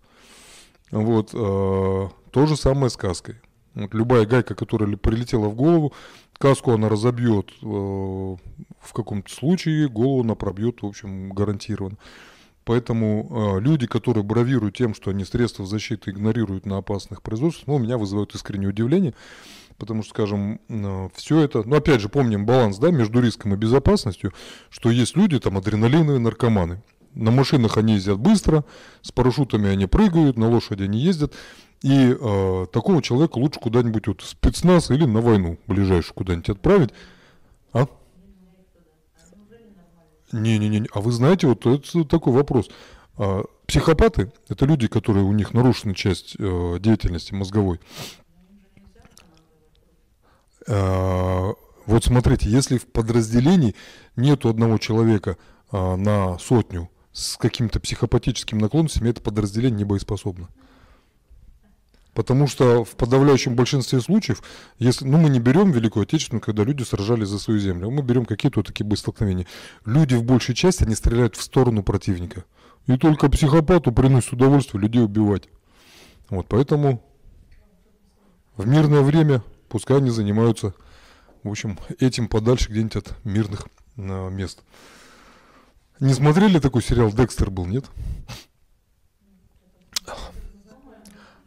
Вот, а, то же самое с каской. Вот любая гайка, которая прилетела в голову, каску она разобьет э, в каком-то случае, голову она пробьет, в общем, гарантированно. Поэтому э, люди, которые бравируют тем, что они средства защиты игнорируют на опасных производствах, ну, меня вызывают искреннее удивление, потому что, скажем, все это, ну, опять же, помним баланс, да, между риском и безопасностью, что есть люди, там, адреналиновые наркоманы. На машинах они ездят быстро, с парашютами они прыгают, на лошади они ездят. И э, такого человека лучше куда-нибудь вот в спецназ или на войну ближайшую куда-нибудь отправить. А? Не-не-не. А вы знаете, вот это такой вопрос. А, психопаты – это люди, которые у них нарушена часть э, деятельности мозговой. А, вот смотрите, если в подразделении нету одного человека а, на сотню с какими-то психопатическими наклонностями, это подразделение не боеспособно. Потому что в подавляющем большинстве случаев, если, ну мы не берем Великую Отечественную, когда люди сражались за свою землю, мы берем какие-то вот такие боестолкновения. Люди в большей части, они стреляют в сторону противника. И только психопату приносит удовольствие людей убивать. Вот, поэтому в мирное время пускай они занимаются, в общем, этим подальше где-нибудь от мирных а, мест. Не смотрели такой сериал «Декстер» был, нет?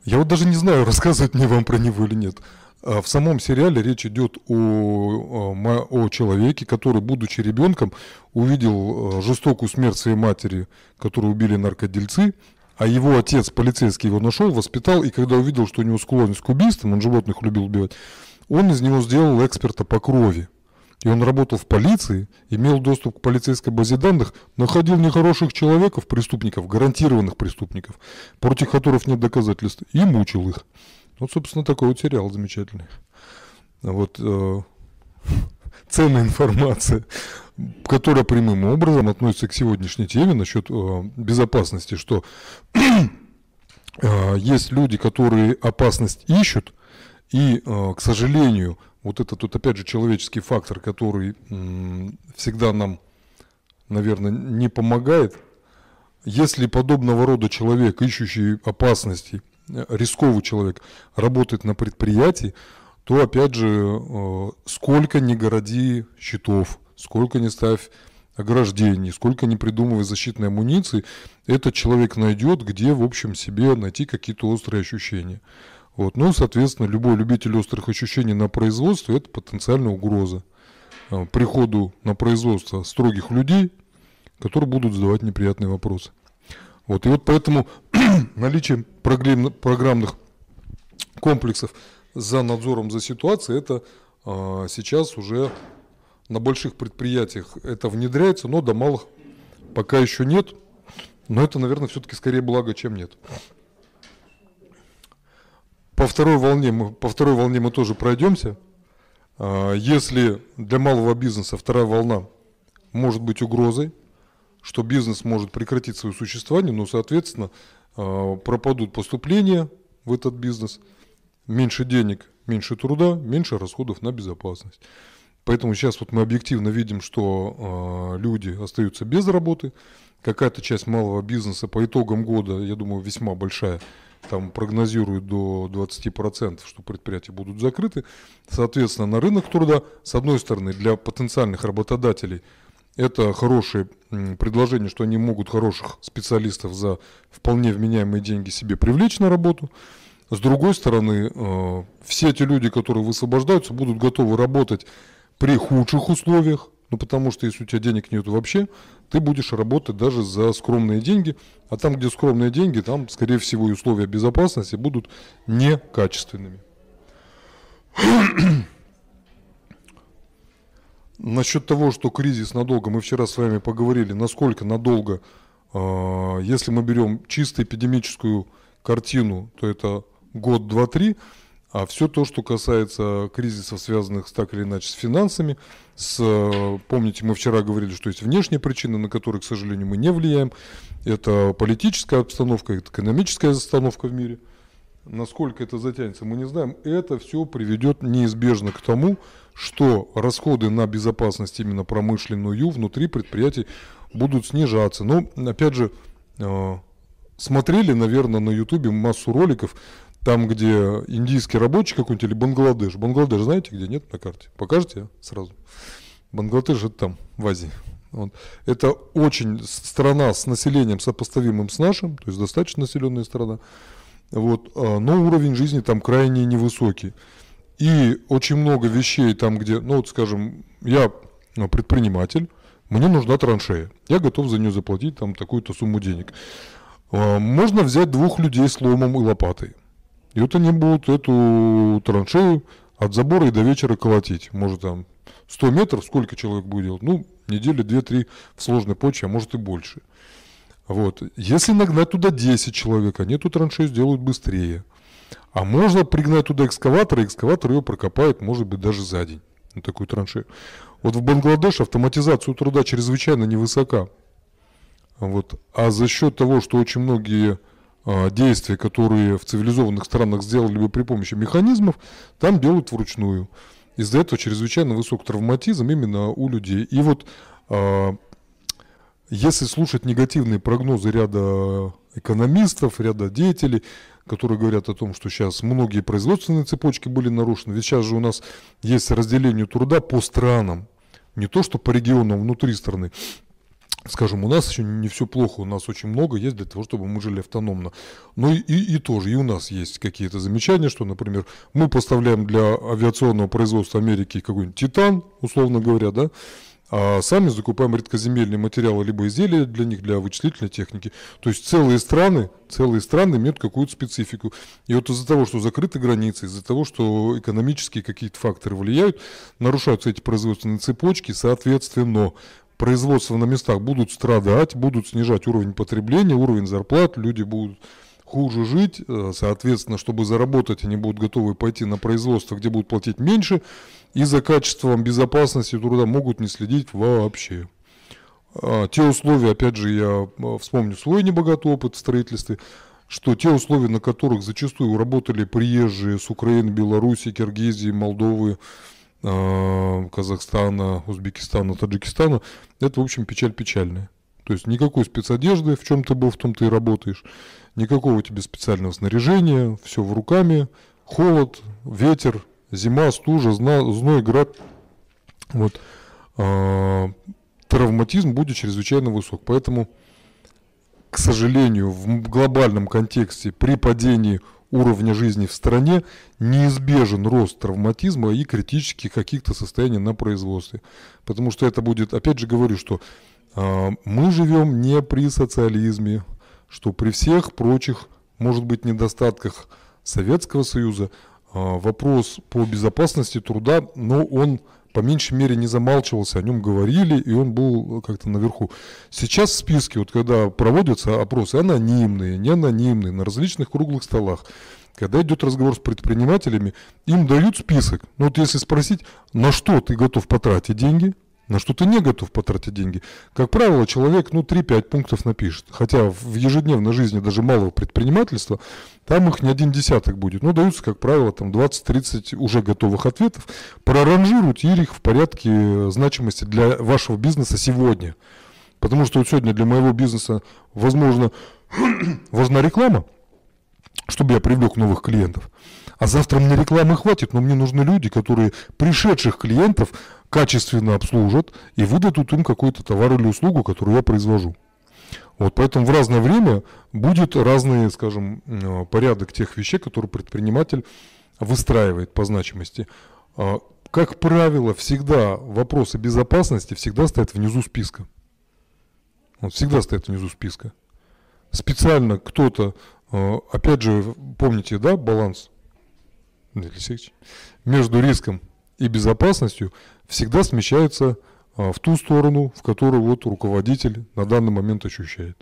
Я вот даже не знаю, рассказывать мне вам про него или нет. А В самом сериале речь идет о, о, о человеке, который, будучи ребенком, увидел э, жестокую смерть своей матери, которую убили наркодельцы, а его отец, полицейский, его нашел, воспитал, и когда увидел, что у него склонность к убийствам, он животных любил убивать, он из него сделал эксперта по крови. И он работал в полиции, имел доступ к полицейской базе данных, находил нехороших человеков, преступников, гарантированных преступников, против которых нет доказательств, и мучил их. Вот, собственно, такой вот сериал замечательный. Вот э, [LAUGHS] ценная информация, которая прямым образом относится к сегодняшней теме насчет э, безопасности, что [CLEARS THROAT] э, есть люди, которые опасность ищут, и, э, к сожалению, вот этот вот опять же человеческий фактор, который всегда нам, наверное, не помогает. Если подобного рода человек, ищущий опасности, э, рисковый человек, работает на предприятии, то опять же, э, сколько не городи щитов, сколько не ставь ограждений, сколько не придумывай защитной амуниции, этот человек найдет, где, в общем, себе найти какие-то острые ощущения. Вот. Ну, соответственно, любой любитель острых ощущений на производстве – это потенциальная угроза э, приходу на производство строгих людей, которые будут задавать неприятные вопросы. Вот. И вот поэтому [CLEARS THROAT] наличие программ- программных комплексов за надзором за ситуацией, это а, сейчас уже на больших предприятиях это внедряется, но до малых пока еще нет. Но это, наверное, все-таки скорее благо, чем нет. По второй волне мы, по второй волне мы тоже пройдемся. А, Если для малого бизнеса вторая волна может быть угрозой, что бизнес может прекратить свое существование, но, соответственно, а, пропадут поступления в этот бизнес, меньше денег, меньше труда, меньше расходов на безопасность. Поэтому сейчас вот мы объективно видим, что э, люди остаются без работы. Какая-то часть малого бизнеса по итогам года, я думаю, весьма большая, там прогнозируют до 20%, что предприятия будут закрыты. Соответственно, на рынок труда, с одной стороны, для потенциальных работодателей это хорошее предложение, что они могут хороших специалистов за вполне вменяемые деньги себе привлечь на работу. С другой стороны, э, все эти люди, которые высвобождаются, будут готовы работать при худших условиях, ну потому что если у тебя денег нет вообще, ты будешь работать даже за скромные деньги, а там, где скромные деньги, там, скорее всего, и условия безопасности будут некачественными. [CLEARS THROAT] Насчет того, что кризис надолго, мы вчера с вами поговорили, насколько надолго, э, если мы берем чисто эпидемическую картину, то это год, два, три, а все то, что касается кризисов, связанных так или иначе с финансами, с, э, помните, мы вчера говорили, что есть внешние причины, на которые, к сожалению, мы не влияем. Это политическая обстановка, это экономическая обстановка в мире. Насколько это затянется, мы не знаем. Это все приведет неизбежно к тому, что расходы на безопасность именно промышленную внутри предприятий будут снижаться. Но, опять же, э, смотрели, наверное, на Ютубе массу роликов, там, где индийский рабочий какой-нибудь или Бангладеш. Бангладеш знаете, где нет на карте? Покажете сразу? Бангладеш это там, в Азии. Вот. Это очень страна с населением сопоставимым с нашим, то есть достаточно населенная страна. Вот, а, но уровень жизни там крайне невысокий. И очень много вещей там, где, ну вот скажем, я ну, предприниматель, мне нужна траншея. Я готов за нее заплатить там такую-то сумму денег. А, Можно взять двух людей с ломом и лопатой. И вот они будут эту траншею от забора и до вечера колотить. Может там 100 метров, сколько человек будет делать? Ну, недели 2-3 в сложной почве, а может и больше. Вот. Если нагнать туда 10 человек, они эту траншею сделают быстрее. А можно пригнать туда экскаватор, и экскаватор ее прокопает, может быть, даже за день. На такую траншею. Вот в Бангладеш автоматизация труда чрезвычайно невысока. Вот. А за счет того, что очень многие действия, которые в цивилизованных странах сделали бы при помощи механизмов, там делают вручную. Из-за этого чрезвычайно высок травматизм именно у людей. И вот а, если слушать негативные прогнозы ряда экономистов, ряда деятелей, которые говорят о том, что сейчас многие производственные цепочки были нарушены, ведь сейчас же у нас есть разделение труда по странам, не то что по регионам внутри страны, скажем, у нас еще не все плохо, у нас очень много есть для того, чтобы мы жили автономно. Но и, и, и тоже, и у нас есть какие-то замечания, что, например, мы поставляем для авиационного производства Америки какой-нибудь титан, условно говоря, да, а сами закупаем редкоземельные материалы, либо изделия для них, для вычислительной техники. То есть целые страны, целые страны имеют какую-то специфику. И вот из-за того, что закрыты границы, из-за того, что экономические какие-то факторы влияют, нарушаются эти производственные цепочки, соответственно, производства на местах будут страдать, будут снижать уровень потребления, уровень зарплат, люди будут хуже жить, э, соответственно, чтобы заработать, они будут готовы пойти на производство, где будут платить меньше, и за качеством безопасности труда могут не следить вообще. А, Те условия, опять же, я э, вспомню свой небогатый опыт в строительстве, что те условия, на которых зачастую работали приезжие с Украины, Беларуси, Киргизии, Молдовы, Казахстана, Узбекистана, Таджикистана, это, в общем, печаль печальная. То есть никакой спецодежды, в чем ты был, в том ты и работаешь, никакого тебе специального снаряжения, все в руками, холод, ветер, зима, стужа, зна- зной, град. Вот. А, травматизм будет чрезвычайно высок. Поэтому, к сожалению, в глобальном контексте при падении уровня жизни в стране неизбежен рост травматизма и критических каких-то состояний на производстве. Потому что это будет, опять же говорю, что а, мы живем не при социализме, что при всех прочих, может быть, недостатках Советского Союза а, вопрос по безопасности труда, но он по меньшей мере не замалчивался, о нем говорили, и он был как-то наверху. Сейчас в списке, вот когда проводятся опросы анонимные, не анонимные, на различных круглых столах, когда идет разговор с предпринимателями, им дают список. Ну вот если спросить, на что ты готов потратить деньги – на что ты не готов потратить деньги. Как правило, человек ну, 3-5 пунктов напишет. Хотя в ежедневной жизни даже малого предпринимательства там их не один десяток будет. Но даются, как правило, там 20-30 уже готовых ответов. Проранжируйте их в порядке значимости для вашего бизнеса сегодня. Потому что вот сегодня для моего бизнеса, возможно, [CLEARS THROAT] важна реклама, чтобы я привлек новых клиентов. А завтра мне рекламы хватит, но мне нужны люди, которые пришедших клиентов качественно обслужат и выдадут им какой-то товар или услугу, которую я произвожу. Вот, поэтому в разное время будет разный, скажем, э, порядок тех вещей, которые предприниматель выстраивает по значимости. А, как правило, всегда вопросы безопасности всегда стоят внизу списка. Он всегда стоит внизу списка. Специально кто-то, э, опять же, помните, да, баланс между риском и безопасностью всегда смещается а, в ту сторону, в которую вот руководитель на данный момент ощущает.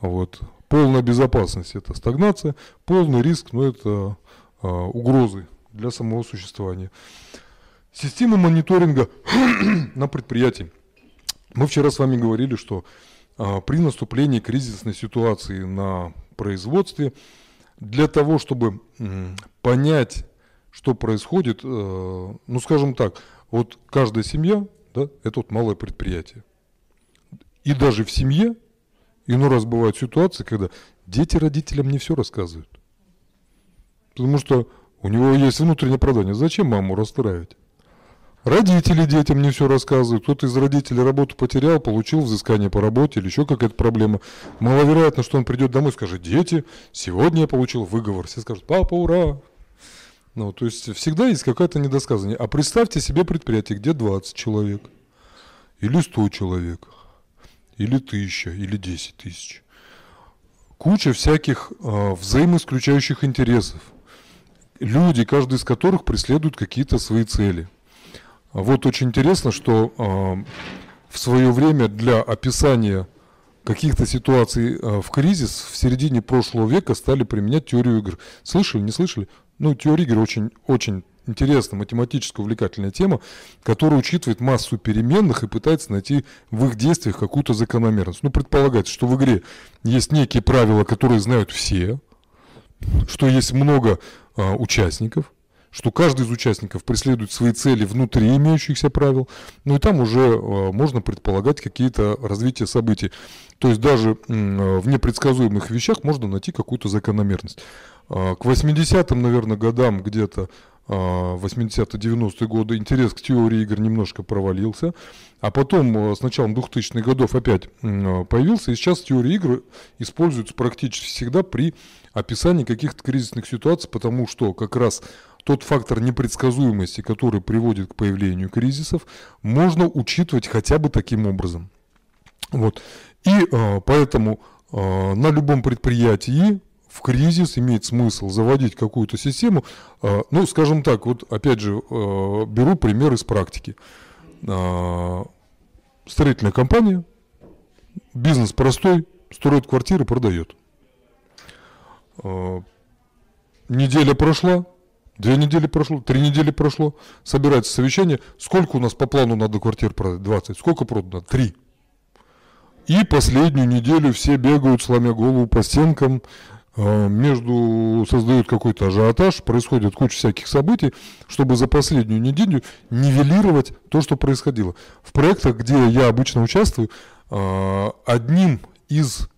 Вот. Полная безопасность – это стагнация, полный риск ну, – это а, угрозы для самого существования. Система мониторинга [CLEARS THROAT] на предприятии. Мы вчера с вами говорили, что а, при наступлении кризисной ситуации на производстве, для того, чтобы м, понять, что происходит, э, ну скажем так, вот каждая семья, да, это вот малое предприятие. И даже в семье иной раз бывают ситуации, когда дети родителям не все рассказывают. Потому что у него есть внутреннее оправдание. Зачем маму расстраивать? Родители детям не все рассказывают. Кто-то из родителей работу потерял, получил взыскание по работе или еще какая-то проблема. Маловероятно, что он придет домой и скажет, дети, сегодня я получил выговор. Все скажут, папа, ура, ну, то есть всегда есть какая-то недосказанность. А представьте себе предприятие, где 20 человек, или 100 человек, или 1000, или 10 тысяч. Куча всяких э, взаимоисключающих интересов. Люди, каждый из которых преследует какие-то свои цели. Вот очень интересно, что э, в свое время для описания каких-то ситуаций э, в кризис в середине прошлого века стали применять теорию игр. Слышали, не слышали? Ну, теория игр очень, очень интересная, математическая, увлекательная тема, которая учитывает массу переменных и пытается найти в их действиях какую-то закономерность. Ну, предполагается, что в игре есть некие правила, которые знают все, что есть много а, участников, что каждый из участников преследует свои цели внутри имеющихся правил, ну и там уже э, можно предполагать какие-то развития событий. То есть даже э, в непредсказуемых вещах можно найти какую-то закономерность. А, к 80-м, наверное, годам где-то 80-90-е а, годы интерес к теории игр немножко провалился, а потом а, с началом 2000-х годов опять появился, и сейчас теория игр используется практически всегда при описании каких-то кризисных ситуаций, потому что как раз тот фактор непредсказуемости, который приводит к появлению кризисов, можно учитывать хотя бы таким образом. Вот. И э, поэтому э, на любом предприятии в кризис имеет смысл заводить какую-то систему. А, ну, скажем так, вот опять же, а, беру пример из практики. А, строительная компания, бизнес простой, строит квартиры, продает. Неделя прошла, две недели прошло, три недели прошло, собирается совещание. Сколько у нас по плану надо квартир продать? 20. Сколько продано? Три. И последнюю неделю все бегают, сломя голову по стенкам, между создают какой-то ажиотаж, происходит куча всяких событий, чтобы за последнюю неделю нивелировать то, что происходило. В проектах, где я обычно участвую, э, одним из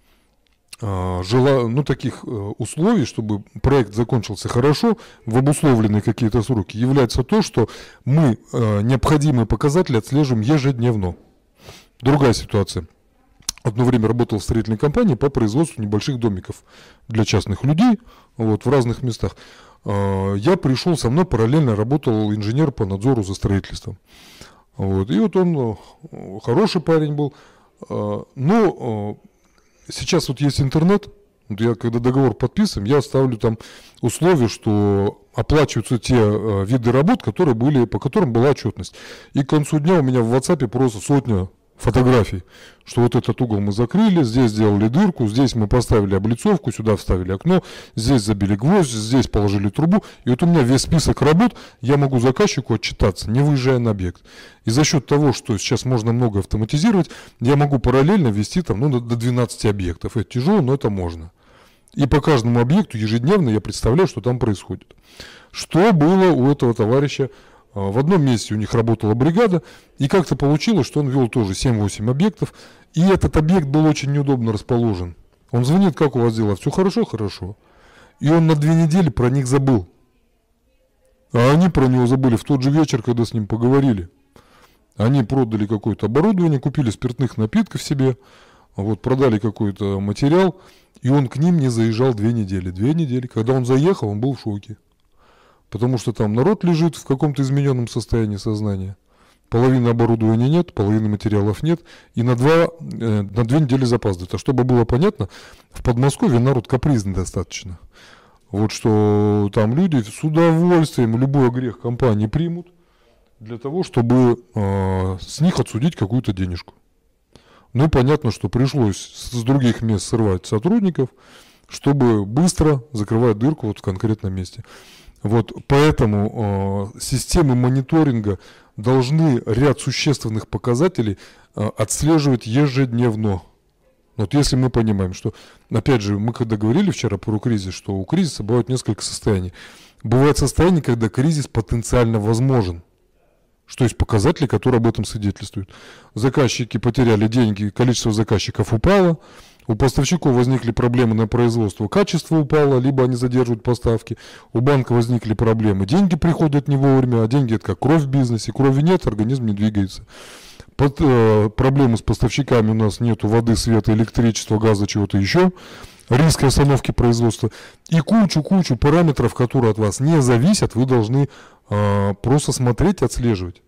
э, жела, ну, таких э, условий, чтобы проект закончился хорошо, в обусловленные какие-то сроки, является то, что мы э, необходимые показатели отслеживаем ежедневно. Другая ситуация. Одно время работал в строительной компании по производству небольших домиков для частных людей вот, в разных местах. Э, Я пришел, со мной параллельно работал инженер по надзору за строительством. Вот. И вот он э, хороший парень был. Э, Но э, сейчас вот есть интернет, я когда договор подписываем, я ставлю там условие, что оплачиваются те э, виды работ, которые были, по которым была отчетность. И к концу дня у меня в WhatsApp просто сотня фотографий, что вот этот угол мы закрыли, здесь сделали дырку, здесь мы поставили облицовку, сюда вставили окно, здесь забили гвоздь, здесь положили трубу. И вот у меня весь список работ, я могу заказчику отчитаться, не выезжая на объект. И за счет того, что сейчас можно много автоматизировать, я могу параллельно вести там, ну, до до 12 объектов. Это тяжело, но это можно. И по каждому объекту ежедневно я представляю, что там происходит. Что было у этого товарища? А, В одном месте у них работала бригада, и как-то получилось, что он вел тоже 7-8 объектов, и этот объект был очень неудобно расположен. Он звонит, как у вас дела? Все хорошо? Хорошо. И он на две недели про них забыл. А они про него забыли в тот же вечер, когда с ним поговорили. Они продали какое-то оборудование, купили спиртных напитков себе, вот, продали какой-то материал, и он к ним не заезжал две недели. Две недели. Когда он заехал, он был в шоке. Потому что там народ лежит в каком-то измененном состоянии сознания. Половины оборудования нет, половины материалов нет, и на, два, э, на две недели запаздывает. А чтобы было понятно, в Подмосковье народ капризный достаточно. Вот что там люди с удовольствием любой грех компании примут для того, чтобы э, с них отсудить какую-то денежку. Ну и понятно, что пришлось с других мест срывать сотрудников, чтобы быстро закрывать дырку вот в конкретном месте. Вот поэтому э, системы мониторинга должны ряд существенных показателей э, отслеживать ежедневно. Вот если мы понимаем, что, опять же, мы когда говорили вчера про кризис, что у кризиса бывает несколько состояний. Бывает состояние, когда кризис потенциально возможен. Что есть показатели, которые об этом свидетельствуют. Заказчики потеряли деньги, количество заказчиков упало, у поставщиков возникли проблемы на производство, качество упало, либо они задерживают поставки, у банка возникли проблемы, деньги приходят не вовремя, а деньги это как кровь в бизнесе, крови нет, организм не двигается. Под, э, проблемы с поставщиками у нас нету воды, света, электричества, газа, чего-то еще, риск остановки производства. И кучу-кучу параметров, которые от вас не зависят, вы должны э, просто смотреть, отслеживать.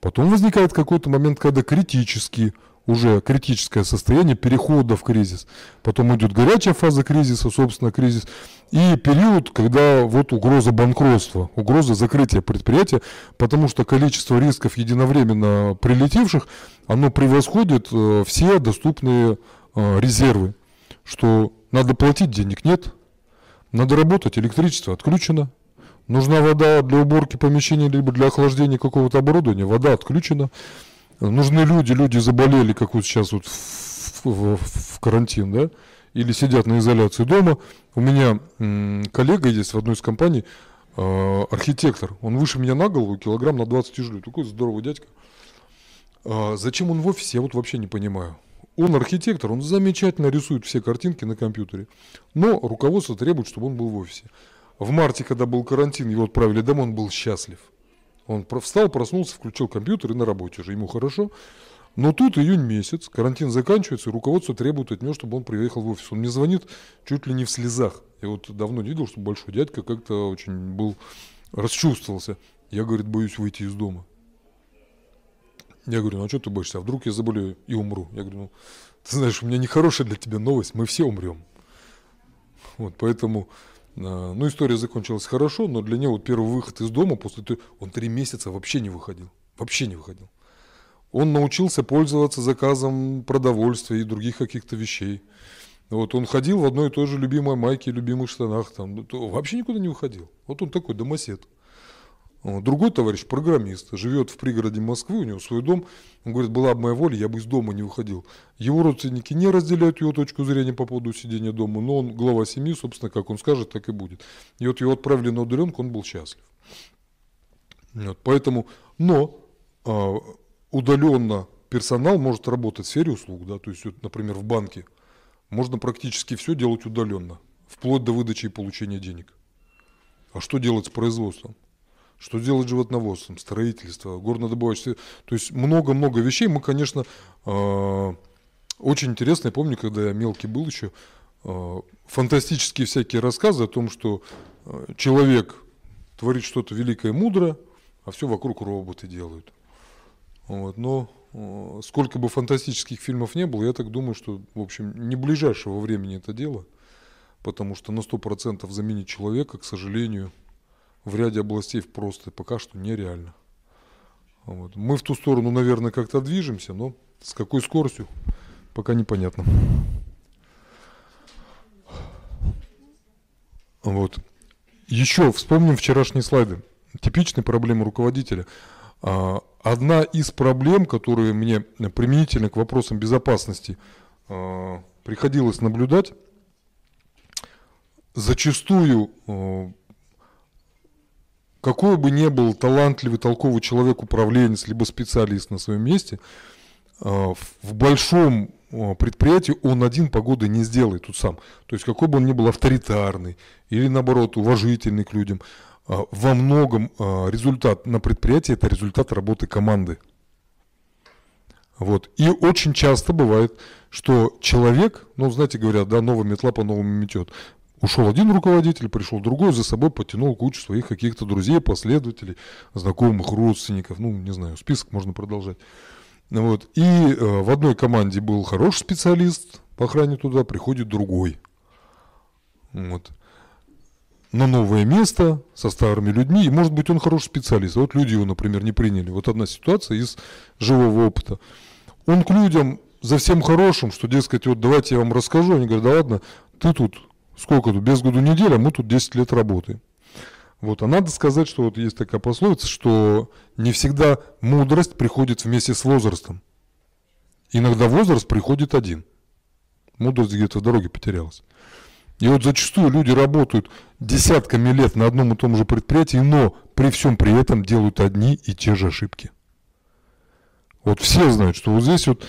Потом возникает какой-то момент, когда критический, уже критическое состояние перехода в кризис. Потом идет горячая фаза кризиса, собственно, кризис. И период, когда вот угроза банкротства, угроза закрытия предприятия, потому что количество рисков единовременно прилетевших, оно превосходит э, все доступные э, резервы. Что надо платить, денег нет, надо работать, электричество отключено, Нужна вода для уборки помещения, либо для охлаждения какого-то оборудования, вода отключена. Нужны люди, люди заболели, как вот сейчас вот в, в, в карантин, да, или сидят на изоляции дома. У меня м, коллега есть в одной из компаний, э, архитектор, он выше меня на голову, килограмм на 20 тяжелее, такой здоровый дядька. А зачем он в офисе, я вот вообще не понимаю. Он архитектор, он замечательно рисует все картинки на компьютере, но руководство требует, чтобы он был в офисе. В марте, когда был карантин, его отправили домой, он был счастлив. Он встал, проснулся, включил компьютер и на работе же, ему хорошо. Но тут июнь месяц, карантин заканчивается, и руководство требует от него, чтобы он приехал в офис. Он мне звонит чуть ли не в слезах. Я вот давно не видел, что большой дядька как-то очень был, расчувствовался. Я, говорит, боюсь выйти из дома. Я говорю, ну а что ты боишься? А вдруг я заболею и умру? Я говорю, ну, ты знаешь, у меня нехорошая для тебя новость, мы все умрем. Вот, поэтому, ну, история закончилась хорошо, но для него вот первый выход из дома, после того, он три месяца вообще не выходил. Вообще не выходил. Он научился пользоваться заказом продовольствия и других каких-то вещей. Вот он ходил в одной и той же любимой майке, любимых штанах, там, ну, вообще никуда не выходил. Вот он такой домосед. Другой товарищ, программист, живет в пригороде Москвы, у него свой дом. Он говорит, была бы моя воля, я бы из дома не выходил. Его родственники не разделяют его точку зрения по поводу сидения дома, но он глава семьи, собственно, как он скажет, так и будет. И вот его отправили на удаленку, он был счастлив. Вот, поэтому, но а, удаленно персонал может работать в сфере услуг, да, то есть, вот, например, в банке можно практически все делать удаленно, вплоть до выдачи и получения денег. А что делать с производством? Что делать животноводством, строительство, горнодобывающее? То есть много-много вещей. Мы, конечно, э, очень интересно, я помню, когда я мелкий был еще, э, фантастические всякие рассказы о том, что э, человек творит что-то великое и мудрое, а все вокруг роботы делают. Вот, но сколько бы фантастических фильмов не было, я так думаю, что, в общем, не ближайшего времени это дело, потому что на 100% заменить человека, к сожалению, в ряде областей просто пока что нереально. Вот. Мы в ту сторону, наверное, как-то движемся, но с какой скоростью, пока непонятно. Вот. Еще вспомним вчерашние слайды. Типичные проблемы руководителя. А, одна из проблем, которые мне применительно к вопросам безопасности а, приходилось наблюдать, зачастую а, какой бы ни был талантливый, толковый человек, управленец, либо специалист на своем месте, в большом предприятии он один погоды не сделает тут сам. То есть какой бы он ни был авторитарный или наоборот уважительный к людям, во многом результат на предприятии это результат работы команды. Вот. И очень часто бывает, что человек, ну, знаете, говорят, да, новая метла по-новому метет. Ушел один руководитель, пришел другой, за собой потянул кучу своих каких-то друзей, последователей, знакомых, родственников, ну, не знаю, список можно продолжать. Вот. И э, в одной команде был хороший специалист по охране туда, приходит другой. Вот. На новое место, со старыми людьми, и может быть он хороший специалист. Вот люди его, например, не приняли. Вот одна ситуация из живого опыта. Он к людям за всем хорошим, что, дескать, вот давайте я вам расскажу. Они говорят, да ладно, ты тут сколько тут, без году неделя, мы тут 10 лет работаем. Вот, а надо сказать, что вот есть такая пословица, что не всегда мудрость приходит вместе с возрастом. Иногда возраст приходит один. Мудрость где-то в дороге потерялась. И вот зачастую люди работают десятками лет на одном и том же предприятии, но при всем при этом делают одни и те же ошибки. Вот все знают, что вот здесь вот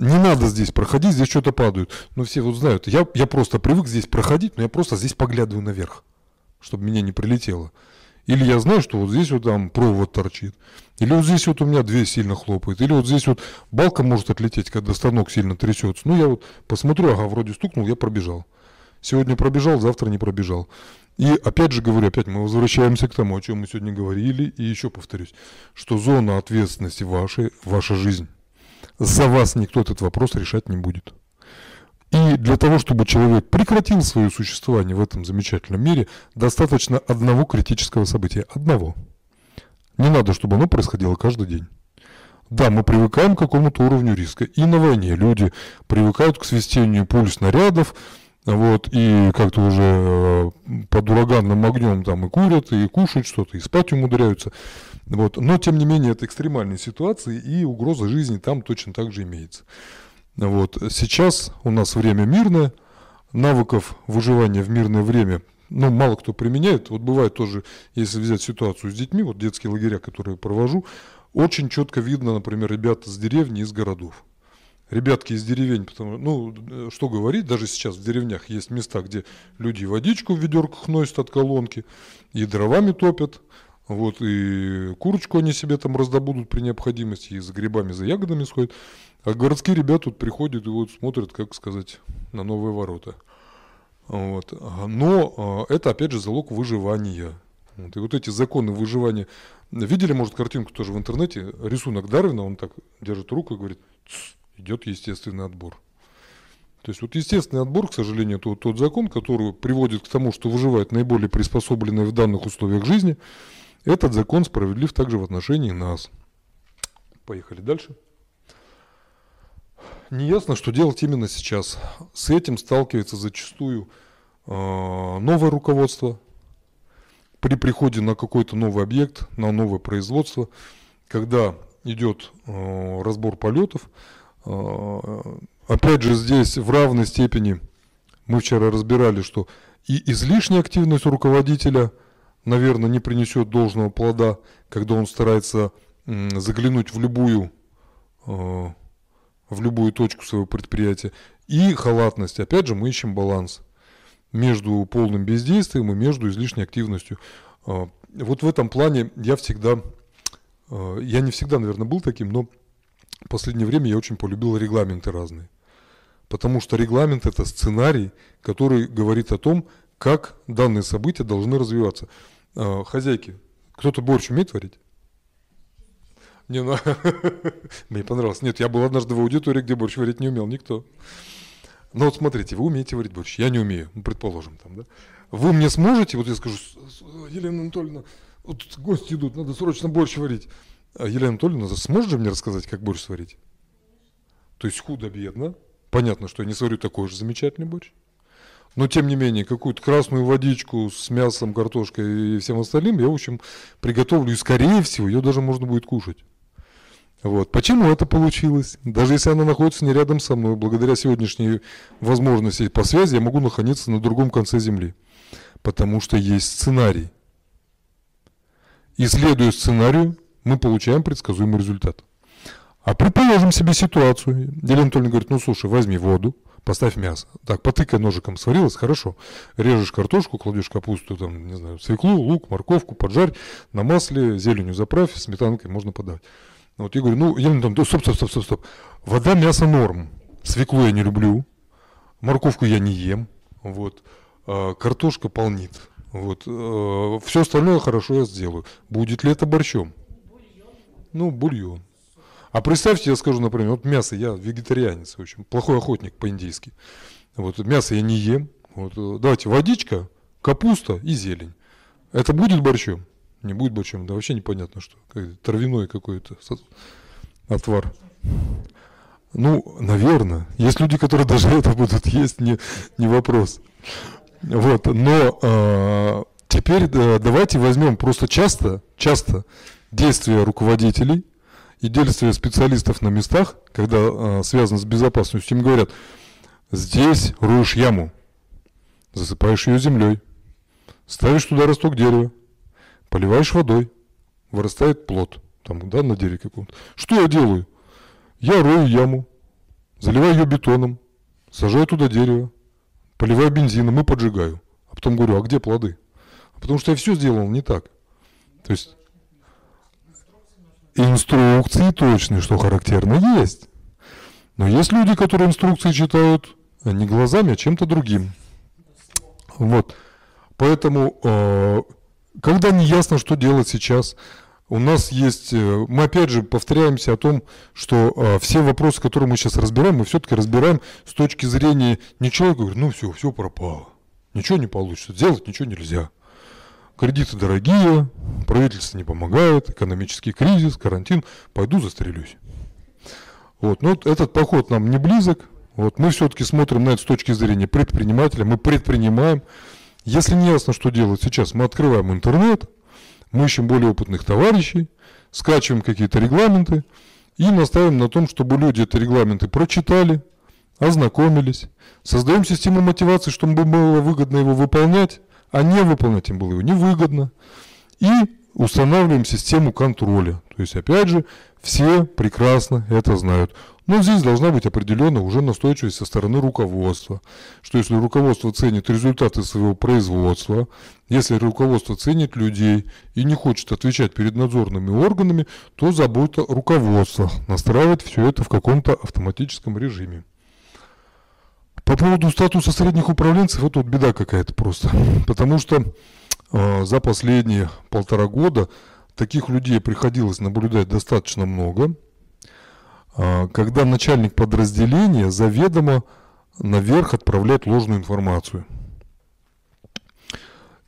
не надо здесь проходить, здесь что-то падают. Но все вот знают, я, я просто привык здесь проходить, но я просто здесь поглядываю наверх, чтобы меня не прилетело. Или я знаю, что вот здесь вот там провод торчит. Или вот здесь вот у меня дверь сильно хлопает. Или вот здесь вот балка может отлететь, когда станок сильно трясется. Ну, я вот посмотрю, ага, вроде стукнул, я пробежал. Сегодня пробежал, завтра не пробежал. И опять же говорю, опять мы возвращаемся к тому, о чем мы сегодня говорили, и еще повторюсь, что зона ответственности вашей, ваша жизнь. За вас никто этот вопрос решать не будет. И для того, чтобы человек прекратил свое существование в этом замечательном мире, достаточно одного критического события. Одного. Не надо, чтобы оно происходило каждый день. Да, мы привыкаем к какому-то уровню риска. И на войне люди привыкают к свистению пуль снарядов, вот, и как-то уже э, под ураганным огнем там и курят, и кушают что-то, и спать умудряются. Вот. Но, тем не менее, это экстремальные ситуации, и угроза жизни там точно так же имеется. Вот. Сейчас у нас время мирное, навыков выживания в мирное время ну, мало кто применяет. Вот бывает тоже, если взять ситуацию с детьми, вот детские лагеря, которые провожу, очень четко видно, например, ребята с деревни из городов. Ребятки из деревень, потому ну, что говорить, даже сейчас в деревнях есть места, где люди водичку в ведерках носят от колонки, и дровами топят, вот, и курочку они себе там раздобудут при необходимости, и за грибами, за ягодами сходят. А городские ребята тут приходят и вот смотрят, как сказать, на новые ворота. Вот. Но а, это, опять же, залог выживания. Вот. И вот эти законы выживания. Видели, может, картинку тоже в интернете? Рисунок Дарвина, он так держит руку и говорит, идет естественный отбор. То есть вот естественный отбор, к сожалению, это вот тот закон, который приводит к тому, что выживают наиболее приспособленные в данных условиях жизни – этот закон справедлив также в отношении нас. Поехали дальше. Неясно, что делать именно сейчас. С этим сталкивается зачастую э, новое руководство. при приходе на какой-то новый объект, на новое производство, когда идет э, разбор полетов, опять же здесь в равной степени мы вчера разбирали, что и излишняя активность руководителя, наверное, не принесет должного плода, когда он старается заглянуть в любую, э, в любую точку своего предприятия. И халатность. Опять же, мы ищем баланс между полным бездействием и между излишней активностью. Э, вот в этом плане я всегда, э, я не всегда, наверное, был таким, но в последнее время я очень полюбил регламенты разные. Потому что регламент это сценарий, который говорит о том, как данные события должны развиваться. Э, Хозяйки, кто-то борщ умеет варить? Не, ну, [LAUGHS] мне понравилось. Нет, я был однажды в аудитории, где борщ варить не умел никто. Ну вот смотрите, вы умеете варить борщ, я не умею, ну, предположим там, да? Вы мне сможете, вот я скажу, «С- с- Елена Анатольевна, вот гости идут, надо срочно борщ варить. А Елена Анатольевна, сможешь же мне рассказать, как борщ сварить? То есть худо-бедно. Понятно, что я не сварю такой же замечательный борщ. Но, тем не менее, какую-то красную водичку с мясом, картошкой и всем остальным я, в общем, приготовлю. И, скорее всего, ее даже можно будет кушать. Вот. Почему это получилось? Даже если она находится не рядом со мной, благодаря сегодняшней возможности по связи, я могу находиться на другом конце Земли. Потому что есть сценарий. И следуя сценарию, мы получаем предсказуемый результат. А предположим себе ситуацию. Елена Анатольевна говорит, ну слушай, возьми воду, поставь мясо. Так, потыкай ножиком, сварилось, хорошо. Режешь картошку, кладешь капусту, там, не знаю, свеклу, лук, морковку, поджарь, на масле, зеленью заправь, сметанкой можно подавать. Вот я говорю, ну, Елена Анатольевна, стоп, стоп, стоп, стоп, стоп. Вода, мясо норм. Свеклу я не люблю, морковку я не ем, вот. А, картошка полнит. Вот. все остальное хорошо я сделаю. Будет ли это борщом? Ну, бульон. А представьте, я скажу, например, вот мясо, я вегетарианец, в общем, плохой охотник по-индийски. Вот мясо я не ем. Вот, э, давайте водичка, капуста и зелень. Это будет борщом? Не будет борщом, да вообще непонятно что. Как- Травяной какой-то отвар. Ну, наверное. Есть люди, которые даже [LAUGHS] это будут есть, не, не вопрос. Вот, но э, теперь э, давайте возьмем просто часто, часто действия руководителей и действия специалистов на местах, когда э, связано с безопасностью, им говорят, здесь роешь яму, засыпаешь ее землей, ставишь туда росток дерева, поливаешь водой, вырастает плод, там, да, на дереве каком-то. Что я делаю? Я рою яму, заливаю ее бетоном, сажаю туда дерево, поливаю бензином и поджигаю. А потом говорю, а где плоды? А потому что я все сделал не так. То есть инструкции точные, что характерно, есть. Но есть люди, которые инструкции читают а не глазами, а чем-то другим. Вот. Поэтому, э, когда не ясно, что делать сейчас, у нас есть, э, мы опять же повторяемся о том, что э, все вопросы, которые мы сейчас разбираем, мы все-таки разбираем с точки зрения не человека, говорит, ну все, все пропало, ничего не получится, сделать ничего нельзя. Кредиты дорогие, правительство не помогает, экономический кризис, карантин, пойду застрелюсь. Вот, но этот поход нам не близок. Вот, мы все-таки смотрим на это с точки зрения предпринимателя, мы предпринимаем. Если не ясно, что делать сейчас, мы открываем интернет, мы ищем более опытных товарищей, скачиваем какие-то регламенты и наставим на том, чтобы люди эти регламенты прочитали, ознакомились, создаем систему мотивации, чтобы было выгодно его выполнять, а не выполнять им было его невыгодно. И устанавливаем систему контроля. То есть, опять же, все прекрасно это знают. Но здесь должна быть определенная уже настойчивость со стороны руководства. Что если руководство ценит результаты своего производства, если руководство ценит людей и не хочет отвечать перед надзорными органами, то забота руководства настраивать все это в каком-то автоматическом режиме. По поводу статуса средних управленцев, это вот беда какая-то просто. Потому что э, за последние полтора года таких людей приходилось наблюдать достаточно много, э, когда начальник подразделения заведомо наверх отправляет ложную информацию.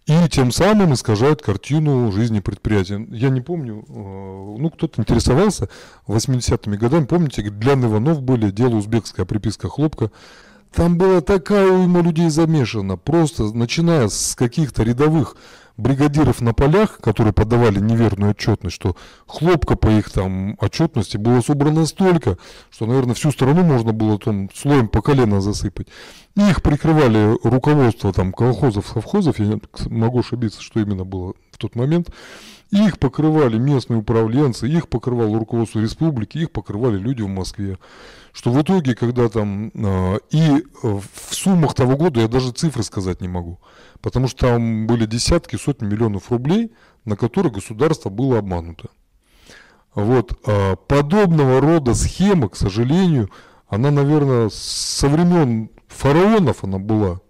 И тем самым искажают картину жизни предприятия. Я не помню, э, ну кто-то интересовался 80-ми годами, помните, для Иванов были, дело узбекская приписка хлопка, там была такая уйма людей замешана, просто начиная с каких-то рядовых бригадиров на полях, которые подавали неверную отчетность, что хлопка по их там отчетности было собрано столько, что, наверное, всю страну можно было там слоем по колено засыпать. Их прикрывали руководство там колхозов, совхозов, я могу ошибиться, что именно было в тот момент. Их покрывали местные управленцы, их покрывало руководство республики, их покрывали люди в Москве. Что в итоге, когда там... Э, и в суммах того года я даже цифры сказать не могу. Потому что там были десятки, сотни миллионов рублей, на которые государство было обмануто. Вот. А подобного рода схема, к сожалению, она, наверное, со времен фараонов она была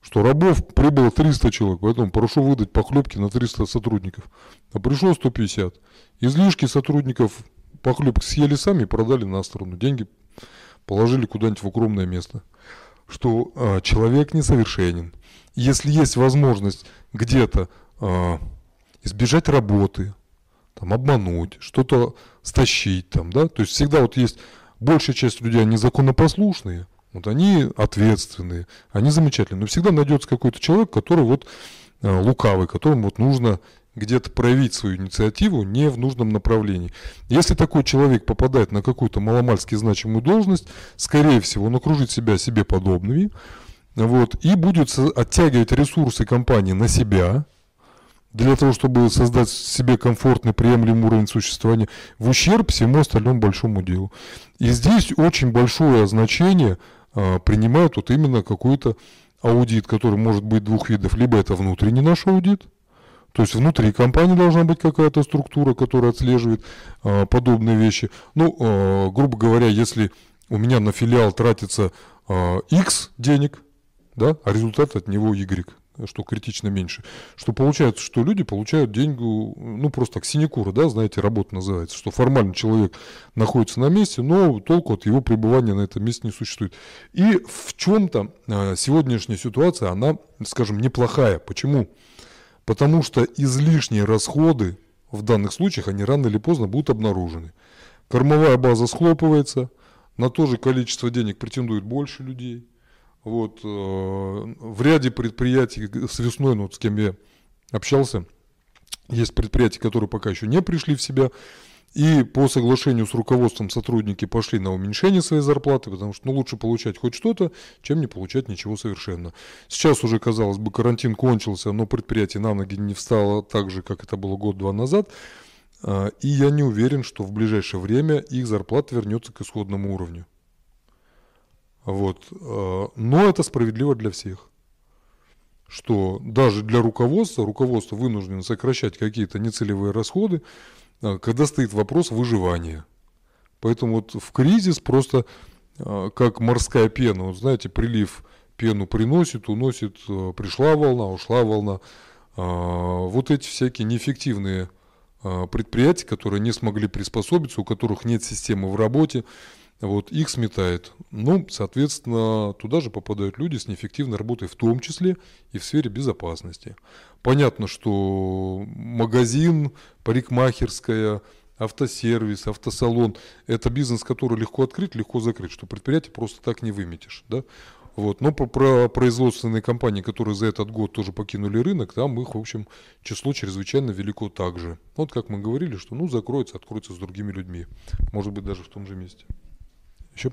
что рабов прибыло 300 человек, поэтому прошу выдать похлебки на 300 сотрудников. А пришло 150. Излишки сотрудников похлебки съели сами и продали на сторону. Деньги положили куда-нибудь в укромное место. Что э, человек несовершенен. Если есть возможность где-то э, избежать работы, там, обмануть, что-то стащить, там, да, то есть всегда вот есть большая часть людей, они законопослушные, вот они ответственные, они замечательные. Но всегда найдется какой-то человек, который вот э, лукавый, которому вот нужно где-то проявить свою инициативу не в нужном направлении. Если такой человек попадает на какую-то маломальски значимую должность, скорее всего, он окружит себя себе подобными, вот, и будет оттягивать ресурсы компании на себя, для того, чтобы создать себе комфортный, приемлемый уровень существования, в ущерб всему остальному большому делу. И здесь очень большое значение – принимают вот именно какой-то аудит, который может быть двух видов. Либо это внутренний наш аудит, то есть внутри компании должна быть какая-то структура, которая отслеживает а, подобные вещи. Ну, а, грубо говоря, если у меня на филиал тратится а, X денег, да, а результат от него Y что критично меньше, что получается, что люди получают деньги, ну просто так, синекура, да, знаете, работа называется, что формально человек находится на месте, но толку от его пребывания на этом месте не существует. И в чем-то а, сегодняшняя ситуация, она, скажем, неплохая. Почему? Потому что излишние расходы в данных случаях, они рано или поздно будут обнаружены. Кормовая база схлопывается, на то же количество денег претендует больше людей – вот, э, в ряде предприятий с весной, ну, вот с кем я общался, есть предприятия, которые пока еще не пришли в себя, и по соглашению с руководством сотрудники пошли на уменьшение своей зарплаты, потому что ну, лучше получать хоть что-то, чем не получать ничего совершенно. Сейчас уже, казалось бы, карантин кончился, но предприятие на ноги не встало так же, как это было год-два назад. А, и я не уверен, что в ближайшее время их зарплата вернется к исходному уровню. Вот. Э, но это справедливо для всех. Что даже для руководства, руководство вынуждено сокращать какие-то нецелевые расходы, э, когда стоит вопрос выживания. Поэтому вот в кризис просто э, как морская пена, вот знаете, прилив пену приносит, уносит, пришла волна, ушла волна. Вот эти всякие неэффективные предприятия, которые не смогли приспособиться, у которых нет системы в работе, вот, их сметает. Ну, соответственно, туда же попадают люди с неэффективной работой, в том числе и в сфере безопасности. Понятно, что магазин, парикмахерская, автосервис, автосалон – это бизнес, который легко открыть, легко закрыть, что предприятие просто так не выметишь. Да? Вот. Но про, про производственные компании, которые за этот год тоже покинули рынок, там их, в общем, число чрезвычайно велико также. Вот как мы говорили, что ну закроется, откроется с другими людьми. Может быть, даже в том же месте. Еще?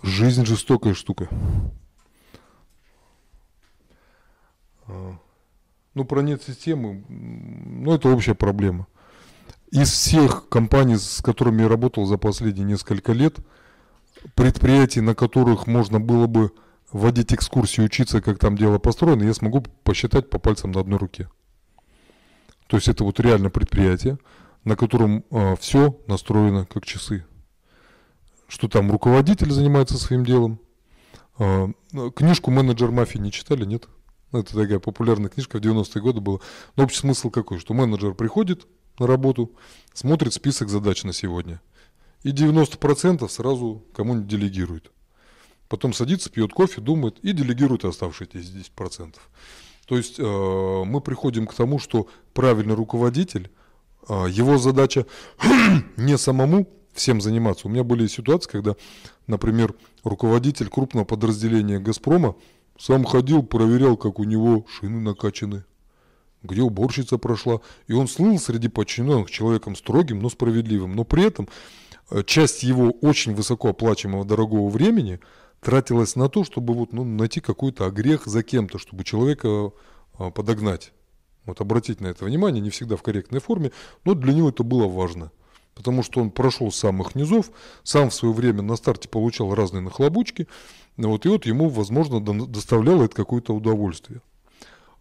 Жизнь жестокая штука. А, Ну, про нет системы, ну, это общая проблема. Из всех компаний, с которыми я работал за последние несколько лет, предприятий, на которых можно было бы водить экскурсии, учиться, как там дело построено, я смогу посчитать по пальцам на одной руке. То есть это вот реально предприятие, на котором э, а, все настроено как часы. Что там руководитель занимается своим делом. Э, книжку «Менеджер мафии» не читали, нет? Ну, это такая популярная книжка в 90-е годы была. Но общий смысл какой? Что менеджер приходит на работу, смотрит список задач на сегодня. И 90% сразу кому-нибудь делегирует потом садится, пьет кофе, думает и делегирует оставшиеся 10%. То есть э, мы приходим к тому, что правильный руководитель, э, его задача [CLEARS THROAT] не самому всем заниматься. У меня были ситуации, когда, например, руководитель крупного подразделения «Газпрома» сам ходил, проверял, как у него шины накачаны, где уборщица прошла. И он слыл среди подчиненных человеком строгим, но справедливым. Но при этом э, часть его очень высоко оплачиваемого дорогого времени тратилась на то, чтобы вот, ну, найти какой-то огрех за кем-то, чтобы человека э, подогнать. Вот обратить на это внимание, не всегда в корректной форме, но для него это было важно. Потому что он прошел с самых низов, сам в свое время на старте получал разные нахлобучки, вот, и вот ему, возможно, доставляло это какое-то удовольствие.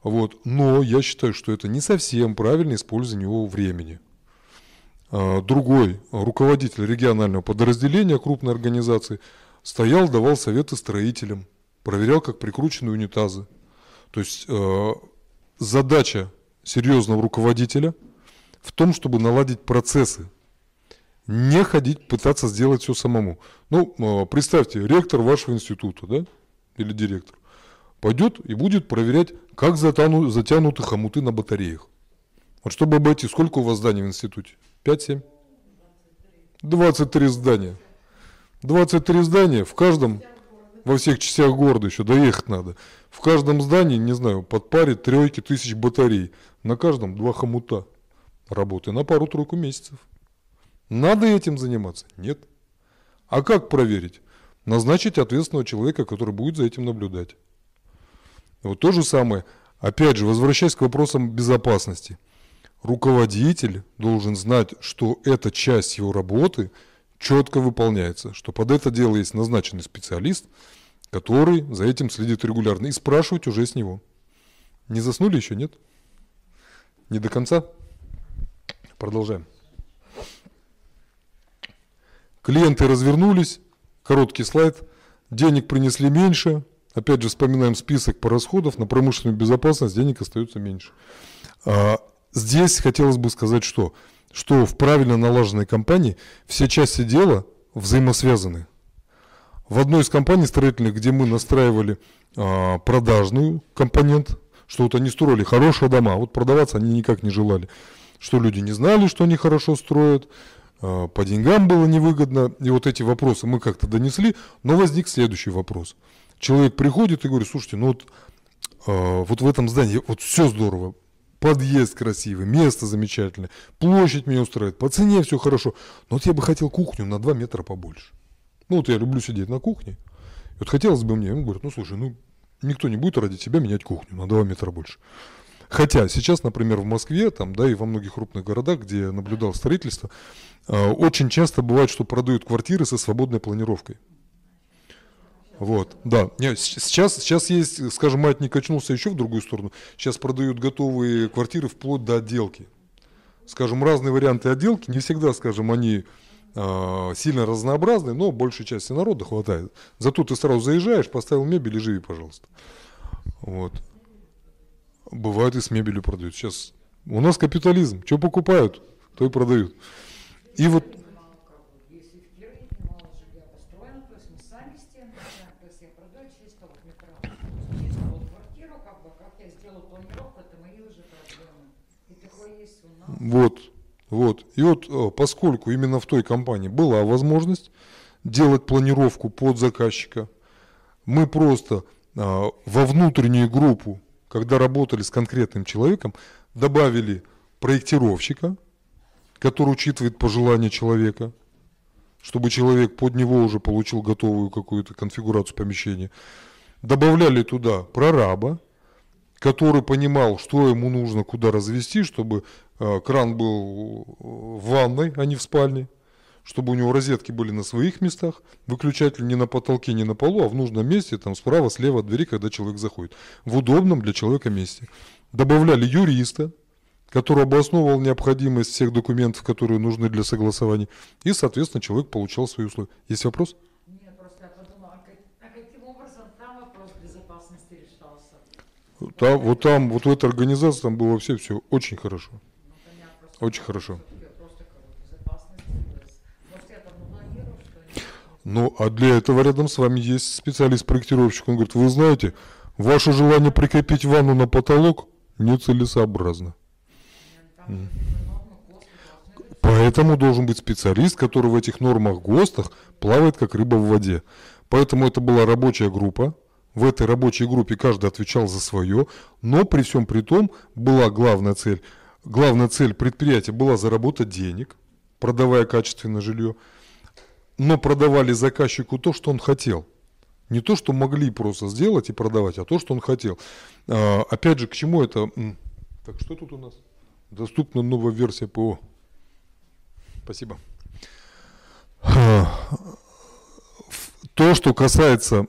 Вот. Но я считаю, что это не совсем правильное использование его времени. А, другой руководитель регионального подразделения крупной организации стоял, давал советы строителям, проверял, как прикручены унитазы. То есть э, задача серьезного руководителя в том, чтобы наладить процессы, не ходить, пытаться сделать все самому. Ну, э, представьте, ректор вашего института, да, или директор, пойдет и будет проверять, как затяну, затянуты хомуты на батареях. Вот чтобы обойти, сколько у вас зданий в институте? 5-7? 23 здания. 23 здания, в каждом, во всех частях города еще доехать надо. В каждом здании, не знаю, подпарить тройки тысяч батарей. На каждом два хомута работы на пару-тройку месяцев. Надо этим заниматься? Нет. А как проверить? Назначить ответственного человека, который будет за этим наблюдать. Вот то же самое, опять же, возвращаясь к вопросам безопасности. Руководитель должен знать, что эта часть его работы четко выполняется, что под это дело есть назначенный специалист, который за этим следит регулярно, и спрашивать уже с него. Не заснули еще, нет? Не до конца? Продолжаем. Клиенты развернулись, короткий слайд, денег принесли меньше, опять же вспоминаем список по расходов, на промышленную безопасность денег остается меньше. А, здесь хотелось бы сказать, что, что в правильно налаженной компании все части дела взаимосвязаны. В одной из компаний строительных, где мы настраивали а, продажную компонент, что вот они строили хорошие дома, вот продаваться они никак не желали. Что люди не знали, что они хорошо строят, а, по деньгам было невыгодно. И вот эти вопросы мы как-то донесли, но возник следующий вопрос. Человек приходит и говорит, слушайте, ну вот, а, вот в этом здании вот все здорово, подъезд красивый, место замечательное, площадь меня устраивает, по цене все хорошо, но вот я бы хотел кухню на 2 метра побольше. Ну вот я люблю сидеть на кухне. И вот хотелось бы мне, он говорит, ну слушай, ну никто не будет ради тебя менять кухню на 2 метра больше. Хотя сейчас, например, в Москве, там, да, и во многих крупных городах, где я наблюдал строительство, э, очень часто бывает, что продают квартиры со свободной планировкой. Вот, да. Нет, сейчас, сейчас есть, скажем, маятник качнулся еще в другую сторону. Сейчас продают готовые квартиры вплоть до отделки. Скажем, разные варианты отделки, не всегда, скажем, они э, сильно разнообразный, но большей части народа хватает. Зато ты сразу заезжаешь, поставил мебель и живи, пожалуйста. Вот. Бывает и с мебелью продают. Сейчас у нас капитализм. Что покупают, то и продают. И вот Если в Кирове немало жилья построено, то есть мы сами стены, то есть я продаю чисто вот метро, чисто вот квартиру, как бы, как я сделаю планировку, это мои уже проблемы. И такое есть у нас. Вот, вот. И вот э, поскольку именно в той компании была возможность делать планировку под заказчика, мы просто а, во внутреннюю группу, когда работали с конкретным человеком, добавили проектировщика, который учитывает пожелания человека, чтобы человек под него уже получил готовую какую-то конфигурацию помещения. Добавляли туда прораба, который понимал, что ему нужно, куда развести, чтобы э, кран был в ванной, а не в спальне, чтобы у него розетки были на своих местах, выключатель не на потолке, не на полу, а в нужном месте, там справа, слева от двери, когда человек заходит, в удобном для человека месте. Добавляли юриста, который обосновывал необходимость всех документов, которые нужны для согласования, и, соответственно, человек получал свои условия. Есть вопрос? Нет, просто я подумала, а, как- а каким образом там вопрос безопасности решался? Там, вот там, вот в этой организации, там было вообще все очень хорошо. Очень хорошо. Ну, а для этого рядом с вами есть специалист-проектировщик. Он говорит, вы знаете, ваше желание прикрепить ванну на потолок нецелесообразно. Поэтому должен быть специалист, который в этих нормах ГОСТах плавает как рыба в воде. Поэтому это была рабочая группа. В этой рабочей группе каждый отвечал за свое, но при всем при том была главная цель. Главная цель предприятия была заработать денег, продавая качественное жилье, но продавали заказчику то, что он хотел. Не то, что могли просто сделать и продавать, а то, что он хотел. А, опять же, к чему это? Так, что тут у нас? Доступна новая версия ПО. Спасибо. А, То, что касается...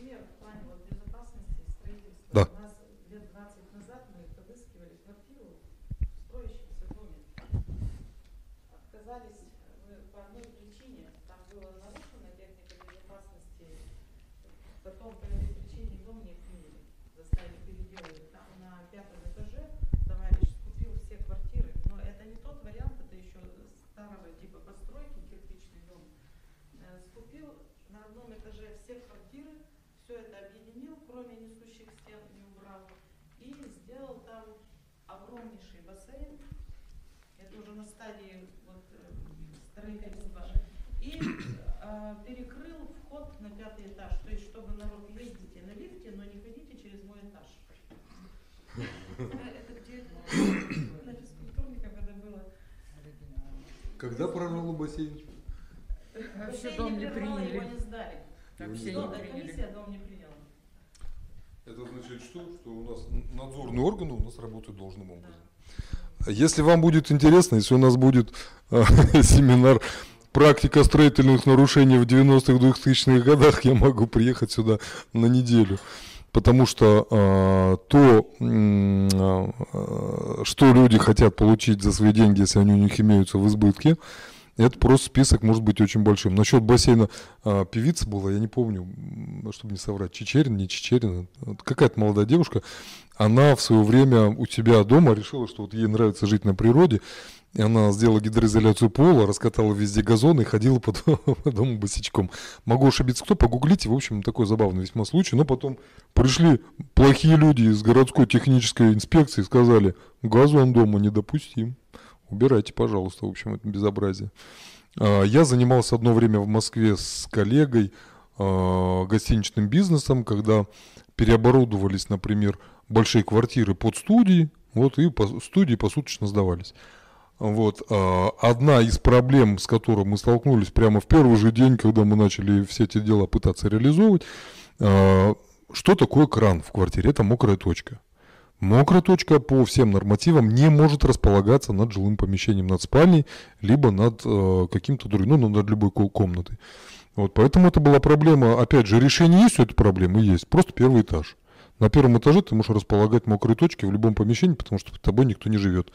Пример в плане вот безопасности строительства. Да. У нас лет 20 назад мы подыскивали квартиру в строящемся доме. Отказались мы по одной причине. Там была нарушена техника безопасности. Потом по этой причине дом не отменили. Заставили переделывать. Там на пятом этаже товарищ скупил все квартиры. Но это не тот вариант, это еще старого типа постройки, кирпичный дом. Э, скупил на одном этаже все квартиры, кроме несущих стен не убрал, и сделал там огромнейший бассейн, это уже на стадии вот, э, строительства, и э, перекрыл вход на пятый этаж, то есть чтобы народ ездите на лифте, но не ходите через мой этаж. Это где? На физкультурниках это было. Когда прорвало бассейн? Вообще дом не прервало, его приняли. не сдали. Вообще не приняли. Комиссия дом не приняла. Это значит что? Что у нас надзорные органы у нас работают должным образом. Если вам будет интересно, если у нас будет э, [LAUGHS] семинар «Практика строительных нарушений в 90-х, 2000-х годах», я могу приехать сюда на неделю. Потому что э, то, э, что люди хотят получить за свои деньги, если они у них имеются в избытке, это просто список может быть очень большим. Насчет бассейна а, певица была, я не помню, чтобы не соврать, Чечерин, не Чечерин, какая-то молодая девушка, она в свое время у себя дома решила, что вот ей нравится жить на природе, и она сделала гидроизоляцию пола, раскатала везде газоны и ходила [LAUGHS] по дому босичком. Могу ошибиться, кто, погуглите, в общем, такой забавный весьма случай. Но потом пришли плохие люди из городской технической инспекции и сказали, газон дома недопустим. Убирайте, пожалуйста, в общем, это безобразие. А, Я занимался одно время в Москве с коллегой а, гостиничным бизнесом, когда переоборудовались, например, большие квартиры под студии, вот и по, студии посуточно сдавались. Вот. а, Одна из проблем, с которой мы столкнулись прямо в первый же день, когда мы начали все эти дела пытаться реализовывать, что такое кран в квартире? Это мокрая точка. Мокрая точка по всем нормативам не может располагаться над жилым помещением, над спальней, либо над э, каким-то другим, ну, над любой ко- комнатой. Вот, поэтому это была проблема. Опять же, решение есть у этой проблемы? Есть. Просто первый этаж. На первом этаже ты можешь располагать мокрые точки в любом помещении, потому что под тобой никто не живет.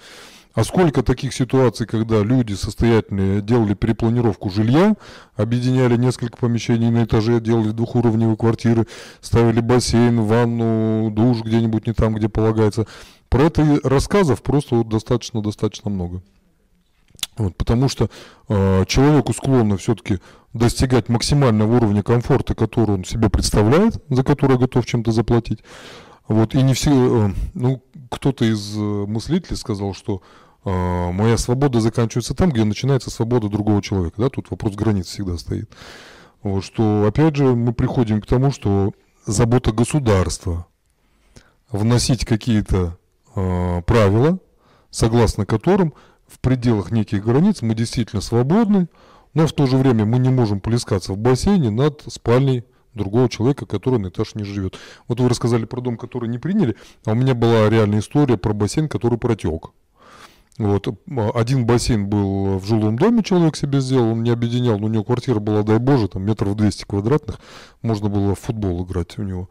А сколько таких ситуаций, когда люди состоятельные делали перепланировку жилья, объединяли несколько помещений на этаже, делали двухуровневые квартиры, ставили бассейн, ванну, душ где-нибудь не там, где полагается. Про это рассказов просто достаточно-достаточно много. Вот, потому что э, человеку склонно все-таки достигать максимального уровня комфорта, который он себе представляет, за который готов чем-то заплатить. Вот, и не все, э, ну, кто-то из э, мыслителей сказал, что э, моя свобода заканчивается там, где начинается свобода другого человека. Да? Тут вопрос границ всегда стоит. Вот, что, опять же, мы приходим к тому, что забота государства вносить какие-то э, правила, согласно которым в пределах неких границ мы действительно свободны, но в то же время мы не можем плескаться в бассейне над спальней другого человека, который на этаж не живет. Вот вы рассказали про дом, который не приняли, а у меня была реальная история про бассейн, который протек. Вот. Один бассейн был в жилом доме, человек себе сделал, он не объединял, но у него квартира была, дай боже, там метров 200 квадратных, можно было в футбол играть у него.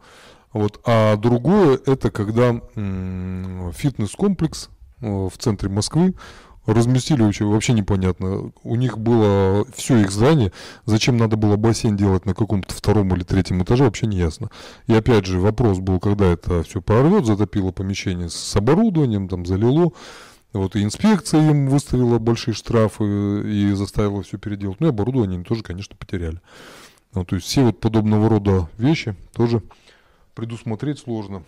Вот. А другое, это когда фитнес-комплекс э, в центре Москвы разместили очень, вообще непонятно. У них было все их здание, зачем надо было бассейн делать на каком-то втором или третьем этаже, вообще не ясно. И опять же, вопрос был, когда это все порвет, затопило помещение с оборудованием, там залило. Вот и инспекция им выставила большие штрафы и заставила все переделать. Ну и оборудование они тоже, конечно, потеряли. Ну, то есть все вот подобного рода вещи тоже предусмотреть сложно.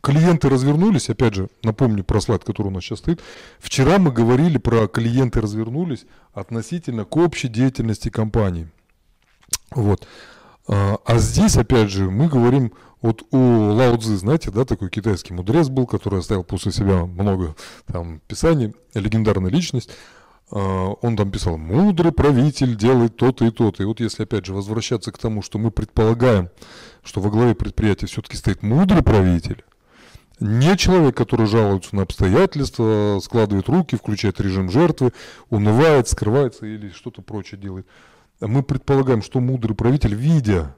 Клиенты развернулись, опять же, напомню про слайд, который у нас сейчас стоит. Вчера мы говорили про клиенты развернулись относительно к общей деятельности компании. Вот. А, а здесь, опять же, мы говорим вот у Лао Цзы, знаете, да, такой китайский мудрец был, который оставил после себя много там писаний, легендарная личность. А, он там писал, мудрый правитель делает то-то и то-то. И вот если, опять же, возвращаться к тому, что мы предполагаем, что во главе предприятия все-таки стоит мудрый правитель, не человек, который жалуется на обстоятельства, складывает руки, включает режим жертвы, унывает, скрывается или что-то прочее делает. Мы предполагаем, что мудрый правитель, видя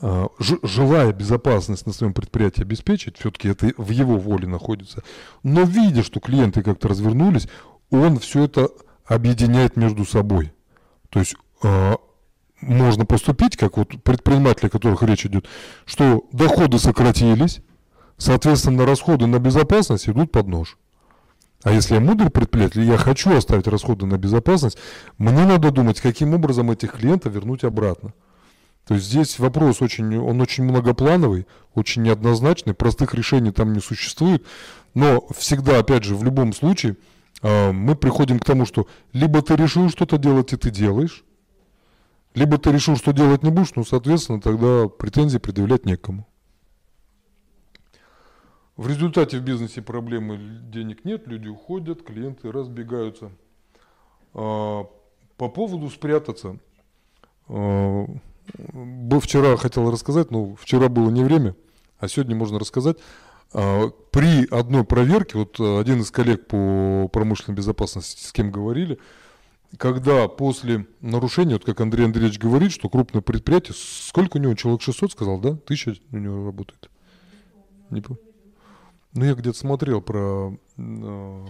а, желая безопасность на своем предприятии обеспечить, все-таки это в его воле находится, но видя, что клиенты как-то развернулись, он все это объединяет между собой. То есть э, можно поступить, как вот предприниматели, о которых речь идет, что доходы сократились, соответственно, расходы на безопасность идут под нож. А если я мудрый предприниматель, я хочу оставить расходы на безопасность, мне надо думать, каким образом этих клиентов вернуть обратно. То есть здесь вопрос очень, он очень многоплановый, очень неоднозначный, простых решений там не существует, но всегда, опять же, в любом случае, а, мы приходим к тому, что либо ты решил что-то делать, и ты делаешь, либо ты решил, что делать не будешь, ну, соответственно, тогда претензии предъявлять некому. В результате в бизнесе проблемы денег нет, люди уходят, клиенты разбегаются. А, по поводу спрятаться. А, вчера хотел рассказать, но вчера было не время, а сегодня можно рассказать. А, при одной проверке, вот э, один из коллег по промышленной безопасности, с кем говорили, когда после нарушения, вот как Андрей Андреевич говорит, что крупное предприятие, сколько у него, человек 600 сказал, да? Тысяча у него работает? Не помню. Ну, я где-то смотрел про... Э,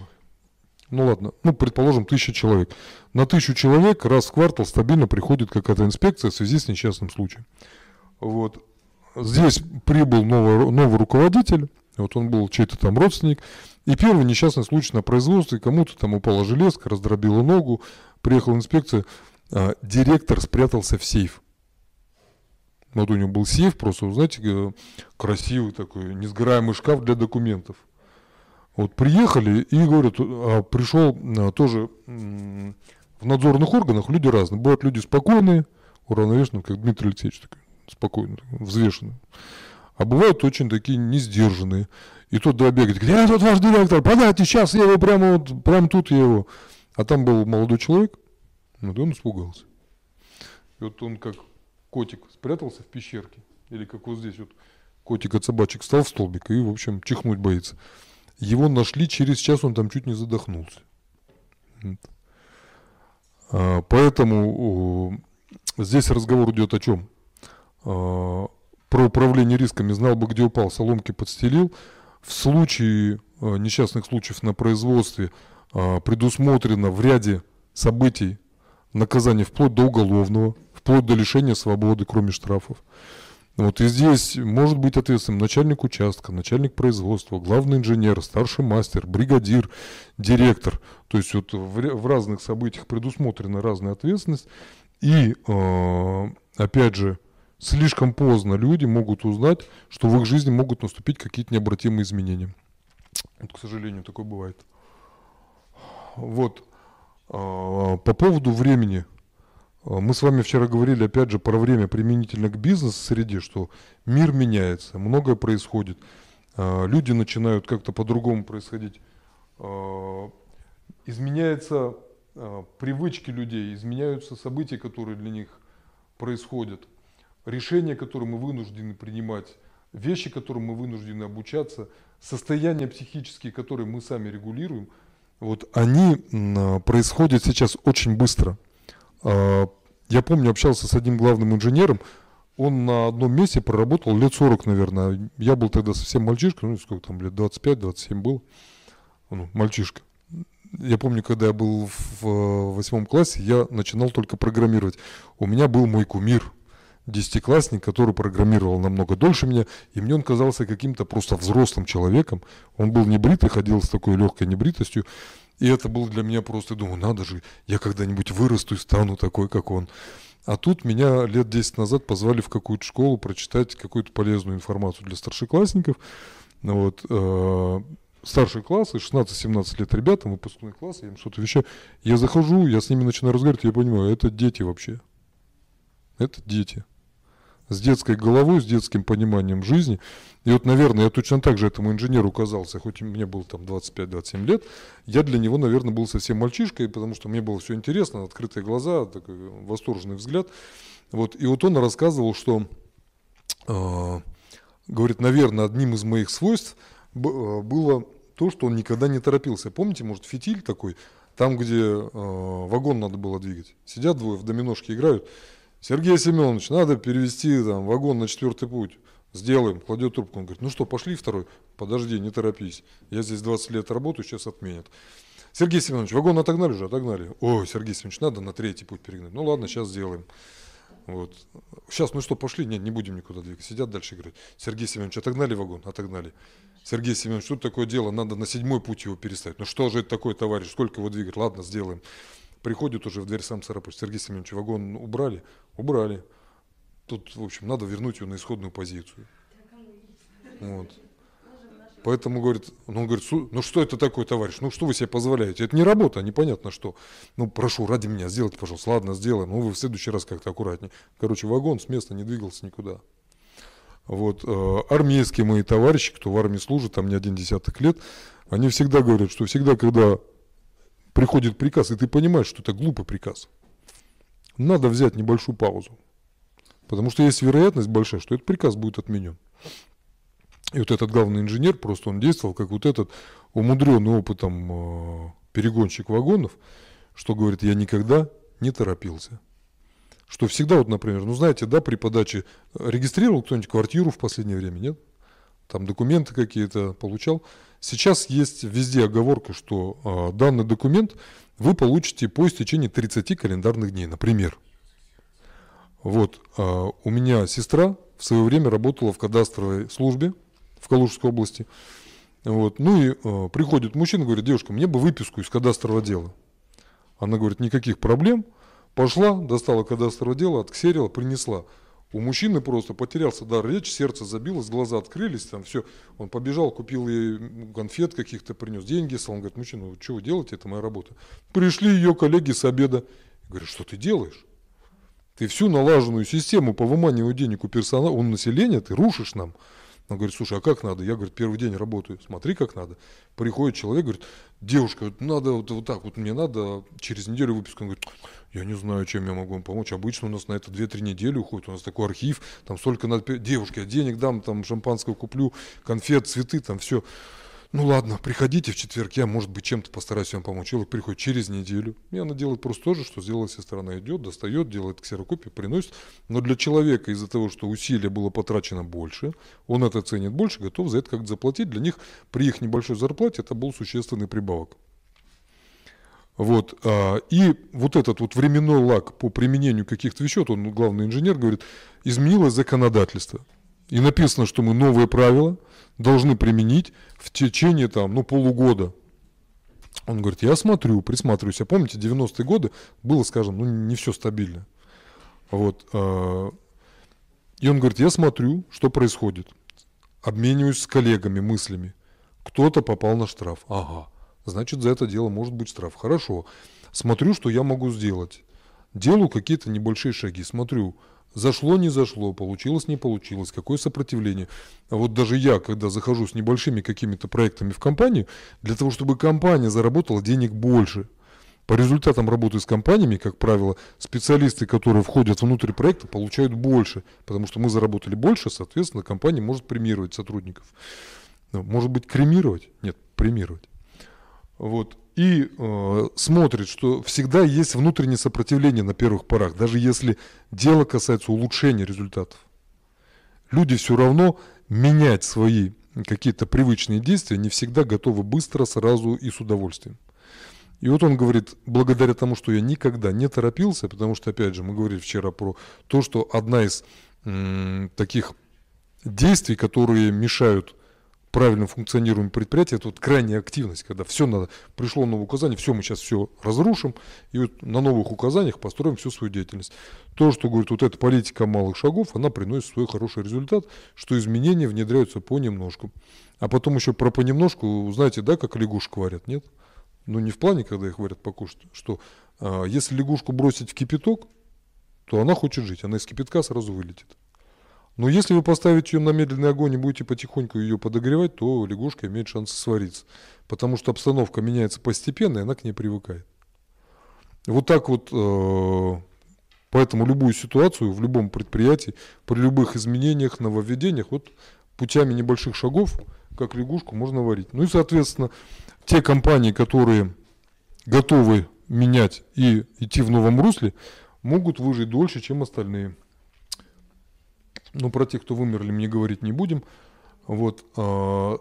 ну ладно, ну, предположим, тысяча человек. На тысячу человек раз в квартал стабильно приходит какая-то инспекция в связи с несчастным случаем. Вот. Здесь прибыл новый, новый руководитель, вот он был чей-то там родственник. И первый несчастный случай на производстве, кому-то там упала железка, раздробила ногу, приехала инспекция, а, директор спрятался в сейф. Вот у него был сейф, просто, знаете, красивый такой, несгораемый шкаф для документов. Вот приехали и говорят, а, пришел а, тоже в надзорных органах люди разные. Бывают люди спокойные, уравновешенные, как Дмитрий Алексеевич, такой, спокойный, взвешенный. А бывают очень такие несдержанные. И тот два бегает, где тут ваш директор? Подайте, сейчас я его прямо вот, прямо тут я его. А там был молодой человек, вот он испугался. И вот он как котик спрятался в пещерке. Или как вот здесь вот котик от собачек стал в столбик и, в общем, чихнуть боится. Его нашли, через час он там чуть не задохнулся. А, поэтому здесь разговор идет о чем? А, про управление рисками, знал бы, где упал, соломки подстелил. В случае э, несчастных случаев на производстве предусмотрено в ряде событий наказание вплоть до уголовного, вплоть до лишения свободы, кроме штрафов. Вот и здесь может быть ответственным начальник участка, начальник производства, главный инженер, старший мастер, бригадир, директор. То есть вот в, в разных событиях предусмотрена разная ответственность. И э, опять же, слишком поздно люди могут узнать, что в их жизни могут наступить какие-то необратимые изменения. Вот, к сожалению, такое бывает. Вот. А, по поводу времени. А, мы с вами вчера говорили, опять же, про время применительно к бизнес-среде, что мир меняется, многое происходит. А, люди начинают как-то по-другому происходить. Изменяются привычки людей, изменяются события, которые для них происходят решения, которые мы вынуждены принимать, вещи, которым мы вынуждены обучаться, состояния психические, которые мы сами регулируем, вот они происходят сейчас очень быстро. А, я помню, общался с одним главным инженером, он на одном месте проработал лет 40, наверное. Я был тогда совсем мальчишка, ну сколько там, лет 25-27 был, ну, мальчишка. Я помню, когда я был в восьмом классе, я начинал только программировать. У меня был мой кумир, десятиклассник, который программировал намного дольше меня, и мне он казался каким-то просто взрослым человеком. Он был небритый, ходил с такой легкой небритостью, и это было для меня просто, думаю, надо же, я когда-нибудь вырасту и стану такой, как он. А тут меня лет 10 назад позвали в какую-то школу прочитать какую-то полезную информацию для старшеклассников. Ну вот, э, старшие классы, 16-17 лет ребятам, выпускной класс, я им что-то вещаю. Я захожу, я с ними начинаю разговаривать, я понимаю, это дети вообще. Это дети. С детской головой, с детским пониманием жизни. И вот, наверное, я точно так же этому инженеру казался, хоть мне было там 25-27 лет, я для него, наверное, был совсем мальчишкой, потому что мне было все интересно, открытые глаза, такой восторженный взгляд. Вот, и вот он рассказывал, что, э, говорит, наверное, одним из моих свойств э, было то, что он никогда не торопился. Помните, может, фитиль такой, там, где э, вагон надо было двигать. Сидят двое, в доминошки играют. Сергей Семенович, надо перевести там, вагон на четвертый путь. Сделаем, кладет трубку. Он говорит, ну что, пошли второй? Подожди, не торопись. Я здесь 20 лет работаю, сейчас отменят. Сергей Семенович, вагон отогнали уже? Отогнали. Ой, Сергей Семенович, надо на третий путь перегнать. Ну ладно, сейчас сделаем. Вот. Сейчас, ну что, пошли? Нет, не будем никуда двигаться. Сидят дальше играть. Сергей Семенович, отогнали вагон? Отогнали. Сергей Семенович, тут такое дело, надо на седьмой путь его переставить. Ну что же это такое, товарищ, сколько его двигать? Ладно, сделаем. Приходит уже в дверь сам Сарапуч. Сергей Семенович, вагон убрали? Убрали. Тут, в общем, надо вернуть его на исходную позицию. Вот. Поэтому, говорит, ну, он говорит, «Су- ну что это такое, товарищ, ну что вы себе позволяете? Это не работа, непонятно что. Ну, прошу, ради меня, сделайте, пожалуйста. Ладно, сделаем, ну вы в следующий раз как-то аккуратнее. Короче, вагон с места не двигался никуда. Вот, э, армейские мои товарищи, кто в армии служит, там не один десяток лет, они всегда говорят, что всегда, когда приходит приказ, и ты понимаешь, что это глупый приказ, надо взять небольшую паузу. Потому что есть вероятность большая, что этот приказ будет отменен. И вот этот главный инженер, просто он действовал как вот этот умудренный опытом э, перегонщик вагонов, что говорит, я никогда не торопился. Что всегда, вот, например, ну знаете, да, при подаче э, регистрировал кто-нибудь квартиру в последнее время, нет? Там документы какие-то получал. Сейчас есть везде оговорка, что э, данный документ вы получите по истечении 30 календарных дней, например. Вот, э, у меня сестра в свое время работала в кадастровой службе в Калужской области. Вот. Ну и э, приходит мужчина, говорит, девушка, мне бы выписку из кадастрового дела. Она говорит, никаких проблем. Пошла, достала кадастровое дело, отксерила, принесла. У мужчины просто потерялся дар речи, сердце забилось, глаза открылись, там все. Он побежал, купил ей конфет каких-то, принес деньги. Он говорит, мужчина, вы что вы делаете, это моя работа. Пришли ее коллеги с обеда. Говорят, что ты делаешь? Ты всю налаженную систему по выманиванию денег у персонала, у населения ты рушишь нам. Он говорит, слушай, а как надо? Я, говорит, первый день работаю, смотри, как надо. Приходит человек, говорит, девушка, надо вот, вот так, вот мне надо через неделю выписку. Он говорит, я не знаю, чем я могу вам помочь. Обычно у нас на это 2-3 недели уходит, у нас такой архив, там столько надо... Девушке, я денег дам, там шампанского куплю, конфет, цветы, там все. Ну ладно, приходите в четверг, я, может быть, чем-то постараюсь вам помочь. Человек приходит через неделю, и она делает просто то же, что сделала сестра. Она идет, достает, делает ксерокопию, приносит. Но для человека из-за того, что усилия было потрачено больше, он это ценит больше, готов за это как-то заплатить. Для них при их небольшой зарплате это был существенный прибавок. Вот, а, и вот этот вот временной лаг по применению каких-то вещей, он, главный инженер, говорит, изменилось законодательство. И написано, что мы новые правила должны применить в течение там, ну, полугода. Он говорит, я смотрю, присматриваюсь. А помните, 90-е годы было, скажем, ну, не все стабильно. Вот. а, И он говорит, я смотрю, что происходит. Обмениваюсь с коллегами мыслями. Кто-то попал на штраф. Ага. Значит, за это дело может быть штраф. Хорошо. Смотрю, что я могу сделать. Делаю какие-то небольшие шаги. Смотрю, зашло, не зашло, получилось, не получилось, какое сопротивление. А вот даже я, когда захожу с небольшими какими-то проектами в компанию, для того, чтобы компания заработала денег больше. По результатам работы с компаниями, как правило, специалисты, которые входят внутрь проекта, получают больше, потому что мы заработали больше, соответственно, компания может премировать сотрудников. Ну, Может быть, кремировать? Нет, премировать. Вот. И э, смотрит, что всегда есть внутреннее сопротивление на первых порах, даже если дело касается улучшения результатов. Люди все равно менять свои какие-то привычные действия не всегда готовы быстро, сразу и с удовольствием. И вот он говорит, благодаря тому, что я никогда не торопился, потому что, опять же, мы говорили вчера про то, что одна из м, таких действий, которые мешают правильном функционировании предприятия, это вот крайняя активность, когда все надо, пришло новое указание, все, мы сейчас все разрушим, и вот на новых указаниях построим всю свою деятельность. То, что говорит, вот эта политика малых шагов, она приносит свой хороший результат, что изменения внедряются понемножку. А потом еще про понемножку, знаете, да, как лягушек варят, нет? Ну, не в плане, когда их варят покушать, что а, если лягушку бросить в кипяток, то она хочет жить, она из кипятка сразу вылетит. Но если вы поставите ее на медленный огонь и будете потихоньку ее подогревать, то лягушка имеет шанс свариться. Потому что обстановка меняется постепенно, и она к ней привыкает. Вот так вот, э, поэтому любую ситуацию в любом предприятии, при любых изменениях, нововведениях, вот путями небольших шагов, как лягушку, можно варить. Ну и, соответственно, те компании, которые готовы менять и идти в новом русле, могут выжить дольше, чем остальные. Но про тех, кто вымерли, мне говорить не будем. Вот. А,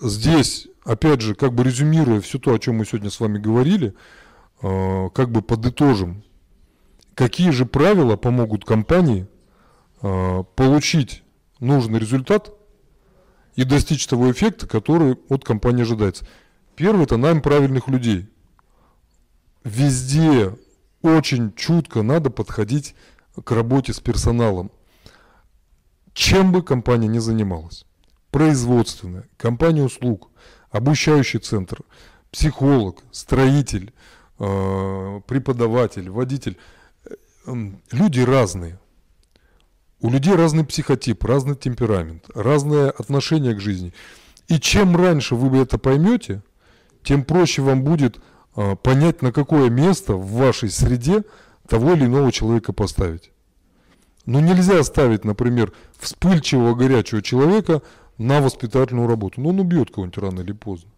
здесь, опять же, как бы резюмируя все то, о чем мы сегодня с вами говорили, а, как бы подытожим, какие же правила помогут компании а, получить нужный результат и достичь того эффекта, который от компании ожидается. Первый – это найм правильных людей. Везде очень чутко надо подходить к работе с персоналом чем бы компания ни занималась, производственная, компания услуг, обучающий центр, психолог, строитель, э, преподаватель, водитель, э, люди разные. У людей разный психотип, разный темперамент, разное отношение к жизни. И чем раньше вы это поймете, тем проще вам будет э, понять, на какое место в вашей среде того или иного человека поставить. Ну, нельзя ставить, например, вспыльчивого, горячего человека на воспитательную работу. Ну, он убьет кого-нибудь рано или поздно.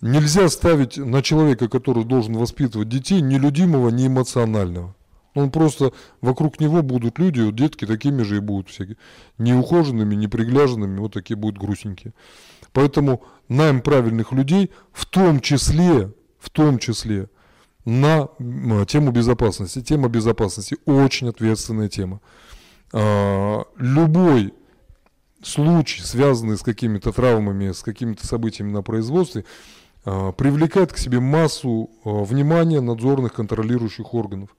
Нельзя ставить на человека, который должен воспитывать детей, нелюдимого, не эмоционального. Он просто, вокруг него будут люди, вот детки такими же и будут всякие. Неухоженными, непригляженными, вот такие будут грустненькие. Поэтому найм правильных людей, в том числе, в том числе, на тему безопасности. Тема безопасности очень ответственная тема. А, любой случай, связанный с какими-то травмами, с какими-то событиями на производстве, а, привлекает к себе массу а, внимания надзорных контролирующих органов.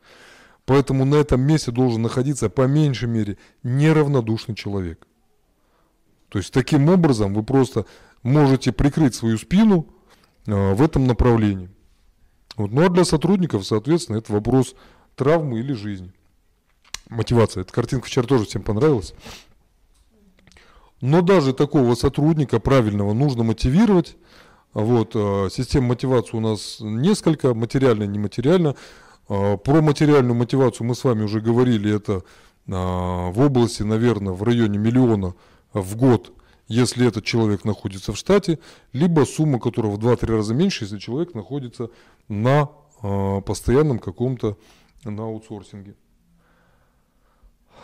Поэтому на этом месте должен находиться по меньшей мере неравнодушный человек. То есть таким образом вы просто можете прикрыть свою спину в этом направлении. Вот. Ну а для сотрудников, соответственно, это вопрос травмы или жизни. Мотивация. Эта картинка вчера тоже всем понравилась. Но даже такого сотрудника правильного нужно мотивировать. Вот, э, систем мотивации у нас несколько, материально, нематериально. Э, про материальную мотивацию мы с вами уже говорили, это э, в области, наверное, в районе миллиона в год если этот человек находится в штате, либо сумма, которая в 2-3 раза меньше, если человек находится на э, постоянном каком-то на аутсорсинге.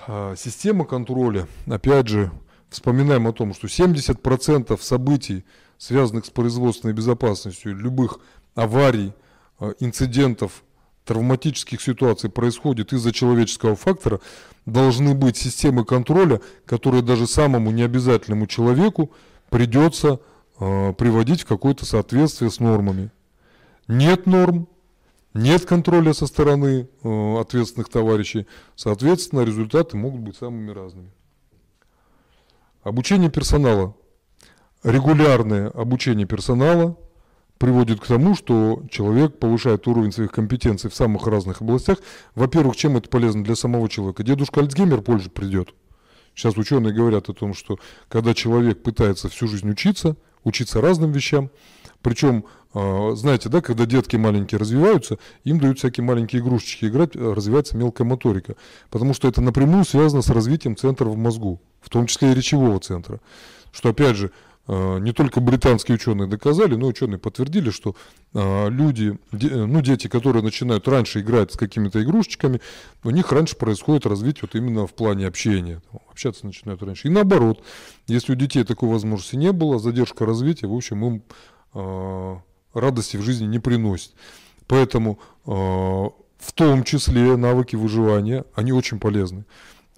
Э, система контроля, опять же, вспоминаем о том, что 70% событий, связанных с производственной безопасностью, любых аварий, э, инцидентов, травматических ситуаций происходит из-за человеческого фактора, должны быть системы контроля, которые даже самому необязательному человеку придется э, приводить в какое-то соответствие с нормами. Нет норм, нет контроля со стороны э, ответственных товарищей, соответственно, результаты могут быть самыми разными. Обучение персонала. Регулярное обучение персонала – приводит к тому, что человек повышает уровень своих компетенций в самых разных областях. Во-первых, чем это полезно для самого человека? Дедушка Альцгеймер позже придет. Сейчас ученые говорят о том, что когда человек пытается всю жизнь учиться, учиться разным вещам, причем, а, знаете, да, когда детки маленькие развиваются, им дают всякие маленькие игрушечки играть, а, развивается мелкая моторика, потому что это напрямую связано с развитием центров в мозгу, в том числе и речевого центра. Что, опять же, не только британские ученые доказали, но ученые подтвердили, что а, люди, ну, дети, которые начинают раньше играть с какими-то игрушечками, у них раньше происходит развитие вот именно в плане общения. Общаться начинают раньше. И наоборот, если у детей такой возможности не было, задержка развития, в общем, им э, радости в жизни не приносит. Поэтому э, в том числе навыки выживания, они очень полезны.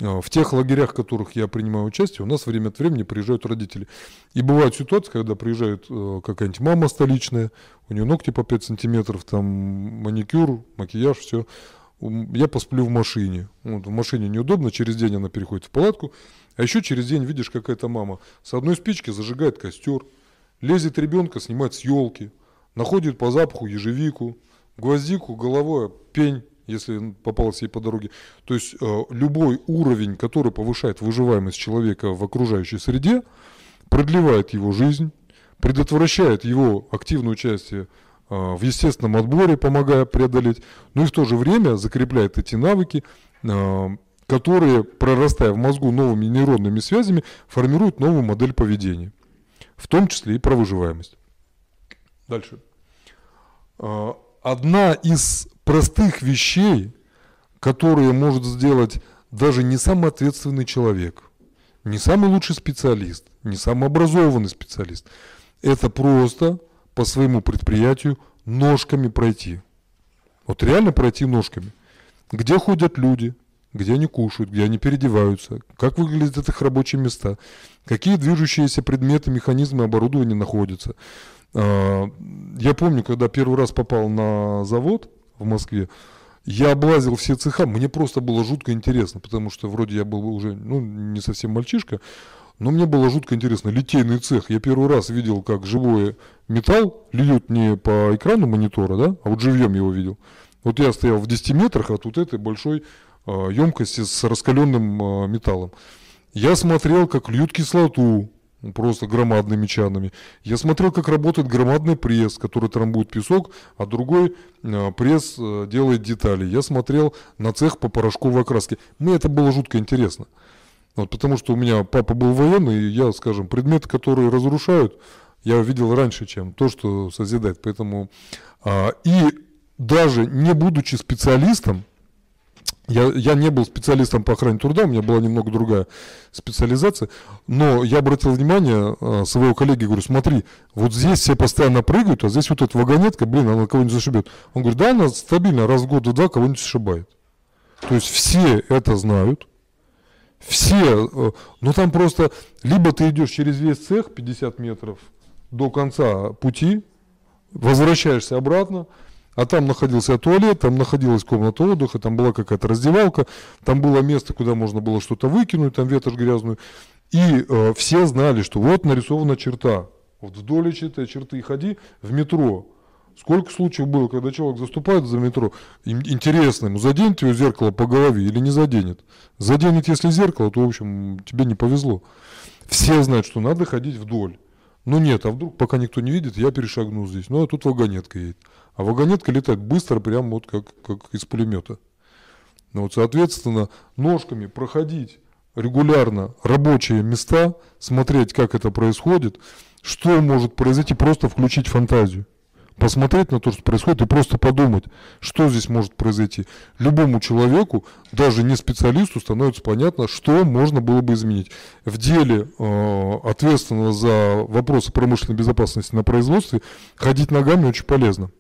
А, в тех лагерях, в которых я принимаю участие, у нас время от времени приезжают родители. И бывают ситуации, когда приезжает э, какая-нибудь мама столичная, у нее ногти по 5 сантиметров, там маникюр, макияж, все. Я посплю в машине. Вот, в машине неудобно, через день она переходит в палатку. А еще через день видишь, какая-то мама с одной спички зажигает костер, лезет ребенка, снимает с елки, находит по запаху ежевику, гвоздику, головой пень, если попалась ей по дороге. То есть э, любой уровень, который повышает выживаемость человека в окружающей среде, продлевает его жизнь, предотвращает его активное участие э, в естественном отборе, помогая преодолеть, но и в то же время закрепляет эти навыки, э, которые, прорастая в мозгу новыми нейронными связями, формируют новую модель поведения, в том числе и про выживаемость. Дальше. Одна из простых вещей, которые может сделать даже не самый ответственный человек, не самый лучший специалист, не самый образованный специалист. Это просто по своему предприятию ножками пройти. Вот реально пройти ножками. Где ходят люди, где они кушают, где они переодеваются, как выглядят их рабочие места, какие движущиеся предметы, механизмы, оборудования находятся. А, я помню, когда первый раз попал на завод в Москве, я облазил все цеха, мне просто было жутко интересно, потому что вроде я был уже ну, не совсем мальчишка, но мне было жутко интересно. Литейный цех. Я первый раз видел, как живой металл льют не по экрану монитора, да, а вот живьем его видел. Вот я стоял в 10 метрах от вот этой большой э, емкости с раскаленным э, металлом. Я смотрел, как льют кислоту, просто громадными чанами. Я смотрел, как работает громадный пресс, который трамбует песок, а другой э, пресс э, делает детали. Я смотрел на цех по порошковой окраске. Мне это было жутко интересно. Вот, потому что у меня папа был военный, и я, скажем, предметы, которые разрушают, я видел раньше, чем то, что созидает. Поэтому а, и даже не будучи специалистом, я, я не был специалистом по охране труда, у меня была немного другая специализация, но я обратил внимание э, своего коллеги, говорю, смотри, вот здесь все постоянно прыгают, а здесь вот эта вагонетка, блин, она кого-нибудь зашибет. Он говорит, да, она стабильно раз в год, два кого-нибудь сшибает. То есть все это знают, все, э, ну там просто, либо ты идешь через весь цех 50 метров до конца пути, возвращаешься обратно, а там находился туалет, там находилась комната отдыха, там была какая-то раздевалка, там было место, куда можно было что-то выкинуть, там ветошь грязную. И э, все знали, что вот нарисована черта. Вот вдоль этой черты ходи в метро. Сколько случаев было, когда человек заступает за метро, интересно ему, заденет его зеркало по голове или не заденет. Заденет, если зеркало, то, в общем, тебе не повезло. Все знают, что надо ходить вдоль. Ну нет, а вдруг, пока никто не видит, я перешагну здесь. Ну, а тут вагонетка едет. А вагонетка летает быстро, прямо вот как, как из пулемета. Ну, вот, соответственно, ножками проходить регулярно рабочие места, смотреть, как это происходит, что может произойти, просто включить фантазию. Посмотреть на то, что происходит, и просто подумать, что здесь может произойти. Любому человеку, даже не специалисту, становится понятно, что можно было бы изменить. В деле э, ответственного за вопросы промышленной безопасности на производстве ходить ногами очень полезно.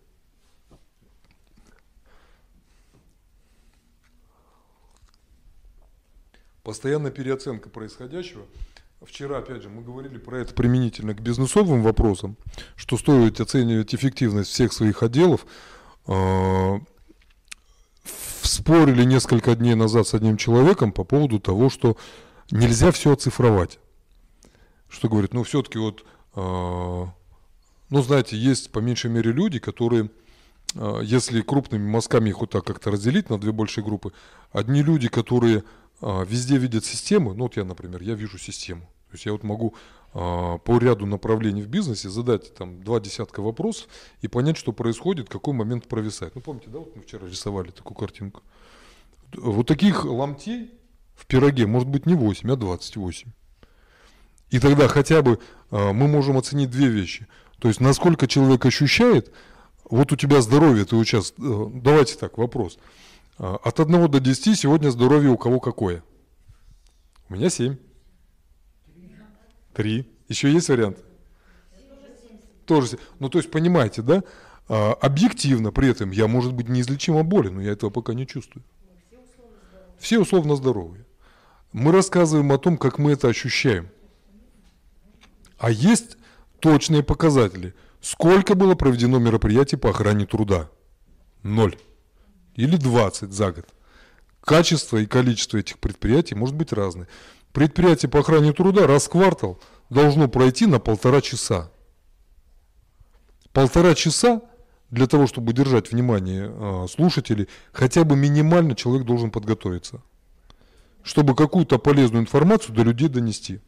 Постоянная переоценка происходящего. Вчера, опять же, мы говорили про это применительно к бизнесовым вопросам, что стоит оценивать эффективность всех своих отделов. А, спорили несколько дней назад с одним человеком по поводу того, что нельзя все оцифровать. Что говорит, ну все-таки вот, а, ну знаете, есть по меньшей мере люди, которые, а, если крупными мазками их вот так как-то разделить на две большие группы, одни люди, которые везде видят системы, ну вот я, например, я вижу систему. То есть я вот могу а, по ряду направлений в бизнесе задать там два десятка вопросов и понять, что происходит, какой момент провисает. Ну помните, да, вот мы вчера рисовали такую картинку. Вот таких ломтей в пироге может быть не 8, а 28. И тогда хотя бы а, мы можем оценить две вещи. То есть насколько человек ощущает, вот у тебя здоровье, ты сейчас, э, давайте так, вопрос. А, от 1 до 10 сегодня здоровье у кого какое? У меня 7. 3. Еще есть вариант? Тоже. Ну, то есть, понимаете, да? А, объективно при этом я, может быть, неизлечимо болен, но я этого пока не чувствую. Все условно здоровые. Мы рассказываем о том, как мы это ощущаем. А есть точные показатели. Сколько было проведено мероприятий по охране труда? Ноль. Или 20 за год. Качество и количество этих предприятий может быть разное. Предприятие по охране труда раз в квартал должно пройти на полтора часа. Полтора часа для того, чтобы удержать внимание э, слушателей, хотя бы минимально человек должен подготовиться, чтобы какую-то полезную информацию до людей донести.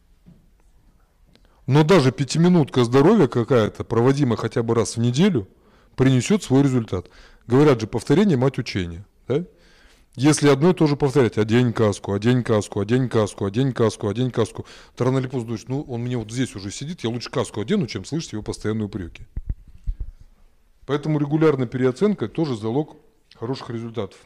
Но даже пятиминутка здоровья какая-то, проводимая хотя бы раз в неделю, принесет свой результат. Говорят же, повторение – мать учения. Да? Если одно и то же повторять, одень каску, одень каску, одень каску, одень каску, одень каску, то рано или поздно думаешь, ну он мне вот здесь уже сидит, я лучше каску одену, чем слышать его постоянные упреки. Поэтому регулярная переоценка тоже залог хороших результатов.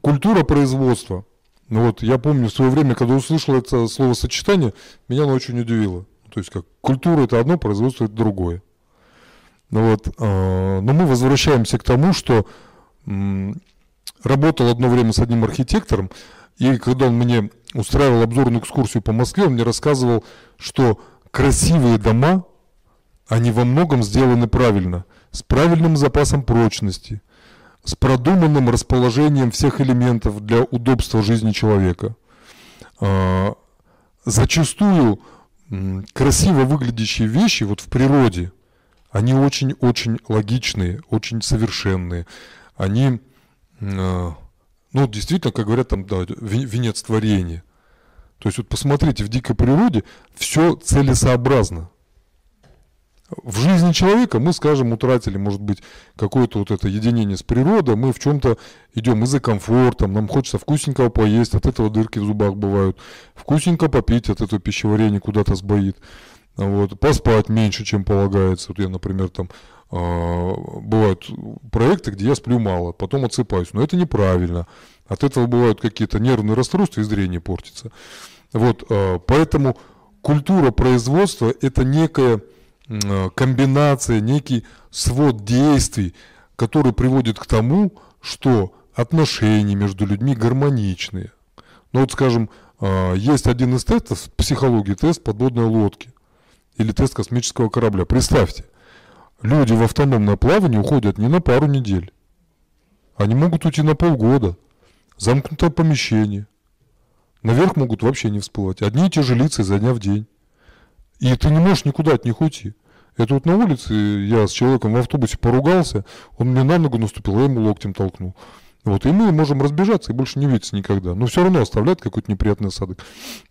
Культура производства. Ну вот я помню в свое время, когда услышал это словосочетание, меня оно очень удивило. То есть как культура это одно, производство это другое. Ну вот, э, но мы возвращаемся к тому, что работал одно время с одним архитектором, и когда он мне устраивал обзорную экскурсию по Москве, он мне рассказывал, что красивые дома, они во многом сделаны правильно, с правильным запасом прочности, с продуманным расположением всех элементов для удобства жизни человека. А, зачастую красиво выглядящие вещи вот в природе, они очень-очень логичные, очень совершенные. Они, а, ну, действительно, как говорят, там, да, венец творения. То есть вот посмотрите, в дикой природе все целесообразно в жизни человека мы, скажем, утратили, может быть, какое-то вот это единение с природой, мы в чем-то идем и за комфортом, нам хочется вкусненького поесть, от этого дырки в зубах бывают, вкусненько попить, от этого пищеварение куда-то сбоит, вот, поспать меньше, чем полагается. Вот я, например, там, э, бывают проекты, где я сплю мало, потом отсыпаюсь, но это неправильно. От этого бывают какие-то нервные расстройства и зрение портится. Вот, э, поэтому культура производства – это некая Э, комбинация, некий свод действий, который приводит к тому, что отношения между людьми гармоничные. Ну вот, скажем, э, есть один из тестов в психологии, тест подводной лодки или тест космического корабля. Представьте, люди в автономное плавание уходят не на пару недель. Они могут уйти на полгода. Замкнутое помещение. Наверх могут вообще не всплывать. Одни и те же лица изо дня в день. И ты не можешь никуда от них уйти. Это вот на улице я с человеком в автобусе поругался, он мне на ногу наступил, я ему локтем толкнул. Вот, и мы можем разбежаться и больше не видеться никогда. Но все равно оставляет какой-то неприятный осадок.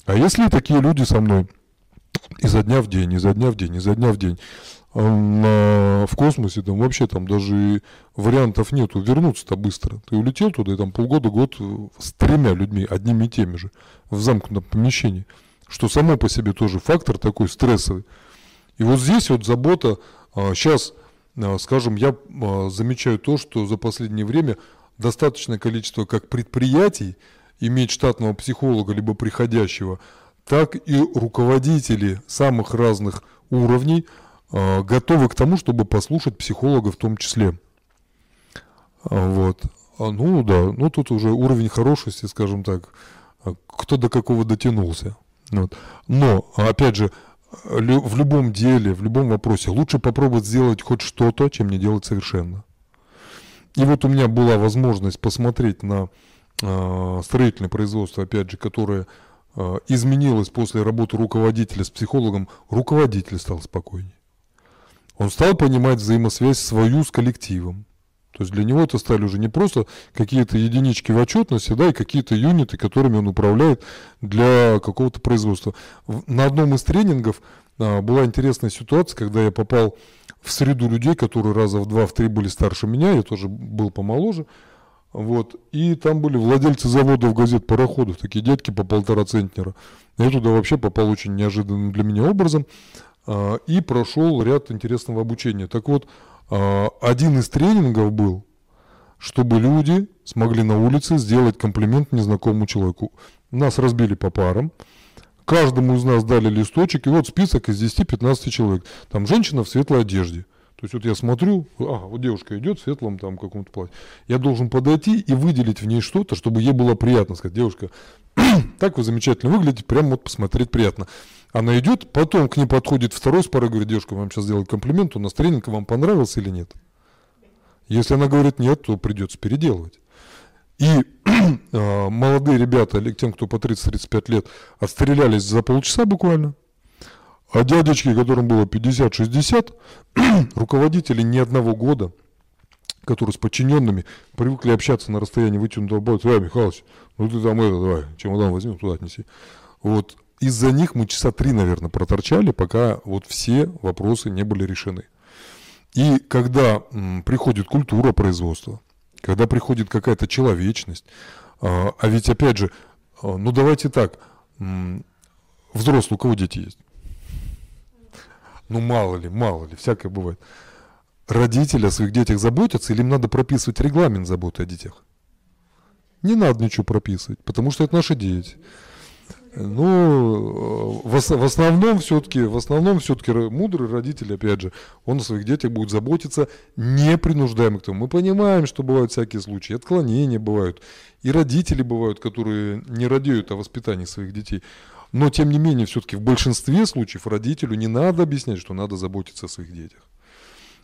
А если такие люди со мной изо дня в день, изо дня в день, изо дня в день, на, в космосе там вообще там даже вариантов нету вернуться-то быстро. Ты улетел туда и там полгода, год с тремя людьми, одними и теми же, в замкнутом помещении. Что само по себе тоже фактор такой стрессовый. И вот здесь вот забота, сейчас, а, а, скажем, я а, замечаю то, что за последнее время достаточное количество как предприятий иметь штатного психолога, либо приходящего, так и руководители самых разных уровней готовы к тому, чтобы послушать психолога в том числе. Вот. Ну да, ну тут уже уровень хорошести, скажем так, кто до какого дотянулся. Вот. Но, опять же, в любом деле, в любом вопросе лучше попробовать сделать хоть что-то, чем не делать совершенно. И вот у меня была возможность посмотреть на строительное производство, опять же, которое изменилось после работы руководителя с психологом. Руководитель стал спокойнее. Он стал понимать взаимосвязь свою с коллективом. То есть для него это стали уже не просто какие-то единички в отчетности, да, и какие-то юниты, которыми он управляет для какого-то производства. На одном из тренингов а, была интересная ситуация, когда я попал в среду людей, которые раза в два, в три были старше меня, я тоже был помоложе, вот, и там были владельцы заводов, газет, пароходов, такие дядьки по полтора центнера. Я туда вообще попал очень неожиданным для меня образом а, и прошел ряд интересного обучения. Так вот, а, один из тренингов был, чтобы люди смогли на улице сделать комплимент незнакомому человеку. Нас разбили по парам, каждому из нас дали листочек, и вот список из 10-15 человек. Там женщина в светлой одежде. То есть вот я смотрю, ага, вот девушка идет в светлом там каком-то платье. Я должен подойти и выделить в ней что-то, чтобы ей было приятно сказать, девушка, [CLEARS THROAT] так вы замечательно выглядите, прям вот посмотреть приятно. Она идет, потом к ней подходит второй с парой, говорит, девушка, вам сейчас сделать комплимент, у нас тренинг вам понравился или нет? Если она говорит нет, то придется переделывать. И э, [CLEARS THROAT] молодые ребята, или тем, кто по 30-35 лет, отстрелялись за полчаса буквально, а дядечки, которым было 50-60, [CLEARS THROAT] руководители ни одного года, которые с подчиненными привыкли общаться на расстоянии вытянутого боя, давай, Михалыч, ну ты там это, давай, чемодан возьми, туда отнеси. Вот из-за них мы часа три, наверное, проторчали, пока вот все вопросы не были решены. И когда м, приходит культура производства, когда приходит какая-то человечность, а, а ведь опять же, а, ну давайте так, м, взрослые, у кого дети есть? Ну мало ли, мало ли, всякое бывает. Родители о своих детях заботятся или им надо прописывать регламент заботы о детях? Не надо ничего прописывать, потому что это наши дети. Ну, в, ос- в основном все-таки, в основном все-таки мудрый родитель, опять же, он о своих детях будет заботиться, не принуждаем к тому. Мы понимаем, что бывают всякие случаи, отклонения бывают, и родители бывают, которые не радеют о воспитании своих детей. Но, тем не менее, все-таки в большинстве случаев родителю не надо объяснять, что надо заботиться о своих детях.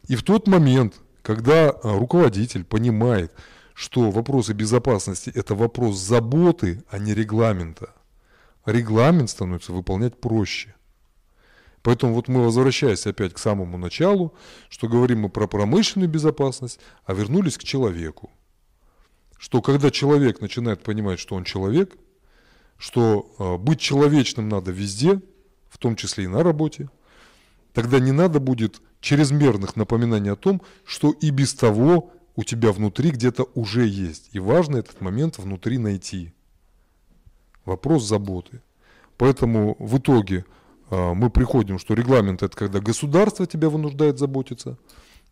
И в тот момент, когда а, руководитель понимает, что вопросы безопасности – это вопрос заботы, а не регламента, регламент становится выполнять проще. Поэтому вот мы, возвращаясь опять к самому началу, что говорим мы про промышленную безопасность, а вернулись к человеку. Что когда человек начинает понимать, что он человек, что э, быть человечным надо везде, в том числе и на работе, тогда не надо будет чрезмерных напоминаний о том, что и без того у тебя внутри где-то уже есть. И важно этот момент внутри найти. Вопрос заботы. Поэтому в итоге э, мы приходим, что регламент это когда государство тебя вынуждает заботиться,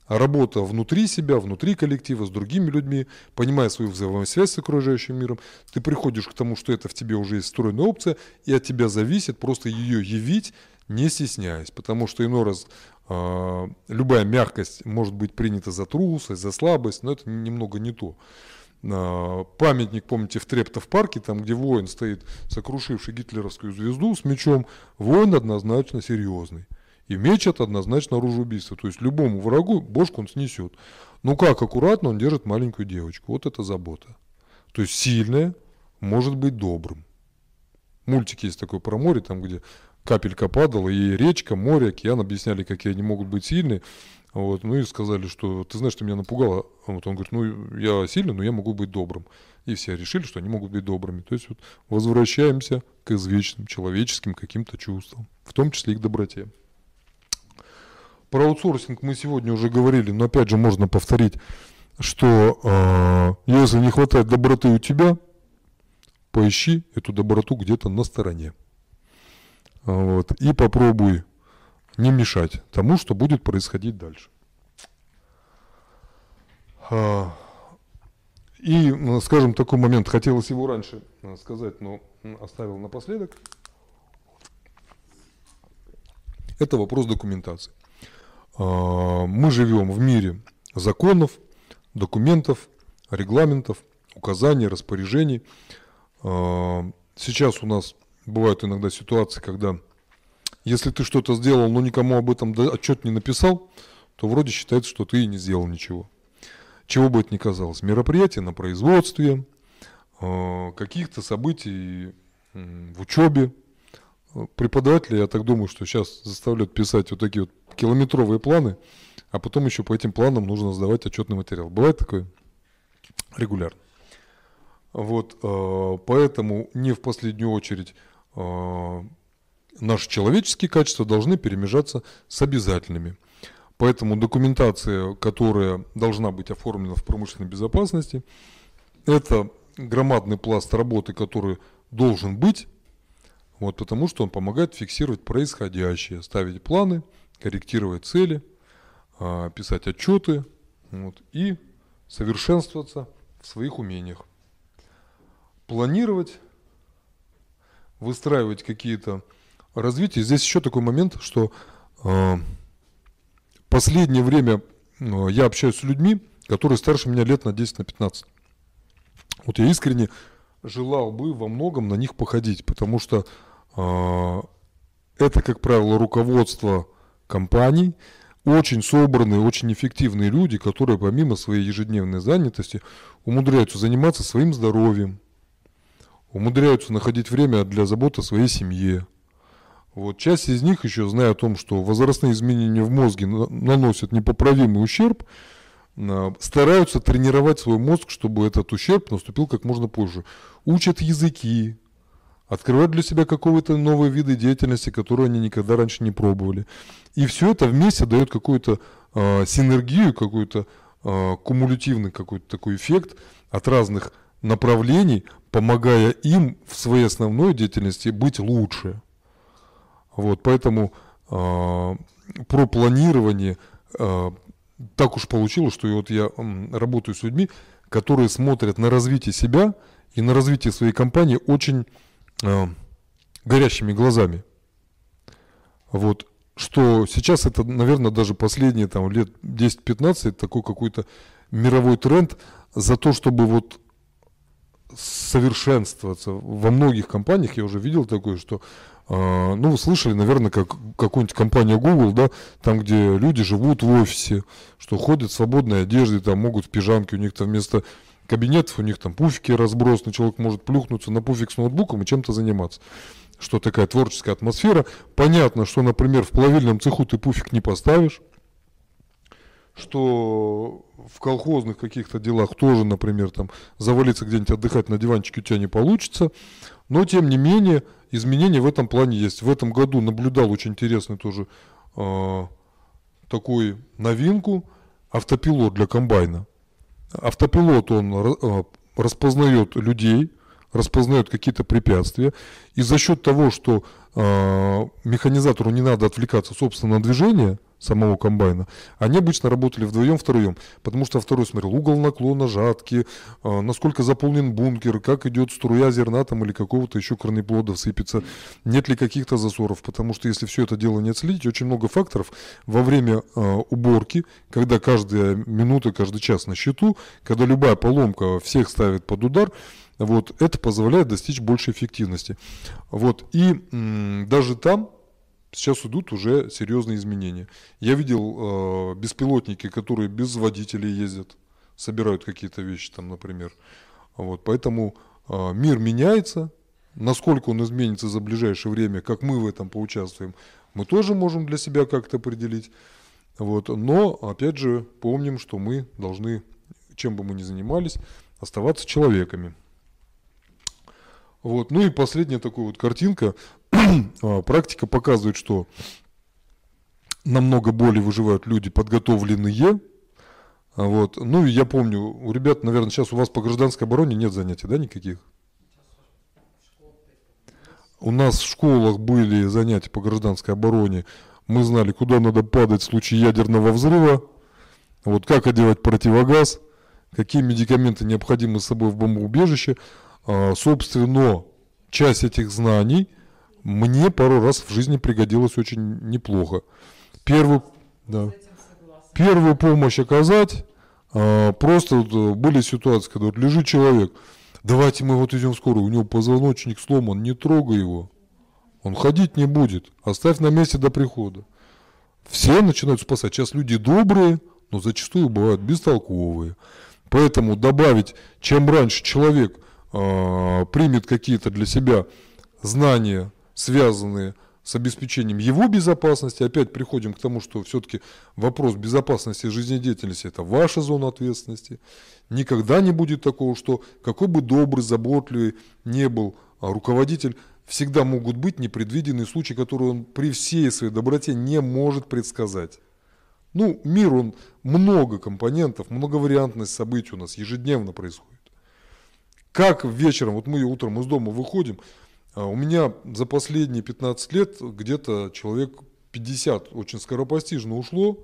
работа внутри себя, внутри коллектива, с другими людьми, понимая свою взаимосвязь с окружающим миром, ты приходишь к тому, что это в тебе уже есть встроенная опция, и от тебя зависит просто ее явить, не стесняясь. Потому что иной раз э, любая мягкость может быть принята за трусость, за слабость, но это немного не то. Э, памятник, помните, в Трептов парке, там, где воин стоит, сокрушивший гитлеровскую звезду с мечом, воин однозначно серьезный. И меч это однозначно оружие убийства. То есть любому врагу бошку он снесет. Ну как аккуратно он держит маленькую девочку. Вот это забота. То есть сильное может быть добрым. Мультик есть такой про море, там где капелька падала, и речка, море, океан объясняли, какие они могут быть сильные. Вот, ну и сказали, что ты знаешь, ты меня напугала. Вот он говорит, ну я сильный, но я могу быть добрым. И все решили, что они могут быть добрыми. То есть вот возвращаемся к извечным человеческим каким-то чувствам, в том числе и к доброте. Про аутсорсинг мы сегодня уже говорили, но опять же можно повторить, что э, если не хватает доброты у тебя, поищи эту доброту где-то на стороне. Вот, и попробуй не мешать тому, что будет происходить дальше. А, и, ну, скажем, такой момент, хотелось его раньше э, сказать, но оставил напоследок. Это вопрос документации. А, мы живем в мире законов, документов, регламентов, указаний, распоряжений. А, сейчас у нас бывают иногда ситуации, когда если ты что-то сделал, но никому об этом отчет не написал, то вроде считается, что ты и не сделал ничего. Чего бы это ни казалось. Мероприятия на производстве, а, каких-то событий в учебе. Преподаватели, я так думаю, что сейчас заставляют писать вот такие вот километровые планы, а потом еще по этим планам нужно сдавать отчетный материал. Бывает такое? Регулярно. Вот, э, поэтому не в последнюю очередь э, наши человеческие качества должны перемежаться с обязательными. Поэтому документация, которая должна быть оформлена в промышленной безопасности, это громадный пласт работы, который должен быть, вот, потому что он помогает фиксировать происходящее, ставить планы, корректировать цели, а, писать отчеты вот, и совершенствоваться в своих умениях. Планировать, выстраивать какие-то развития. Здесь еще такой момент, что э, последнее время э, я общаюсь с людьми, которые старше меня лет на 10, на 15. Вот я искренне желал бы во многом на них походить, потому что э, это, как правило, руководство компаний, очень собранные, очень эффективные люди, которые помимо своей ежедневной занятости умудряются заниматься своим здоровьем, умудряются находить время для заботы о своей семье. Вот. Часть из них еще, зная о том, что возрастные изменения в мозге наносят непоправимый ущерб, а, стараются тренировать свой мозг, чтобы этот ущерб наступил как можно позже. Учат языки, открывают для себя какого-то новые виды деятельности, которые они никогда раньше не пробовали. И все это вместе дает какую-то э, синергию, какой-то э, кумулятивный какой-то такой эффект от разных направлений, помогая им в своей основной деятельности быть лучше. Вот, поэтому э, про планирование э, так уж получилось, что вот я работаю с людьми, которые смотрят на развитие себя и на развитие своей компании очень э, горящими глазами. Вот, что сейчас это, наверное, даже последние там, лет 10-15 такой какой-то мировой тренд за то, чтобы вот совершенствоваться. Во многих компаниях я уже видел такое, что ну, вы слышали, наверное, как какую-нибудь компания Google, да, там, где люди живут в офисе, что ходят в свободной одежде, там могут в пижамке, у них там вместо кабинетов, у них там пуфики разбросаны, человек может плюхнуться на пуфик с ноутбуком и чем-то заниматься. Что такая творческая атмосфера. Понятно, что, например, в плавильном цеху ты пуфик не поставишь, что в колхозных каких-то делах тоже, например, там завалиться где-нибудь отдыхать на диванчике у тебя не получится. Но, тем не менее, изменения в этом плане есть. В этом году наблюдал очень интересный тоже э, такой новинку автопилот для комбайна. Автопилот, он э, распознает людей, распознает какие-то препятствия. И за счет того, что э, механизатору не надо отвлекаться, собственно, на движение самого комбайна, они обычно работали вдвоем, втроем, потому что второй смотрел угол наклона жатки, э, насколько заполнен бункер, как идет струя зерна там или какого-то еще корнеплода сыпется, нет ли каких-то засоров, потому что если все это дело не отследить, очень много факторов во время э, уборки, когда каждая минута, каждый час на счету, когда любая поломка всех ставит под удар, вот, это позволяет достичь большей эффективности. Вот, и даже там сейчас идут уже серьезные изменения. Я видел э, беспилотники, которые без водителей ездят, собирают какие-то вещи там, например. Вот, поэтому э, мир меняется. Насколько он изменится за ближайшее время, как мы в этом поучаствуем, мы тоже можем для себя как-то определить. Вот. Но, опять же, помним, что мы должны, чем бы мы ни занимались, оставаться человеками. Вот. Ну и последняя такая вот картинка. [CLEARS THROAT] А, практика показывает, что намного более выживают люди подготовленные. А вот. Ну и я помню, у ребят, наверное, сейчас у вас по гражданской обороне нет занятий, да, никаких? У нас в школах были занятия по гражданской обороне. Мы знали, куда надо падать в случае ядерного взрыва. Вот как одевать противогаз, какие медикаменты необходимы с собой в бомбоубежище. А, собственно, часть этих знаний мне пару раз в жизни пригодилась очень неплохо. Первую, да, первую помощь оказать, а, просто вот э, были ситуации, когда вот лежит человек, давайте мы вот идем скорую, у него позвоночник сломан, не трогай его. Он ходить не будет, оставь на месте до прихода. Все начинают спасать. Сейчас люди добрые, но зачастую бывают бестолковые. Поэтому добавить, чем раньше человек примет какие-то для себя знания, связанные с обеспечением его безопасности, опять приходим к тому, что все-таки вопрос безопасности жизнедеятельности – это ваша зона ответственности. Никогда не будет такого, что какой бы добрый, заботливый не был а, руководитель, всегда могут быть непредвиденные случаи, которые он при всей своей доброте не может предсказать. Ну, мир, он много компонентов, многовариантность событий у нас ежедневно происходит. Как вечером, вот мы утром из дома выходим, а у меня за последние 15 лет где-то человек 50 очень скоропостижно ушло,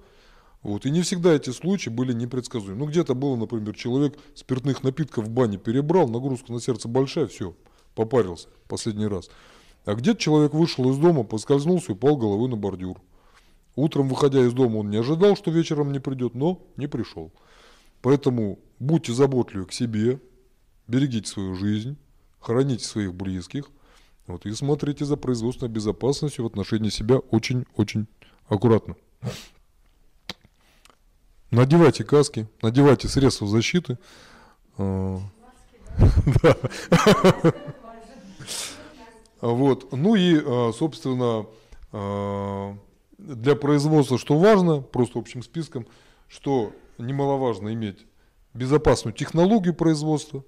вот, и не всегда эти случаи были непредсказуемы. Ну, где-то было, например, человек спиртных напитков в бане перебрал, нагрузка на сердце большая, все, попарился последний раз. А где-то человек вышел из дома, поскользнулся и упал головой на бордюр. Утром, выходя из дома, он не ожидал, что вечером не придет, но не пришел. Поэтому будьте заботливы к себе, берегите свою жизнь, храните своих близких, вот, и смотрите за производственной безопасностью в отношении себя очень-очень аккуратно. Надевайте каски, надевайте средства защиты. А. Вот. Ну и, а, собственно, а, для производства, что важно, просто общим списком, что немаловажно иметь безопасную технологию производства,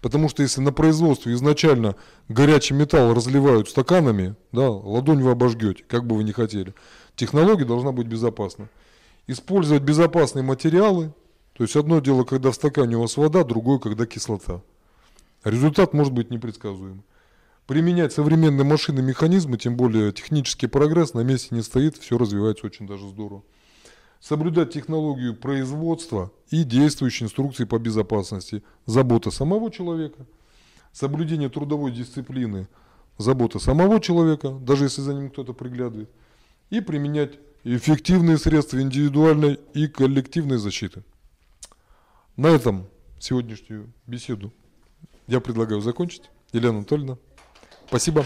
потому что если на производстве изначально горячий металл разливают стаканами, да, ладонь вы обожгете, как бы вы ни хотели, технология должна быть безопасна. Использовать безопасные материалы, то есть одно дело, когда в стакане у вас вода, другое, когда кислота. Результат может быть непредсказуемым. Применять современные машины, механизмы, тем более технический прогресс на месте не стоит, все развивается очень даже здорово. Соблюдать технологию производства и действующие инструкции по безопасности. Забота самого человека, соблюдение трудовой дисциплины, забота самого человека, даже если за ним кто-то приглядывает. И применять эффективные средства индивидуальной и коллективной защиты. На этом сегодняшнюю беседу я предлагаю закончить. Елена Анатольевна, спасибо.